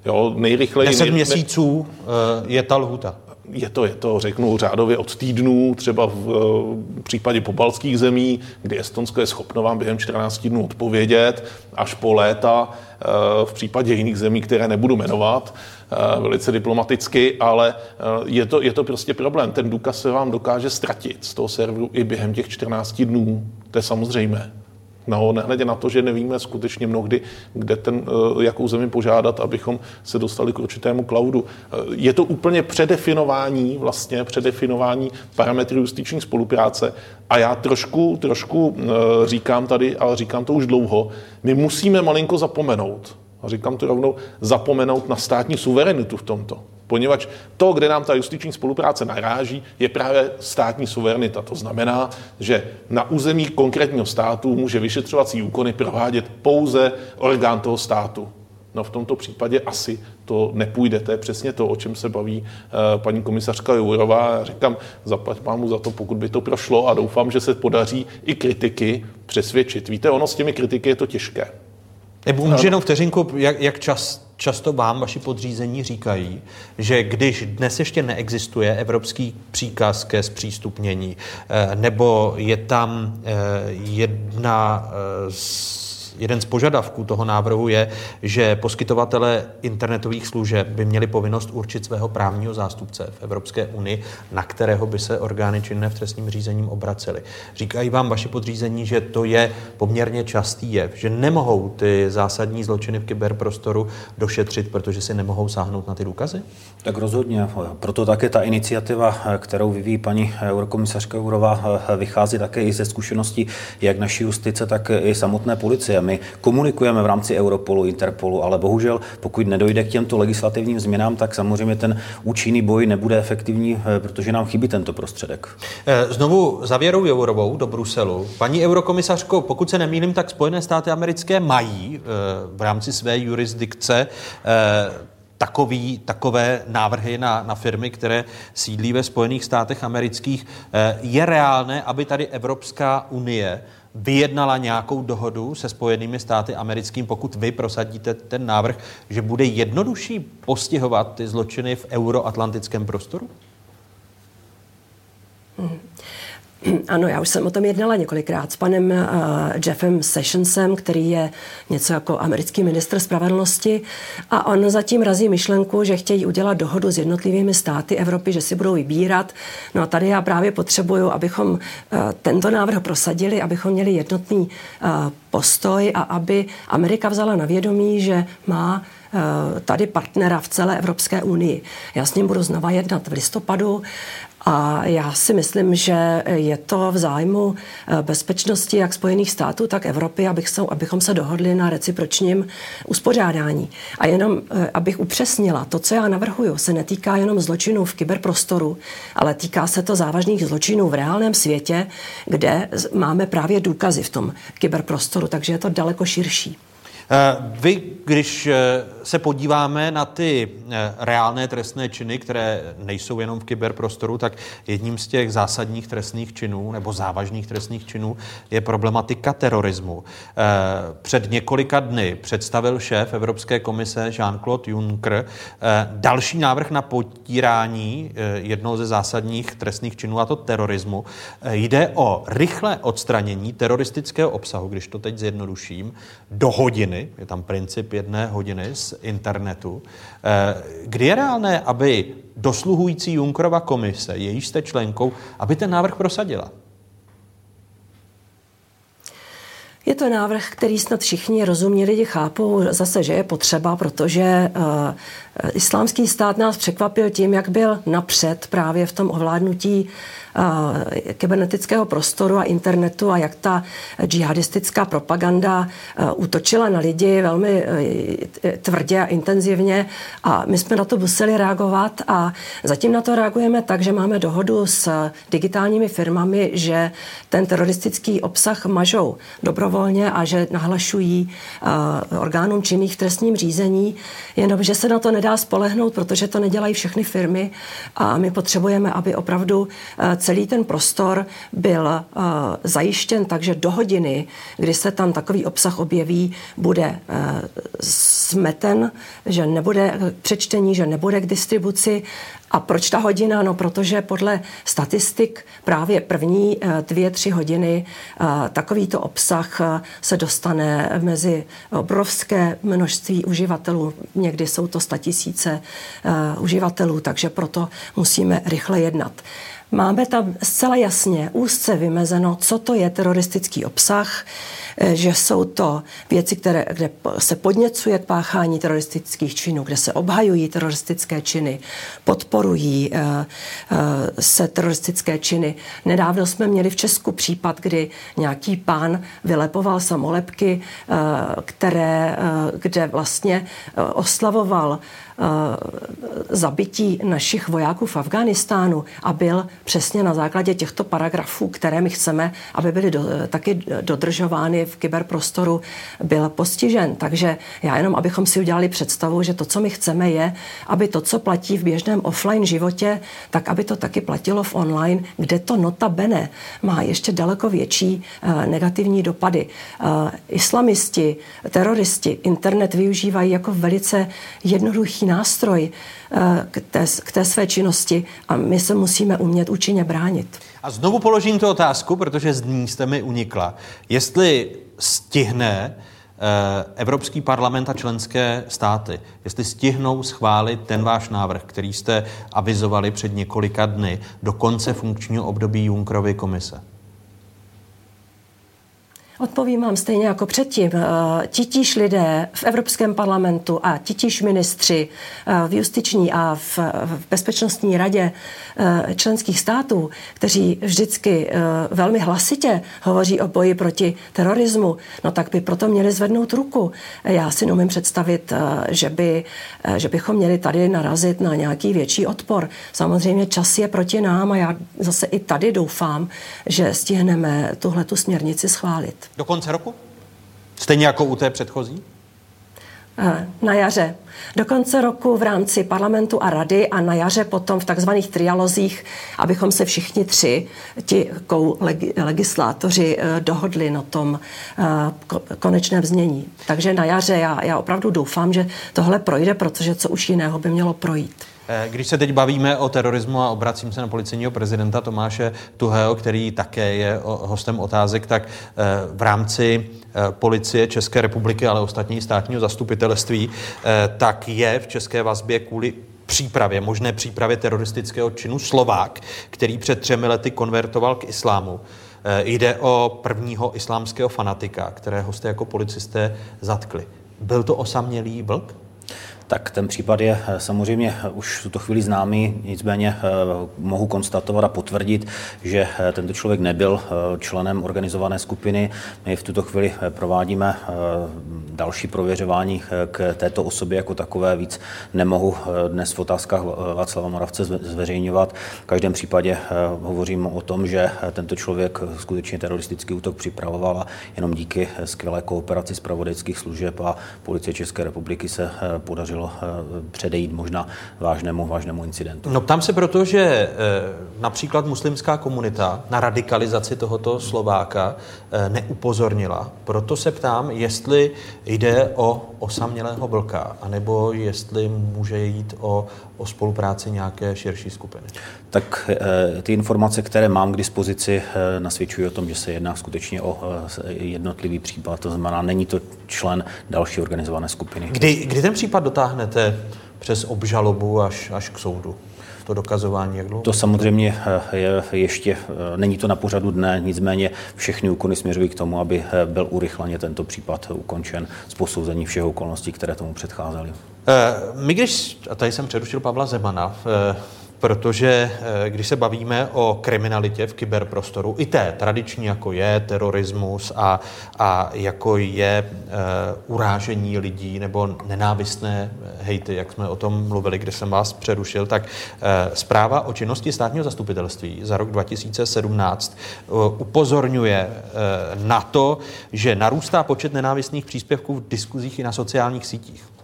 jo, nejrychleji... Deset nej- měsíců eh, je ta lhuta. Je to, je to, řeknu, řádově od týdnů, třeba v, v případě pobalských zemí, kdy Estonsko je schopno vám během 14 dnů odpovědět, až po léta eh, v případě jiných zemí, které nebudu jmenovat, eh, velice diplomaticky, ale eh, je to, je to prostě problém. Ten důkaz se vám dokáže ztratit z toho serveru i během těch 14 dnů. To je samozřejmé. No, nehledě na to, že nevíme skutečně mnohdy, kde ten, eh, jakou zemi požádat, abychom se dostali k určitému cloudu. Eh, je to úplně předefinování, vlastně předefinování parametrů justiční spolupráce a já trošku, trošku eh, říkám tady, ale říkám to už dlouho, my musíme malinko zapomenout, a říkám to rovnou, zapomenout na státní suverenitu v tomto poněvadž to, kde nám ta justiční spolupráce naráží, je právě státní suverenita. To znamená, že na území konkrétního státu může vyšetřovací úkony provádět pouze orgán toho státu. No v tomto případě asi to nepůjde. To je přesně to, o čem se baví uh, paní komisařka Jourová. Říkám, zaplať pánu za to, pokud by to prošlo a doufám, že se podaří i kritiky přesvědčit. Víte, ono s těmi kritiky je to těžké. Nebo můžu jenom vteřinku, jak, jak čas, často vám vaši podřízení říkají, že když dnes ještě neexistuje evropský příkaz ke zpřístupnění, eh, nebo je tam eh, jedna z jeden z požadavků toho návrhu je, že poskytovatele internetových služeb by měli povinnost určit svého právního zástupce v Evropské unii, na kterého by se orgány činné v trestním řízením obracely. Říkají vám vaši podřízení, že to je poměrně častý jev, že nemohou ty zásadní zločiny v kyberprostoru došetřit, protože si nemohou sáhnout na ty důkazy? Tak rozhodně. Proto také ta iniciativa, kterou vyvíjí paní eurokomisařka Jourová, vychází také i ze zkušeností jak naší justice, tak i samotné policie. My komunikujeme v rámci Europolu, Interpolu, ale bohužel, pokud nedojde k těmto legislativním změnám, tak samozřejmě ten účinný boj nebude efektivní, protože nám chybí tento prostředek. Eh, znovu zavěrou Jourovou do Bruselu. Paní eurokomisařko, pokud se nemýlím, tak Spojené státy americké mají eh, v rámci své jurisdikce eh, takový, takové návrhy na, na firmy, které sídlí ve Spojených státech amerických. Eh, je reálné, aby tady Evropská unie vyjednala nějakou dohodu se Spojenými státy americkým, pokud vy prosadíte ten návrh, že bude jednodušší postihovat ty zločiny v euroatlantickém prostoru? Hmm. Ano, já už jsem o tom jednala několikrát s panem uh, Jeffem Sessionsem, který je něco jako americký ministr spravedlnosti a on zatím razí myšlenku, že chtějí udělat dohodu s jednotlivými státy Evropy, že si budou vybírat. No a tady já právě potřebuju, abychom uh, tento návrh prosadili, abychom měli jednotný uh, postoj a aby Amerika vzala na vědomí, že má tady partnera v celé Evropské unii. Já s ním budu znova jednat v listopadu a já si myslím, že je to v zájmu eh, bezpečnosti jak Spojených států, tak Evropy, abych se, abychom se dohodli na recipročním uspořádání. A jenom, eh, abych upřesnila, to, co já navrhuju, se netýká jenom zločinů v kyberprostoru, ale týká se to závažných zločinů v reálném světě, kde máme právě důkazy v tom kyberprostoru, takže je to daleko širší. Eh, vy, když eh, se podíváme na ty eh, reálné trestné činy, které nejsou jenom v kyberprostoru, tak jedním z těch zásadních trestných činů nebo závažných trestných činů je problematika terorismu. Před několika dny představil šéf Evropské komise Jean-Claude Juncker další návrh na potírání jednoho ze zásadních trestných činů, a to terorismu. Jde o rychlé odstranění teroristického obsahu, když to teď zjednoduším, do hodiny hodiny, je tam princip jedné hodiny z internetu. Eh, kdy je reálné, aby dosluhující Junkerova komise, jejíž jste členkou, aby ten návrh prosadila? Je to návrh, který snad všichni rozumní lidi chápou zase, že je potřeba, protože uh, islámský stát nás překvapil tím, jak byl napřed právě v tom ovládnutí kybernetického prostoru a internetu a jak ta džihadistická propaganda útočila na lidi velmi e, tvrdě a intenzivně. A my jsme na to museli reagovat a zatím na to reagujeme tak, že máme dohodu s digitálními firmami, že ten teroristický obsah mažou dobrovolně a že nahlašují orgánům činných v trestním řízení, jenomže se na to nedá spolehnout, protože to nedělají všechny firmy a my potřebujeme, aby opravdu celý ten prostor byl zajištěn takže do hodiny, kdy se tam takový obsah objeví, bude smeten, že nebude přečtení, že nebude k distribuci a proč ta hodina? No, protože podle statistik právě první eh, dvě, tři hodiny eh, takovýto obsah eh, se dostane mezi obrovské množství uživatelů. Někdy jsou to statisíce uživatelů, takže proto musíme rychle jednat. Máme tam zcela jasně, úzce vymezeno, co to je teroristický obsah, eh, že jsou to věci, které, kde se podněcuje k páchání teroristických činů, kde se obhajují teroristické činy, podporují uh, uh, se teroristické činy. Nedávno jsme měli v Česku případ, kdy nějaký pán vylepoval samolepky, které, kde vlastně oslavoval Eh, zabití našich vojáků v Afghánistánu a byl přesně na základě těchto paragrafů, které my chceme, aby byly do, taky dodržovány v kyberprostoru, byl postižen. Takže já jenom, abychom si udělali představu, že to, co my chceme, je, aby to, co platí v běžném offline životě, tak aby to taky platilo v online, kde to nota bene má ještě daleko větší uh, negativní dopady. Islamisti, teroristi internet využívají jako velice jednoduchý nástroj eh, k té, k té své činnosti a my se musíme umět účinně bránit. A znovu položím tu otázku, protože z ní jste mi unikla. Jestli stihne eh, Evropský parlament a členské státy, jestli stihnou schválit ten váš návrh, který jste avizovali před několika dny do konce funkčního období Junckerovy komise? Odpovím vám stejně jako předtím. Eh, titíž lidé v Evropském parlamentu a titíž ministři eh, v justiční a v, bezpečnostní radě eh, členských států, kteří vždycky velmi hlasitě hovoří o boji proti terorismu, no tak by proto měli zvednout ruku. Já si neumím představit, že, by, že bychom měli tady narazit na nějaký větší odpor. Samozřejmě čas je proti nám a já zase i tady doufám, že stihneme tuhle tu směrnici schválit. Do konce roku? Stejně jako u té předchozí? Eh, na jaře. Do konce roku v rámci parlamentu a rady a na jaře potom v takzvaných trialozích, abychom se všichni tři, ti legislátoři, eh, dohodli na tom eh, konečném znění. Takže na jaře já, já opravdu doufám, že tohle projde, protože co už jiného by mělo projít. Eh, když se teď bavíme o terorismu a obracím se na policejního prezidenta Tomáše Tuhého, který také je hostem otázek, tak eh, v rámci eh, policie České republiky, ale ostatní státního zastupitelství, tak je v české vazbě kvůli přípravě, možné přípravě teroristického činu Slovák, který před třemi lety konvertoval k islámu. Jde o prvního islámského fanatika, kterého jste jako policisté zatkli. Byl to osamělý vlk? Tak ten případ je eh, samozřejmě eh, už v tuto chvíli známý, nicméně eh, mohu konstatovat a potvrdit, že tento člověk nebyl členem organizované skupiny. My v tuto chvíli provádíme další prověřování k této osobě jako takové. Víc nemohu dnes v otázkách Václava Moravce zveřejňovat. V každém případě hovořím o tom, že tento člověk skutečně teroristický útok připravoval a jenom díky skvělé kooperaci zpravodajských služeb a policie České republiky se podařilo podařilo eh, předejít možná vážnému, vážnému incidentu. No ptám se proto, že eh, například muslimská komunita na radikalizaci tohoto Slováka eh, neupozornila. Proto se ptám, jestli jde o osamělého vlka, anebo jestli může jít o, o spolupráci nějaké širší skupiny. Tak ty informace, které mám k dispozici, nasvědčují o tom, že se jedná skutečně o jednotlivý případ. To znamená, není to člen další organizované skupiny. Kdy, kdy ten případ dotáhnete přes obžalobu až, až k soudu? To dokazování, jak dlouho? To samozřejmě eh, je ještě, eh, není to na pořadu dne, nicméně všechny úkony směřují k tomu, aby eh, byl urychleně tento případ ukončen z posouzení všech okolností, které tomu předcházely. My když, a tady jsem přerušil Pavla Zemana, protože eh, když se bavíme o kriminalitě v kyberprostoru, i té tradiční, jako je terorismus a, a jako je uh, urážení lidí nebo nenávistné hejty, jak jsme o tom mluvili, kde jsem vás přerušil, tak uh, zpráva o činnosti státního zastupitelství za rok 2017 uh, upozorňuje uh, na to, že narůstá počet nenávistných příspěvků v diskuzích i na sociálních sítích.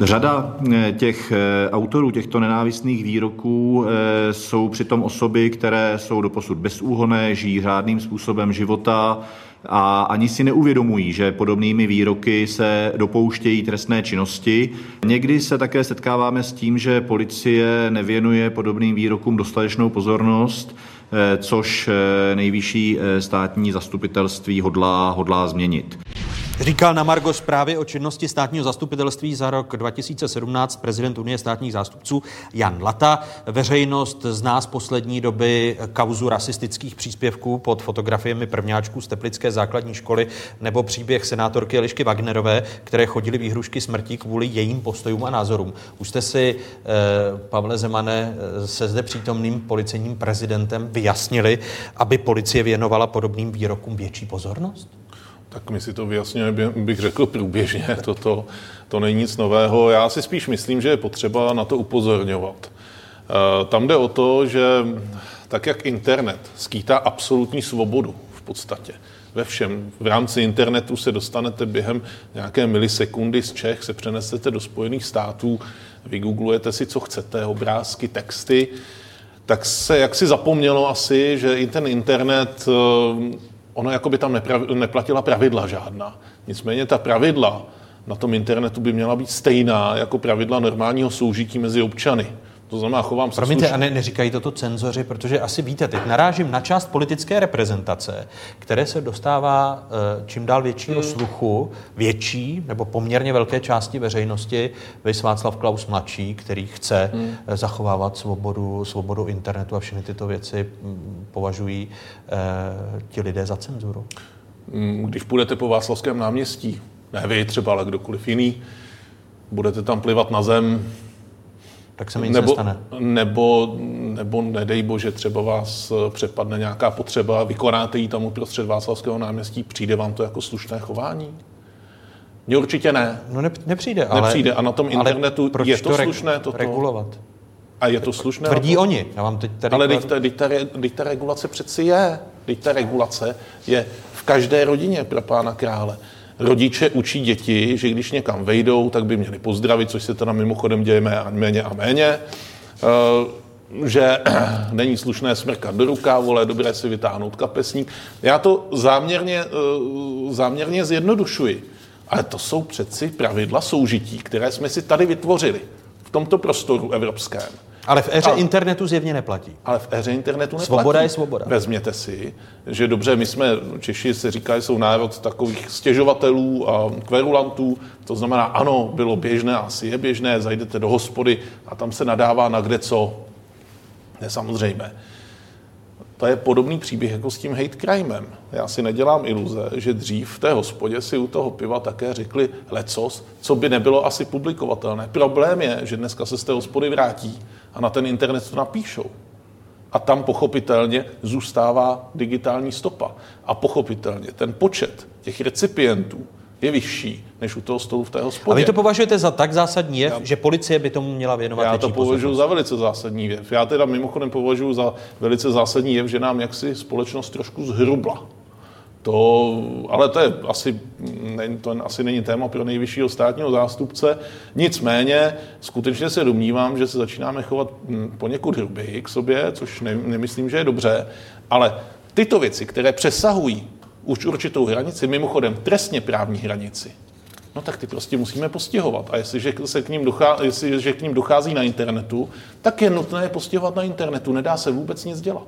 Řada eh, těch eh, autorů těchto nenávistných výroků eh, jsou přitom osoby, které jsou doposud bezúhoné, žijí řádným způsobem života a ani si neuvědomují, že podobnými výroky se dopouštějí trestné činnosti. Někdy se také setkáváme s tím, že policie nevěnuje podobným výrokům dostatečnou pozornost, což nejvyšší státní zastupitelství hodlá, hodlá změnit. Říkal na Margo zprávy o činnosti státního zastupitelství za rok 2017 prezident Unie státních zástupců Jan Lata. Veřejnost zná z poslední doby kauzu rasistických příspěvků pod fotografiemi prvňáčků z Teplické základní školy nebo příběh senátorky Elišky Wagnerové, které chodily výhrušky smrti kvůli jejím postojům a názorům. Už jste si, eh, Pavle Zemane, eh, se zde přítomným policejním prezidentem vyjasnili, aby policie věnovala podobným výrokům větší pozornost? Tak my si to vyjasňujeme, bych řekl průběžně, toto, to není nic nového. Já si spíš myslím, že je potřeba na to upozorňovat. Eh, tam jde o to, že tak jak internet skýtá absolutní svobodu v podstatě, ve všem. V rámci internetu se dostanete během nějaké milisekundy z Čech, se přenesete do Spojených států, vygooglujete si, co chcete, obrázky, texty, tak se jaksi zapomnělo asi, že i ten internet eh, ono jako by tam neprav, neplatila pravidla žádná. Nicméně ta pravidla na tom internetu by měla být stejná jako pravidla normálního soužití mezi občany. To znamená, chovám se Promiňte, slušně. a ne, neříkají toto cenzoři, protože asi víte, teď narážím na část politické reprezentace, které se dostává uh, čím dál většího hmm. sluchu, větší nebo poměrně velké části veřejnosti, vys Václav Klaus mladší, který chce hmm. Eh, zachovávat svobodu, svobodu internetu a všechny tyto věci hm, považují uh, ti lidé za cenzuru. Hmm, když půjdete po Václavském náměstí, ne vy třeba, ale kdokoliv jiný, budete tam plivat na zem, tak se mi nic nebo, nestane. Nebo, nebo nedej bože, třeba vás přepadne nějaká potřeba, vykonáte ji tam uprostřed Václavského náměstí, přijde vám to jako slušné chování? Mně určitě ne. No ne, nepřijde, ale... Nepřijde. A na tom internetu proč je to, to slušné toto? regulovat? A je to slušné? Tvrdí oni. Já vám teď tady Ale teď ta, teď, ta, teď ta regulace přeci je. Teď ta regulace je v každé rodině pro pána krále rodiče učí děti, že když někam vejdou, tak by měli pozdravit, což se teda mimochodem děje méně a méně, eh, že není slušné smrkat do rukávu, ale je dobré si vytáhnout kapesník. Já to záměrně, eh, záměrně zjednodušuji. Ale to jsou přeci pravidla soužití, které jsme si tady vytvořili v tomto prostoru evropském. Ale v éře a, internetu zjevně neplatí. Ale v éře internetu neplatí. Svoboda je svoboda. Vezměte si, že dobře, my jsme, Češi se říká, že jsou národ takových stěžovatelů a kverulantů, to znamená, ano, bylo běžné, asi je běžné, zajdete do hospody a tam se nadává na kde co. Nesamozřejmé. To je podobný příběh jako s tím hate crimem. Já si nedělám iluze, že dřív v té hospodě si u toho piva také řekli lecos, co by nebylo asi publikovatelné. Problém je, že dneska se z té hospody vrátí a na ten internet to napíšou. A tam pochopitelně zůstává digitální stopa. A pochopitelně ten počet těch recipientů je vyšší než u toho stolu v té hospodě. A vy to považujete za tak zásadní jev, já, že policie by tomu měla věnovat Já to považuji za velice zásadní jev. Já teda mimochodem považuji za velice zásadní jev, že nám jaksi společnost trošku zhrubla. To, ale to je asi, to asi není téma pro nejvyššího státního zástupce. Nicméně skutečně se domnívám, že se začínáme chovat hm, poněkud hruběji k sobě, což ne, nemyslím, že je dobře, ale tyto věci, které přesahují už určitou hranici, mimochodem trestně právní hranici, no tak ty prostě musíme postihovat. A jestliže, se k ním dochází, jestliže k ním dochází na internetu, tak je nutné je postihovat na internetu. Nedá se vůbec nic dělat.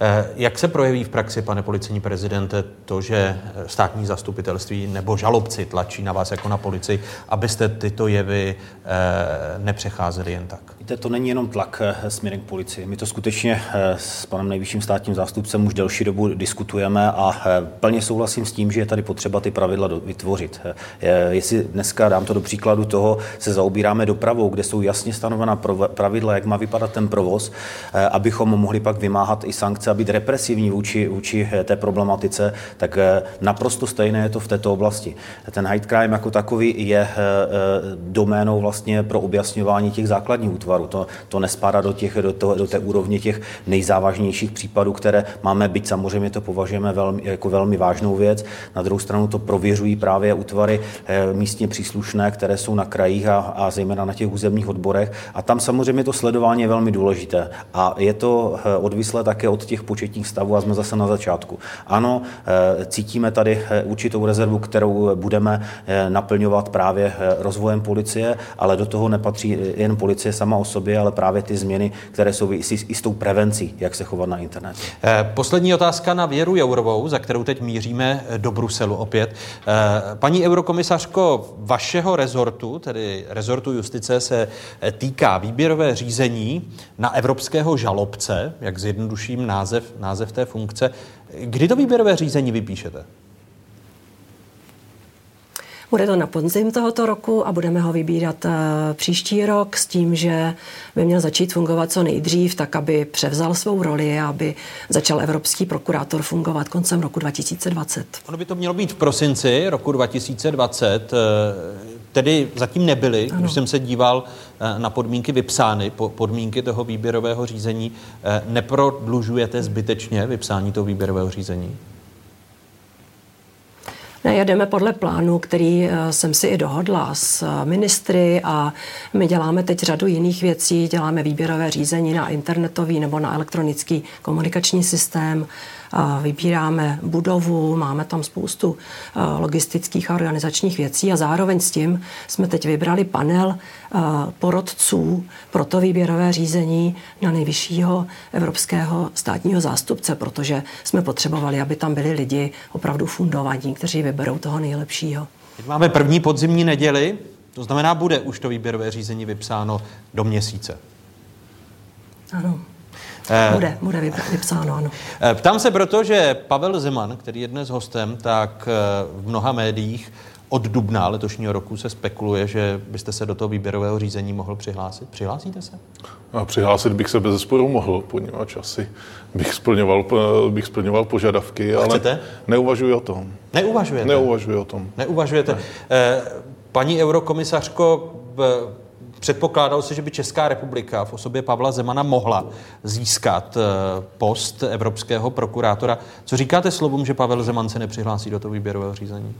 Eh, jak se projeví v praxi, pane policejní prezidente, to, že eh, státní zastupitelství nebo žalobci tlačí na vás jako na policii, abyste tyto jevy eh, nepřecházeli jen tak? Víte, to není jenom tlak směrem k policii. My to skutečně s panem nejvyšším státním zástupcem už delší dobu diskutujeme a plně souhlasím s tím, že je tady potřeba ty pravidla vytvořit. Jestli dneska, dám to do příkladu toho, se zaobíráme dopravou, kde jsou jasně stanovená pravidla, jak má vypadat ten provoz, abychom mohli pak vymáhat i sankce a být represivní vůči, vůči eh, té problematice, tak eh, naprosto stejné je to v této oblasti. Ten hate crime jako takový je eh, doménou vlastně pro objasňování těch základních útvarů. To, to nespadá do, těch, do, to, do té úrovně těch nejzávažnějších případů, které máme, byť samozřejmě to považujeme velmi, jako velmi vážnou věc. Na druhou stranu to prověřují právě útvary místně příslušné, které jsou na krajích a, a zejména na těch územních odborech. A tam samozřejmě to sledování je velmi důležité. A je to odvislé také od těch početních stavů a jsme zase na začátku. Ano, cítíme tady určitou rezervu, kterou budeme naplňovat právě rozvojem policie, ale do toho nepatří jen policie sama o sobě, ale právě ty změny, které jsou i s tou prevencí, jak se chovat na internetu. Poslední otázka na Věru Jourovou, za kterou teď míříme do Bruselu opět. Paní eurokomisařko, vašeho rezortu, tedy rezortu justice, se týká výběrové řízení na evropského žalobce, jak zjednoduším název, název té funkce. Kdy to výběrové řízení vypíšete? Bude to na podzim tohoto roku a budeme ho vybírat uh, příští rok s tím, že by měl začít fungovat co nejdřív, tak aby převzal svou roli a aby začal evropský prokurátor fungovat koncem roku 2020. Ono by to mělo být v prosinci roku 2020, eh, tedy zatím nebyly, ano. když jsem se díval eh, na podmínky vypsány, podmínky toho výběrového řízení. Neprodlužujete zbytečně vypsání toho výběrového řízení? Ne, jedeme podle plánu, který eh, jsem si i dohodla s eh, ministry a my děláme teď řadu jiných věcí. Děláme výběrové řízení na internetový nebo na elektronický komunikační systém vybíráme budovu, máme tam spoustu logistických a organizačních věcí a zároveň s tím jsme teď vybrali panel porodců pro to výběrové řízení na nejvyššího evropského státního zástupce, protože jsme potřebovali, aby tam byli lidi opravdu fundovaní, kteří vyberou toho nejlepšího. Teď máme první podzimní neděli, to znamená, bude už to výběrové řízení vypsáno do měsíce. Ano. Bude, bude vypsáno, ano. Eh, ptám se proto, že Pavel Zeman, který je dnes hostem, tak eh, v mnoha médiích od dubna letošního roku se spekuluje, že byste se do toho výběrového řízení mohl přihlásit. Přihlásíte se? A přihlásit bych se bez zesporu mohl, poněvadž asi bych splňoval, bych splňoval požadavky, ale Chcete? neuvažuji o tom. Neuvažujete? Neuvažuji o tom. Neuvažujete. Ne. Eh, paní eurokomisařko, Předpokládalo se, že by Česká republika v osobě Pavla Zemana mohla získat eh, post evropského prokurátora. Co říkáte slovům, že Pavel Zeman se nepřihlásí do toho výběrového řízení?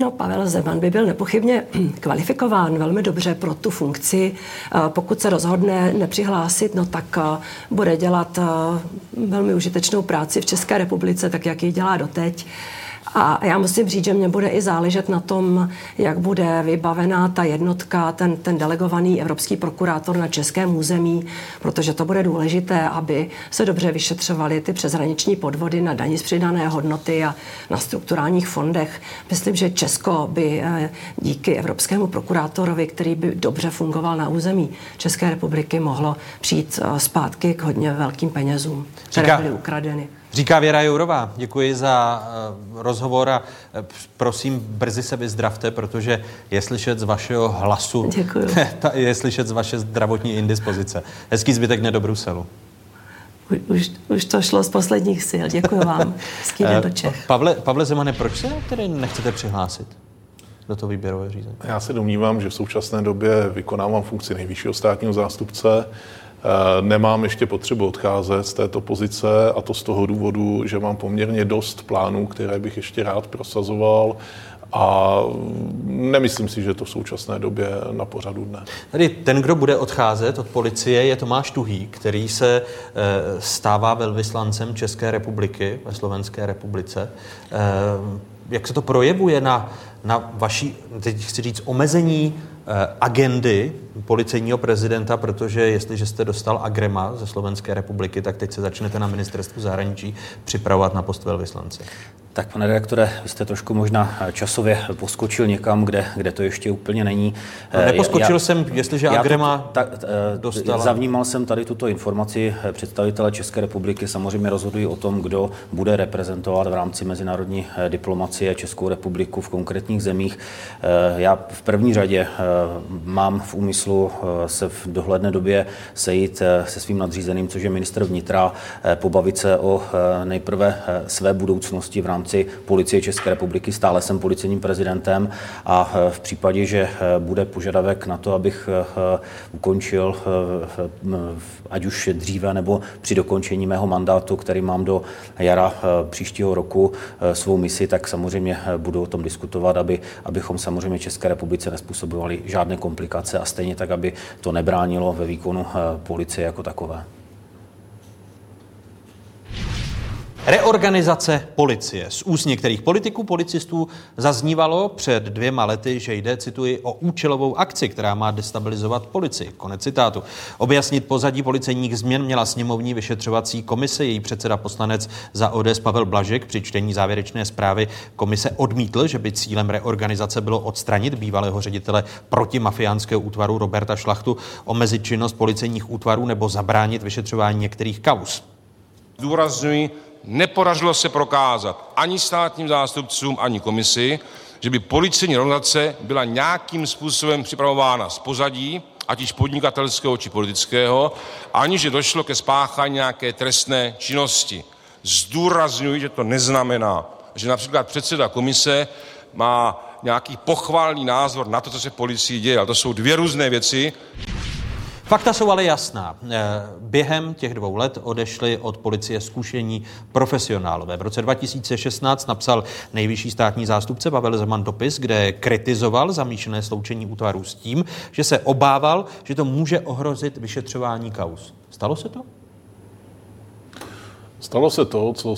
No, Pavel Zeman by byl nepochybně kvalifikován velmi dobře pro tu funkci. Eh, pokud se rozhodne nepřihlásit, no tak eh, bude dělat velmi užitečnou práci v České republice, tak jak ji dělá doteď. A já musím říct, že mě bude i záležet na tom, jak bude vybavená ta jednotka, ten, ten delegovaný evropský prokurátor na českém území, protože to bude důležité, aby se dobře vyšetřovaly ty přeshraniční podvody na daní z přidané hodnoty a na strukturálních fondech. Myslím, že Česko by eh, díky evropskému prokurátorovi, který by dobře fungoval na území České republiky, mohlo přijít eh, zpátky k hodně velkým penězům, které byly ukradeny. Říká Věra Jourová, děkuji za uh, rozhovor a uh, prosím, brzy se vyzdravte, protože je slyšet z vašeho hlasu, ta, je slyšet z vaše zdravotní indispozice. Hezký zbytek dne do Bruselu. Už, už to šlo z posledních sil. Děkuji vám. Hezký den do Čech. Pavle, Pavle Zemane, proč se tedy nechcete přihlásit? do toho výběrového řízení? Já se domnívám, že v současné době vykonávám funkci nejvyššího státního zástupce. Eh, nemám ještě potřebu odcházet z této pozice a to z toho důvodu, že mám poměrně dost plánů, které bych ještě rád prosazoval a nemyslím si, že to v současné době na pořadu dne. Tady ten, kdo bude odcházet od policie, je Tomáš Tuhý, který se eh, stává velvyslancem České republiky ve Slovenské republice. Eh, jak se to projevuje na, na vaší, teď chci říct, omezení agendy policejního prezidenta, protože jestliže jste dostal agrema ze Slovenské republiky, tak teď se začnete na ministerstvu zahraničí připravovat na post velvyslance. Tak, pane redaktore, vy jste trošku možná časově poskočil někam, kde, kde to ještě úplně není. No, neposkočil já, jsem, jestliže já Agrema to, ta, eh, dostala. Zavnímal jsem tady tuto informaci. Představitele České republiky samozřejmě rozhodují o tom, kdo bude reprezentovat v rámci mezinárodní eh, diplomacie Českou republiku v konkrétních zemích. Eh, já v první řadě mám v úmyslu se v dohledné době sejít se svým nadřízeným, což je minister vnitra, pobavit se o nejprve své budoucnosti v rámci rámci policie České republiky. Stále jsem policejním prezidentem a v případě, že bude požadavek na to, abych ukončil ať už dříve nebo při dokončení mého mandátu, který mám do jara příštího roku svou misi, tak samozřejmě budu o tom diskutovat, aby, abychom samozřejmě České republice nespůsobovali žádné komplikace a stejně tak, aby to nebránilo ve výkonu policie jako takové. Reorganizace policie. Z úst některých politiků, policistů zaznívalo před dvěma lety, že jde, cituji, o účelovou akci, která má destabilizovat policii. Konec citátu. Objasnit pozadí policejních změn měla sněmovní vyšetřovací komise. Její předseda poslanec za ODS Pavel Blažek při čtení závěrečné zprávy komise odmítl, že by cílem reorganizace bylo odstranit bývalého ředitele protimafiánského útvaru Roberta Šlachtu, omezit činnost policejních útvarů nebo zabránit vyšetřování některých kaus. Zdůrazňuji, nepodařilo se prokázat ani státním zástupcům, ani komisi, že by policejní organizace byla nějakým způsobem připravována z pozadí, ať již podnikatelského či politického, ani že došlo ke spáchání nějaké trestné činnosti. Zdůrazňuji, že to neznamená, že například předseda komise má nějaký pochvalný názor na to, co se policii děje. Ale to jsou dvě různé věci. Fakta jsou ale jasná. Eh, během těch dvou let odešli od policie zkušení profesionálové. V roce 2016 napsal nejvyšší státní zástupce Pavel Zeman dopis, kde kritizoval zamýšlené sloučení útvarů s tím, že se obával, že to může ohrozit vyšetřování kaus. Stalo se to? Stalo se to, co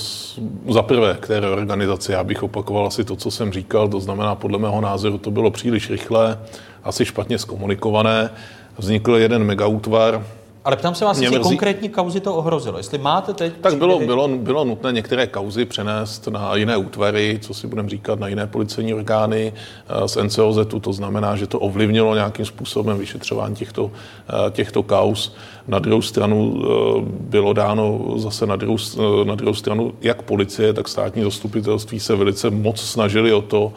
za prvé k té reorganizaci, já bych opakoval asi to, co jsem říkal, to znamená, podle mého názoru to bylo příliš rychlé, asi špatně zkomunikované vznikl jeden megaútvar, ale ptám se vás, jestli konkrétní kauzy to ohrozilo. Jestli máte teď... Tak bylo, bylo, bylo nutné některé kauzy přenést na jiné útvary, co si budeme říkat, na jiné policejní orgány eh, z NCOZ. To znamená, že to ovlivnilo nějakým způsobem vyšetřování těchto, eh, těchto kauz. Na druhou stranu eh, bylo dáno zase na druhou, na druhou stranu, jak policie, tak státní zastupitelství se velice moc snažili o to,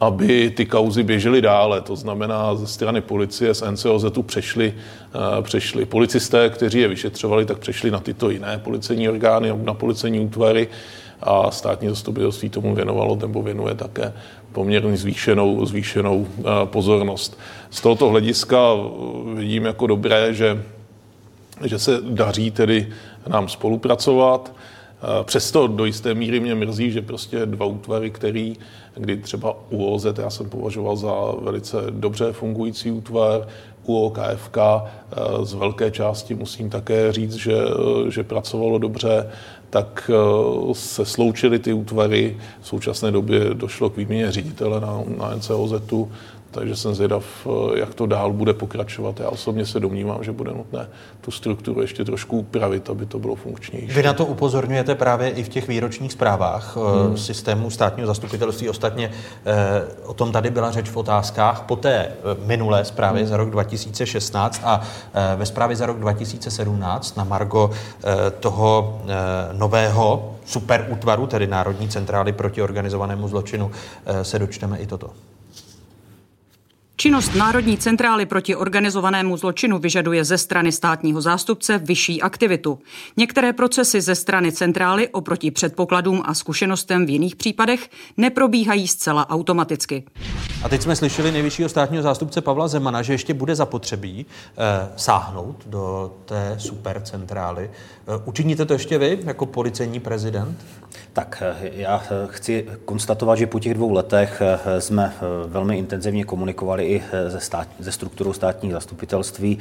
aby ty kauzy běžely dále. To znamená, ze strany policie z NCOZ přešli, uh, přešli policisté, kteří je vyšetřovali, tak přešli na tyto jiné policejní orgány, na policejní útvary a státní zastupitelství tomu věnovalo nebo věnuje také poměrně zvýšenou, zvýšenou uh, pozornost. Z tohoto hlediska vidím jako dobré, že, že se daří tedy nám spolupracovat. Eh, přesto do jisté míry mě mrzí, že prostě dva útvary, který, kdy třeba UOZ já jsem považoval za velice dobře fungující útvar, UOKFK eh, z velké části musím také říct, že, eh, že pracovalo dobře, tak se sloučily ty útvary. V současné době došlo k výměně ředitele na, na NCOZ, takže jsem zvědav, eh, jak to dál bude pokračovat. Já osobně se domnívám, že bude nutné tu strukturu ještě trošku upravit, aby to bylo funkčnější. Vy na to upozorňujete právě i v těch výročních zprávách eh, hmm. systému státního zastupitelství. Ostatně eh, o tom tady byla řeč v otázkách po té minulé zprávě hmm. za rok 2016 a ve zprávě za rok 2017 na Margo toho nového super útvaru, tedy Národní centrály proti organizovanému zločinu, se dočteme i toto. Činnost Národní centrály proti organizovanému zločinu vyžaduje ze strany státního zástupce vyšší aktivitu. Některé procesy ze strany centrály oproti předpokladům a zkušenostem v jiných případech neprobíhají zcela automaticky. A teď jsme slyšeli nejvyššího státního zástupce Pavla Zemana, že ještě bude zapotřebí eh, sáhnout do té supercentrály. Eh, učiníte to ještě vy jako policejní prezident? Tak eh, já eh, chci konstatovat, že po těch dvou letech jsme velmi intenzivně komunikovali i ze, stát, ze strukturou státních zastupitelství.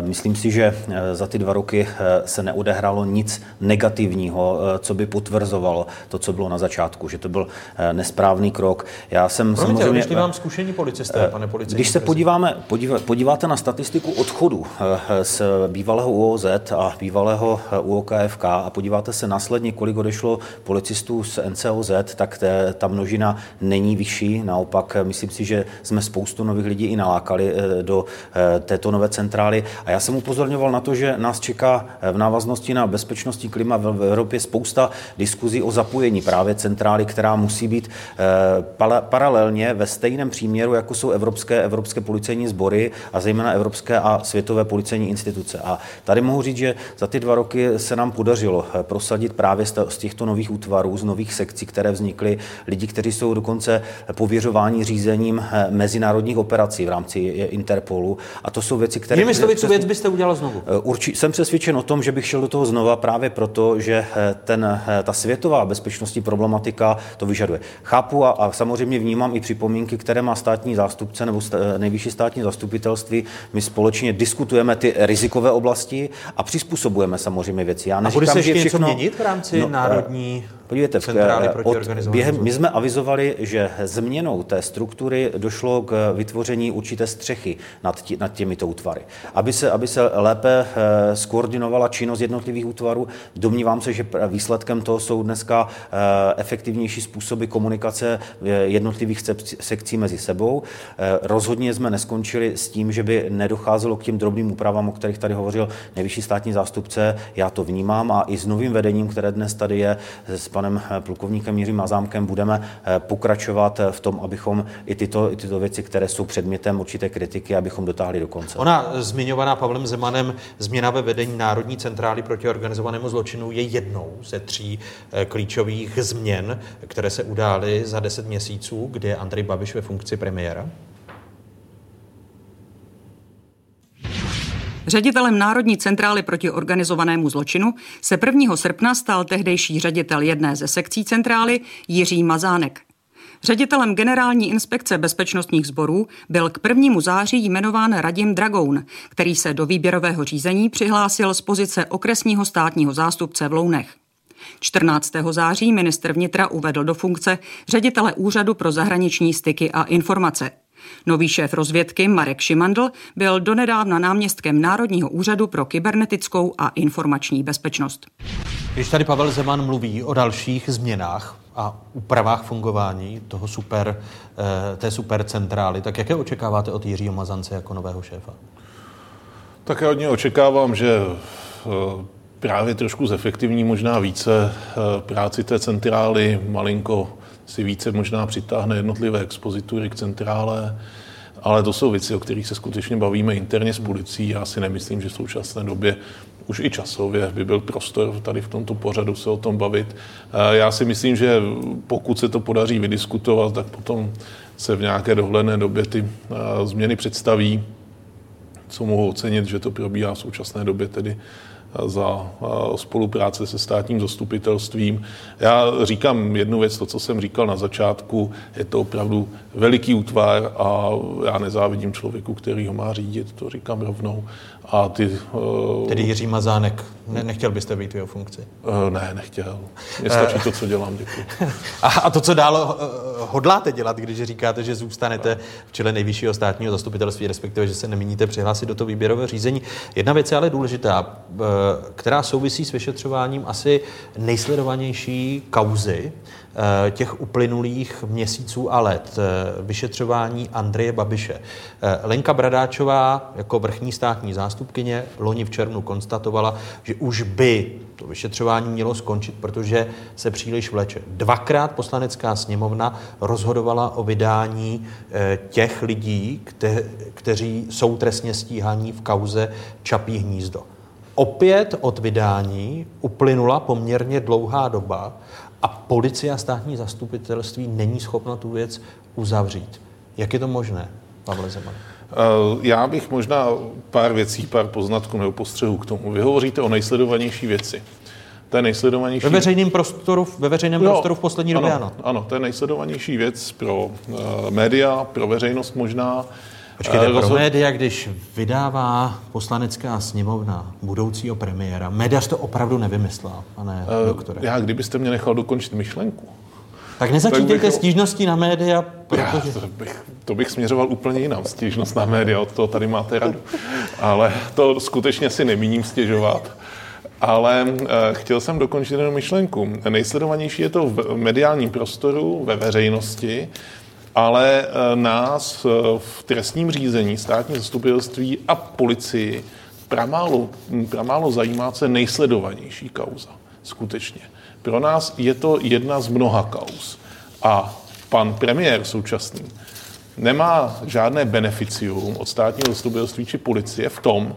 Myslím si, že za ty dva roky se neodehrálo nic negativního, co by potvrzovalo to, co bylo na začátku, že to byl nesprávný krok. Já jsem Promiňte, samozřejmě... Když vám zkušení policisté, pane policejní Když se podíváme, podívá, podíváte na statistiku odchodu z bývalého UOZ a bývalého UOKFK a podíváte se následně, kolik odešlo policistů z NCOZ, tak ta množina není vyšší. Naopak, myslím si, že jsme spoustu spoustu nových lidí i nalákali eh, do eh, této nové centrály. A já jsem upozorňoval na to, že nás čeká v návaznosti na bezpečnostní klima v Evropě spousta diskuzí o zapojení právě centrály, která musí být paralelně ve stejném příměru, jako jsou evropské, evropské policejní sbory a zejména evropské a světové policejní instituce. A tady mohu říct, že za ty dva roky se nám podařilo prosadit právě z těchto nových útvarů, z nových sekcí, které vznikly, lidi, kteří jsou dokonce pověřováni řízením eh, mezinárodních operací v rámci Interpolu. A to jsou věci, které... Jinými slovy, tu věc byste udělal znovu? Eh, Urči, jsem přesvědčen o tom, že bych šel do toho znova právě proto, že eh, ten, ta světová bezpečnostní problematika to vyžaduje. Chápu a, a samozřejmě vnímám i připomínky, které má státní zástupce nebo st, nejvyšší státní zastupitelství. My společně diskutujeme ty rizikové oblasti a přizpůsobujeme samozřejmě věci. Já neříkám, a bude se ještě všechno... něco měnit v rámci no, národní Podívejte, centrály proti od, během, my jsme avizovali, že změnou té struktury došlo k vytvoření určité střechy nad, tí, nad těmito útvary. Aby se, aby se lépe eh, skoordinovala činnost jednotlivých útvarů, domnívám se, že výsledkem toho jsou dneska eh, efektivnější způsoby komunikace eh, jednotlivých sekcí mezi sebou. Eh, rozhodně jsme neskončili s tím, že by nedocházelo k těm drobným úpravám, o kterých tady hovořil nejvyšší státní zástupce. Já to vnímám a i s novým vedením, které dnes tady je, panem eh, plukovníkem Jiřím Mazámkem budeme eh, pokračovat v tom, abychom i tyto, i tyto věci, které jsou předmětem určité kritiky, abychom dotáhli do konce. Ona zmiňovaná Pavlem Zemanem změna ve vedení Národní centrály proti organizovanému zločinu je jednou ze tří eh, klíčových změn, které se udály za deset měsíců, kdy je Andrej Babiš ve funkci premiéra. Ředitelem Národní centrály proti organizovanému zločinu se 1. srpna stal tehdejší ředitel jedné ze sekcí centrály Jiří Mazánek. Ředitelem generální inspekce bezpečnostních sborů byl k 1. září jmenován Radim Dragoun, který se do výběrového řízení přihlásil z pozice okresního státního zástupce v Lounech. 14. září ministr vnitra uvedl do funkce ředitele Úřadu pro zahraniční styky a informace – Nový šéf rozvědky Marek Šimandl byl donedávna náměstkem Národního úřadu pro kybernetickou a informační bezpečnost. Když tady Pavel Zeman mluví o dalších změnách a úpravách fungování toho super, eh, té supercentrály, tak jaké očekáváte od Jiřího Mazance jako nového šéfa? Tak já od něj očekávám, že eh, právě trošku zefektivní možná více eh, práci té centrály, malinko si více možná přitáhne jednotlivé expozitury k centrále, ale to jsou věci, o kterých se skutečně bavíme interně s policií. Já si nemyslím, že v současné době už i časově by byl prostor tady v tomto pořadu se o tom bavit. Já si myslím, že pokud se to podaří vydiskutovat, tak potom se v nějaké dohledné době ty změny představí, co mohu ocenit, že to probíhá v současné době tedy za spolupráce se státním zastupitelstvím. Já říkám jednu věc, to, co jsem říkal na začátku, je to opravdu veliký útvar a já nezávidím člověku, který ho má řídit, to říkám rovnou. A ty, uh, Tedy Jiří Mazánek, ne, nechtěl byste být v jeho funkci? Uh, ne, nechtěl. Mně stačí to, co dělám, děkuji. A, a to, co dál uh, hodláte dělat, když říkáte, že zůstanete v čele nejvyššího státního zastupitelství, respektive, že se nemíníte přihlásit do toho výběrového řízení. Jedna věc je ale důležitá, uh, která souvisí s vyšetřováním asi nejsledovanější kauzy, Eh, těch uplynulých měsíců a let eh, vyšetřování Andreje Babiše. Eh, Lenka Bradáčová jako vrchní státní zástupkyně loni v červnu konstatovala, že už by to vyšetřování mělo skončit, protože se příliš vleče. Dvakrát poslanecká sněmovna rozhodovala o vydání těch lidí, kte- kteří jsou trestně stíhaní v kauze Čapí hnízdo. Opět od vydání uplynula poměrně dlouhá doba a policie a státní zastupitelství není schopno tu věc uzavřít. Jak je to možné, Pavle Zeman? Eh, já bych možná pár věcí, pár poznatků nebo postřehů k tomu. Vy hovoříte o nejsledovanější věci. To je nejsledovanější... Ve veřejném prostoru, ve veřejném jo, prostoru v poslední době ano. Ano, to je nejsledovanější věc pro uh, média, pro veřejnost možná. Počkejte, pro média, když vydává poslanecká sněmovna budoucího premiéra, média to opravdu nevymyslela, pane uh, doktore. Já, kdybyste mě nechal dokončit myšlenku. Tak nezačítejte tak bych, stížností na média, protože... Já, to, bych, to bych směřoval úplně jinam, stížnost na média, od toho tady máte radu. Ale to skutečně si nemíním stěžovat. Ale uh, chtěl jsem dokončit jenom myšlenku. Nejsledovanější je to v mediálním prostoru, ve veřejnosti, ale eh, nás eh, v trestním řízení, státní zastupitelství a policii pramálo, pramálo zajímá, je nejsledovanější kauza. Skutečně. Pro nás je to jedna z mnoha kauz. A pan premiér současný nemá žádné beneficium od státního zastupitelství či policie v tom,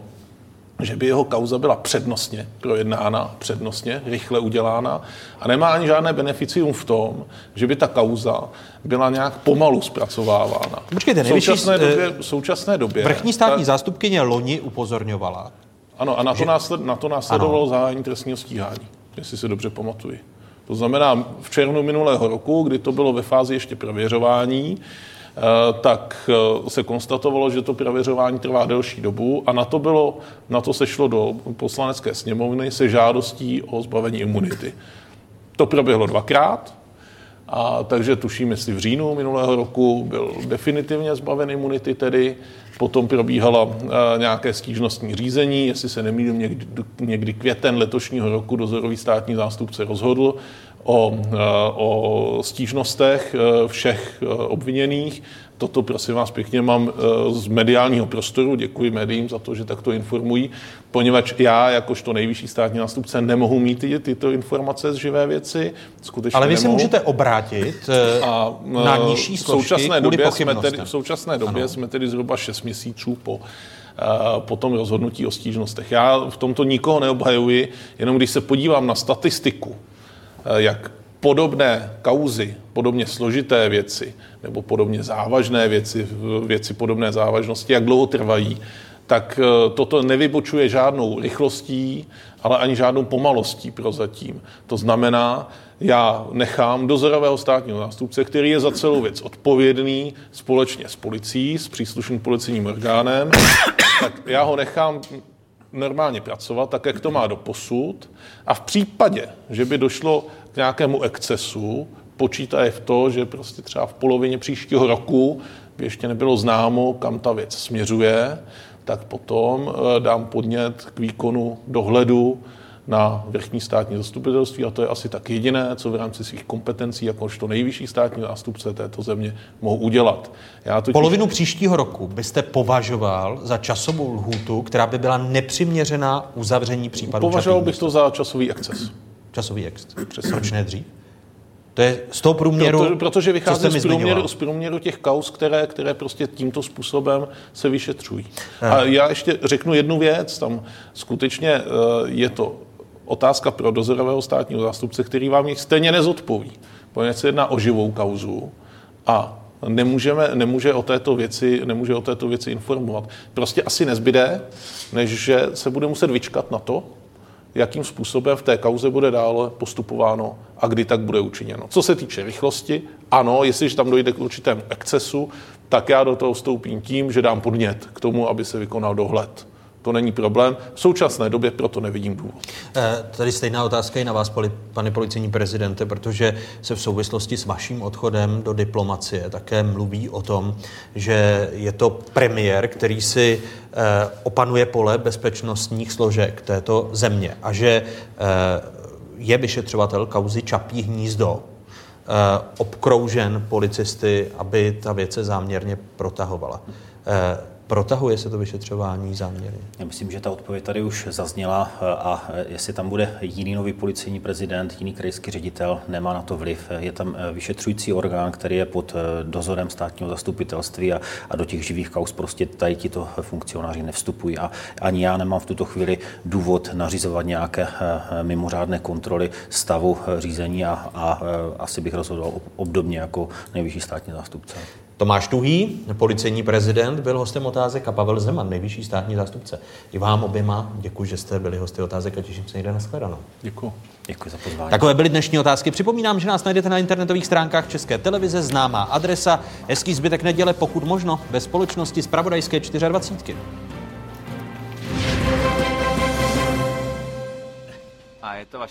že by jeho kauza byla přednostně projednána, přednostně, rychle udělána a nemá ani žádné beneficium v tom, že by ta kauza byla nějak pomalu zpracovávána. Počkejte, v současné, době, v současné době... Vrchní státní ta, zástupkyně loni upozorňovala. Ano, a na to, že- násled, na to následovalo zahájení trestního stíhání, jestli se dobře pamatuji. To znamená, v červnu minulého roku, kdy to bylo ve fázi ještě prověřování, tak eh, se konstatovalo, že to prověřování trvá delší dobu a na to, bylo, na to se šlo do poslanecké sněmovny se žádostí o zbavení imunity. To proběhlo dvakrát, a takže tuším, jestli v říjnu minulého roku byl definitivně zbaven imunity tedy, potom probíhala e, nějaké stížnostní řízení, jestli se nemýlím, někdy, někdy květen letošního roku dozorový státní zástupce rozhodl o, e, o stížnostech e, všech e, obviněných. Toto, prosím vás, pěkně mám z mediálního prostoru. Děkuji médiím za to, že takto informují, poněvadž já, jakožto nejvyšší státní zástupce, nemohu mít ty, tyto informace z živé věci. Skutečně Ale vy se nemohu. můžete obrátit eh, A, na eh, nižší v složky současné kvůli době jsme tedy, V současné době Ano. jsme tedy zhruba 6 měsíců po, eh, po tom rozhodnutí o stížnostech. Já v tomto nikoho neobhajuji, jenom když se podívám na statistiku, eh, jak podobné kauzy, podobně složité věci nebo podobně závažné věci, věci podobné závažnosti, jak dlouho trvají, tak eh, toto nevybočuje žádnou rychlostí, ale ani žádnou pomalostí prozatím. To znamená, já nechám dozorového státního zástupce, který je za celou věc odpovědný společně s policií, s příslušným policijním orgánem, tak já ho nechám normálně pracovat, tak jak to má do posud. A v případě, že by došlo k nějakému excesu, počítaje v to, že prostě třeba v polovině příštího roku by ještě nebylo známo, kam ta věc směřuje, tak potom eh, dám podnět k výkonu dohledu na vrchní státní zastupitelství a to je asi tak jediné, co v rámci svých kompetencí, jakožto nejvyšší státní zástupce této země, mohu udělat. Já totiž... Polovinu příštího roku byste považoval za časovou lhůtu, která by byla nepřiměřená uzavření případu Považoval bych to za časový exces. Časový exces. Přesně. Proč ne dřív? To je z toho průměru, Proto, protože vychází z průměru, z průměru těch kaus, které, které prostě tímto způsobem se vyšetřují. Eh. A já ještě řeknu jednu věc. Tam skutečně eh, je to otázka pro dozorového státního zástupce, který vám jich stejně nezodpoví. Poněvadž se jedná o živou kauzu a nemůžeme, nemůže, o této věci, nemůže o této věci informovat. Prostě asi nezbyde, než že se bude muset vyčkat na to, jakým způsobem v té kauze bude dále postupováno a kdy tak bude učiněno. Co se týče rychlosti, ano, jestliže tam dojde k určitému excesu, tak já do toho vstoupím tím, že dám podnět k tomu, aby se vykonal dohled. To není problém. V současné době proto nevidím důvod. Eh, Tady stejná otázka i na vás, pane policejní prezidente, protože se v souvislosti s vaším odchodem do diplomacie také mluví o tom, že je to premiér, který si eh, opanuje pole bezpečnostních složek této země a že eh, je vyšetřovatel kauzy Čapí hnízdo, obkroužen policisty, aby ta věc záměrně protahovala. Protahuje se to vyšetřování záměrně? Já myslím, že ta odpověď tady už zazněla eh, a eh, jestli tam bude jiný nový policejní prezident, jiný krajský ředitel, nemá na to vliv. Je tam eh, vyšetřující orgán, který je pod dozorem státního zastupitelství a, a do těch živých kaus prostě tady tito funkcionáři nevstupují. A ani já nemám v tuto chvíli důvod nařizovat nějaké mimořádné kontroly stavu řízení a, a asi bych rozhodoval ob- obdobně jako nejvyšší státní zástupce. Tomáš Tuhý, policejní prezident, byl hostem otázek a Pavel Zeman, nejvyšší státní zástupce. I vám oběma děkuji, že jste byli hosty otázek a těším se někde na shledanou. Děkuji. Děkuji za pozvání. Takové byly dnešní otázky. Připomínám, že nás najdete na internetových stránkách České televize, známá adresa. Hezký zbytek neděle, pokud možno, ve společnosti z Pravodajské 24. A je to vaše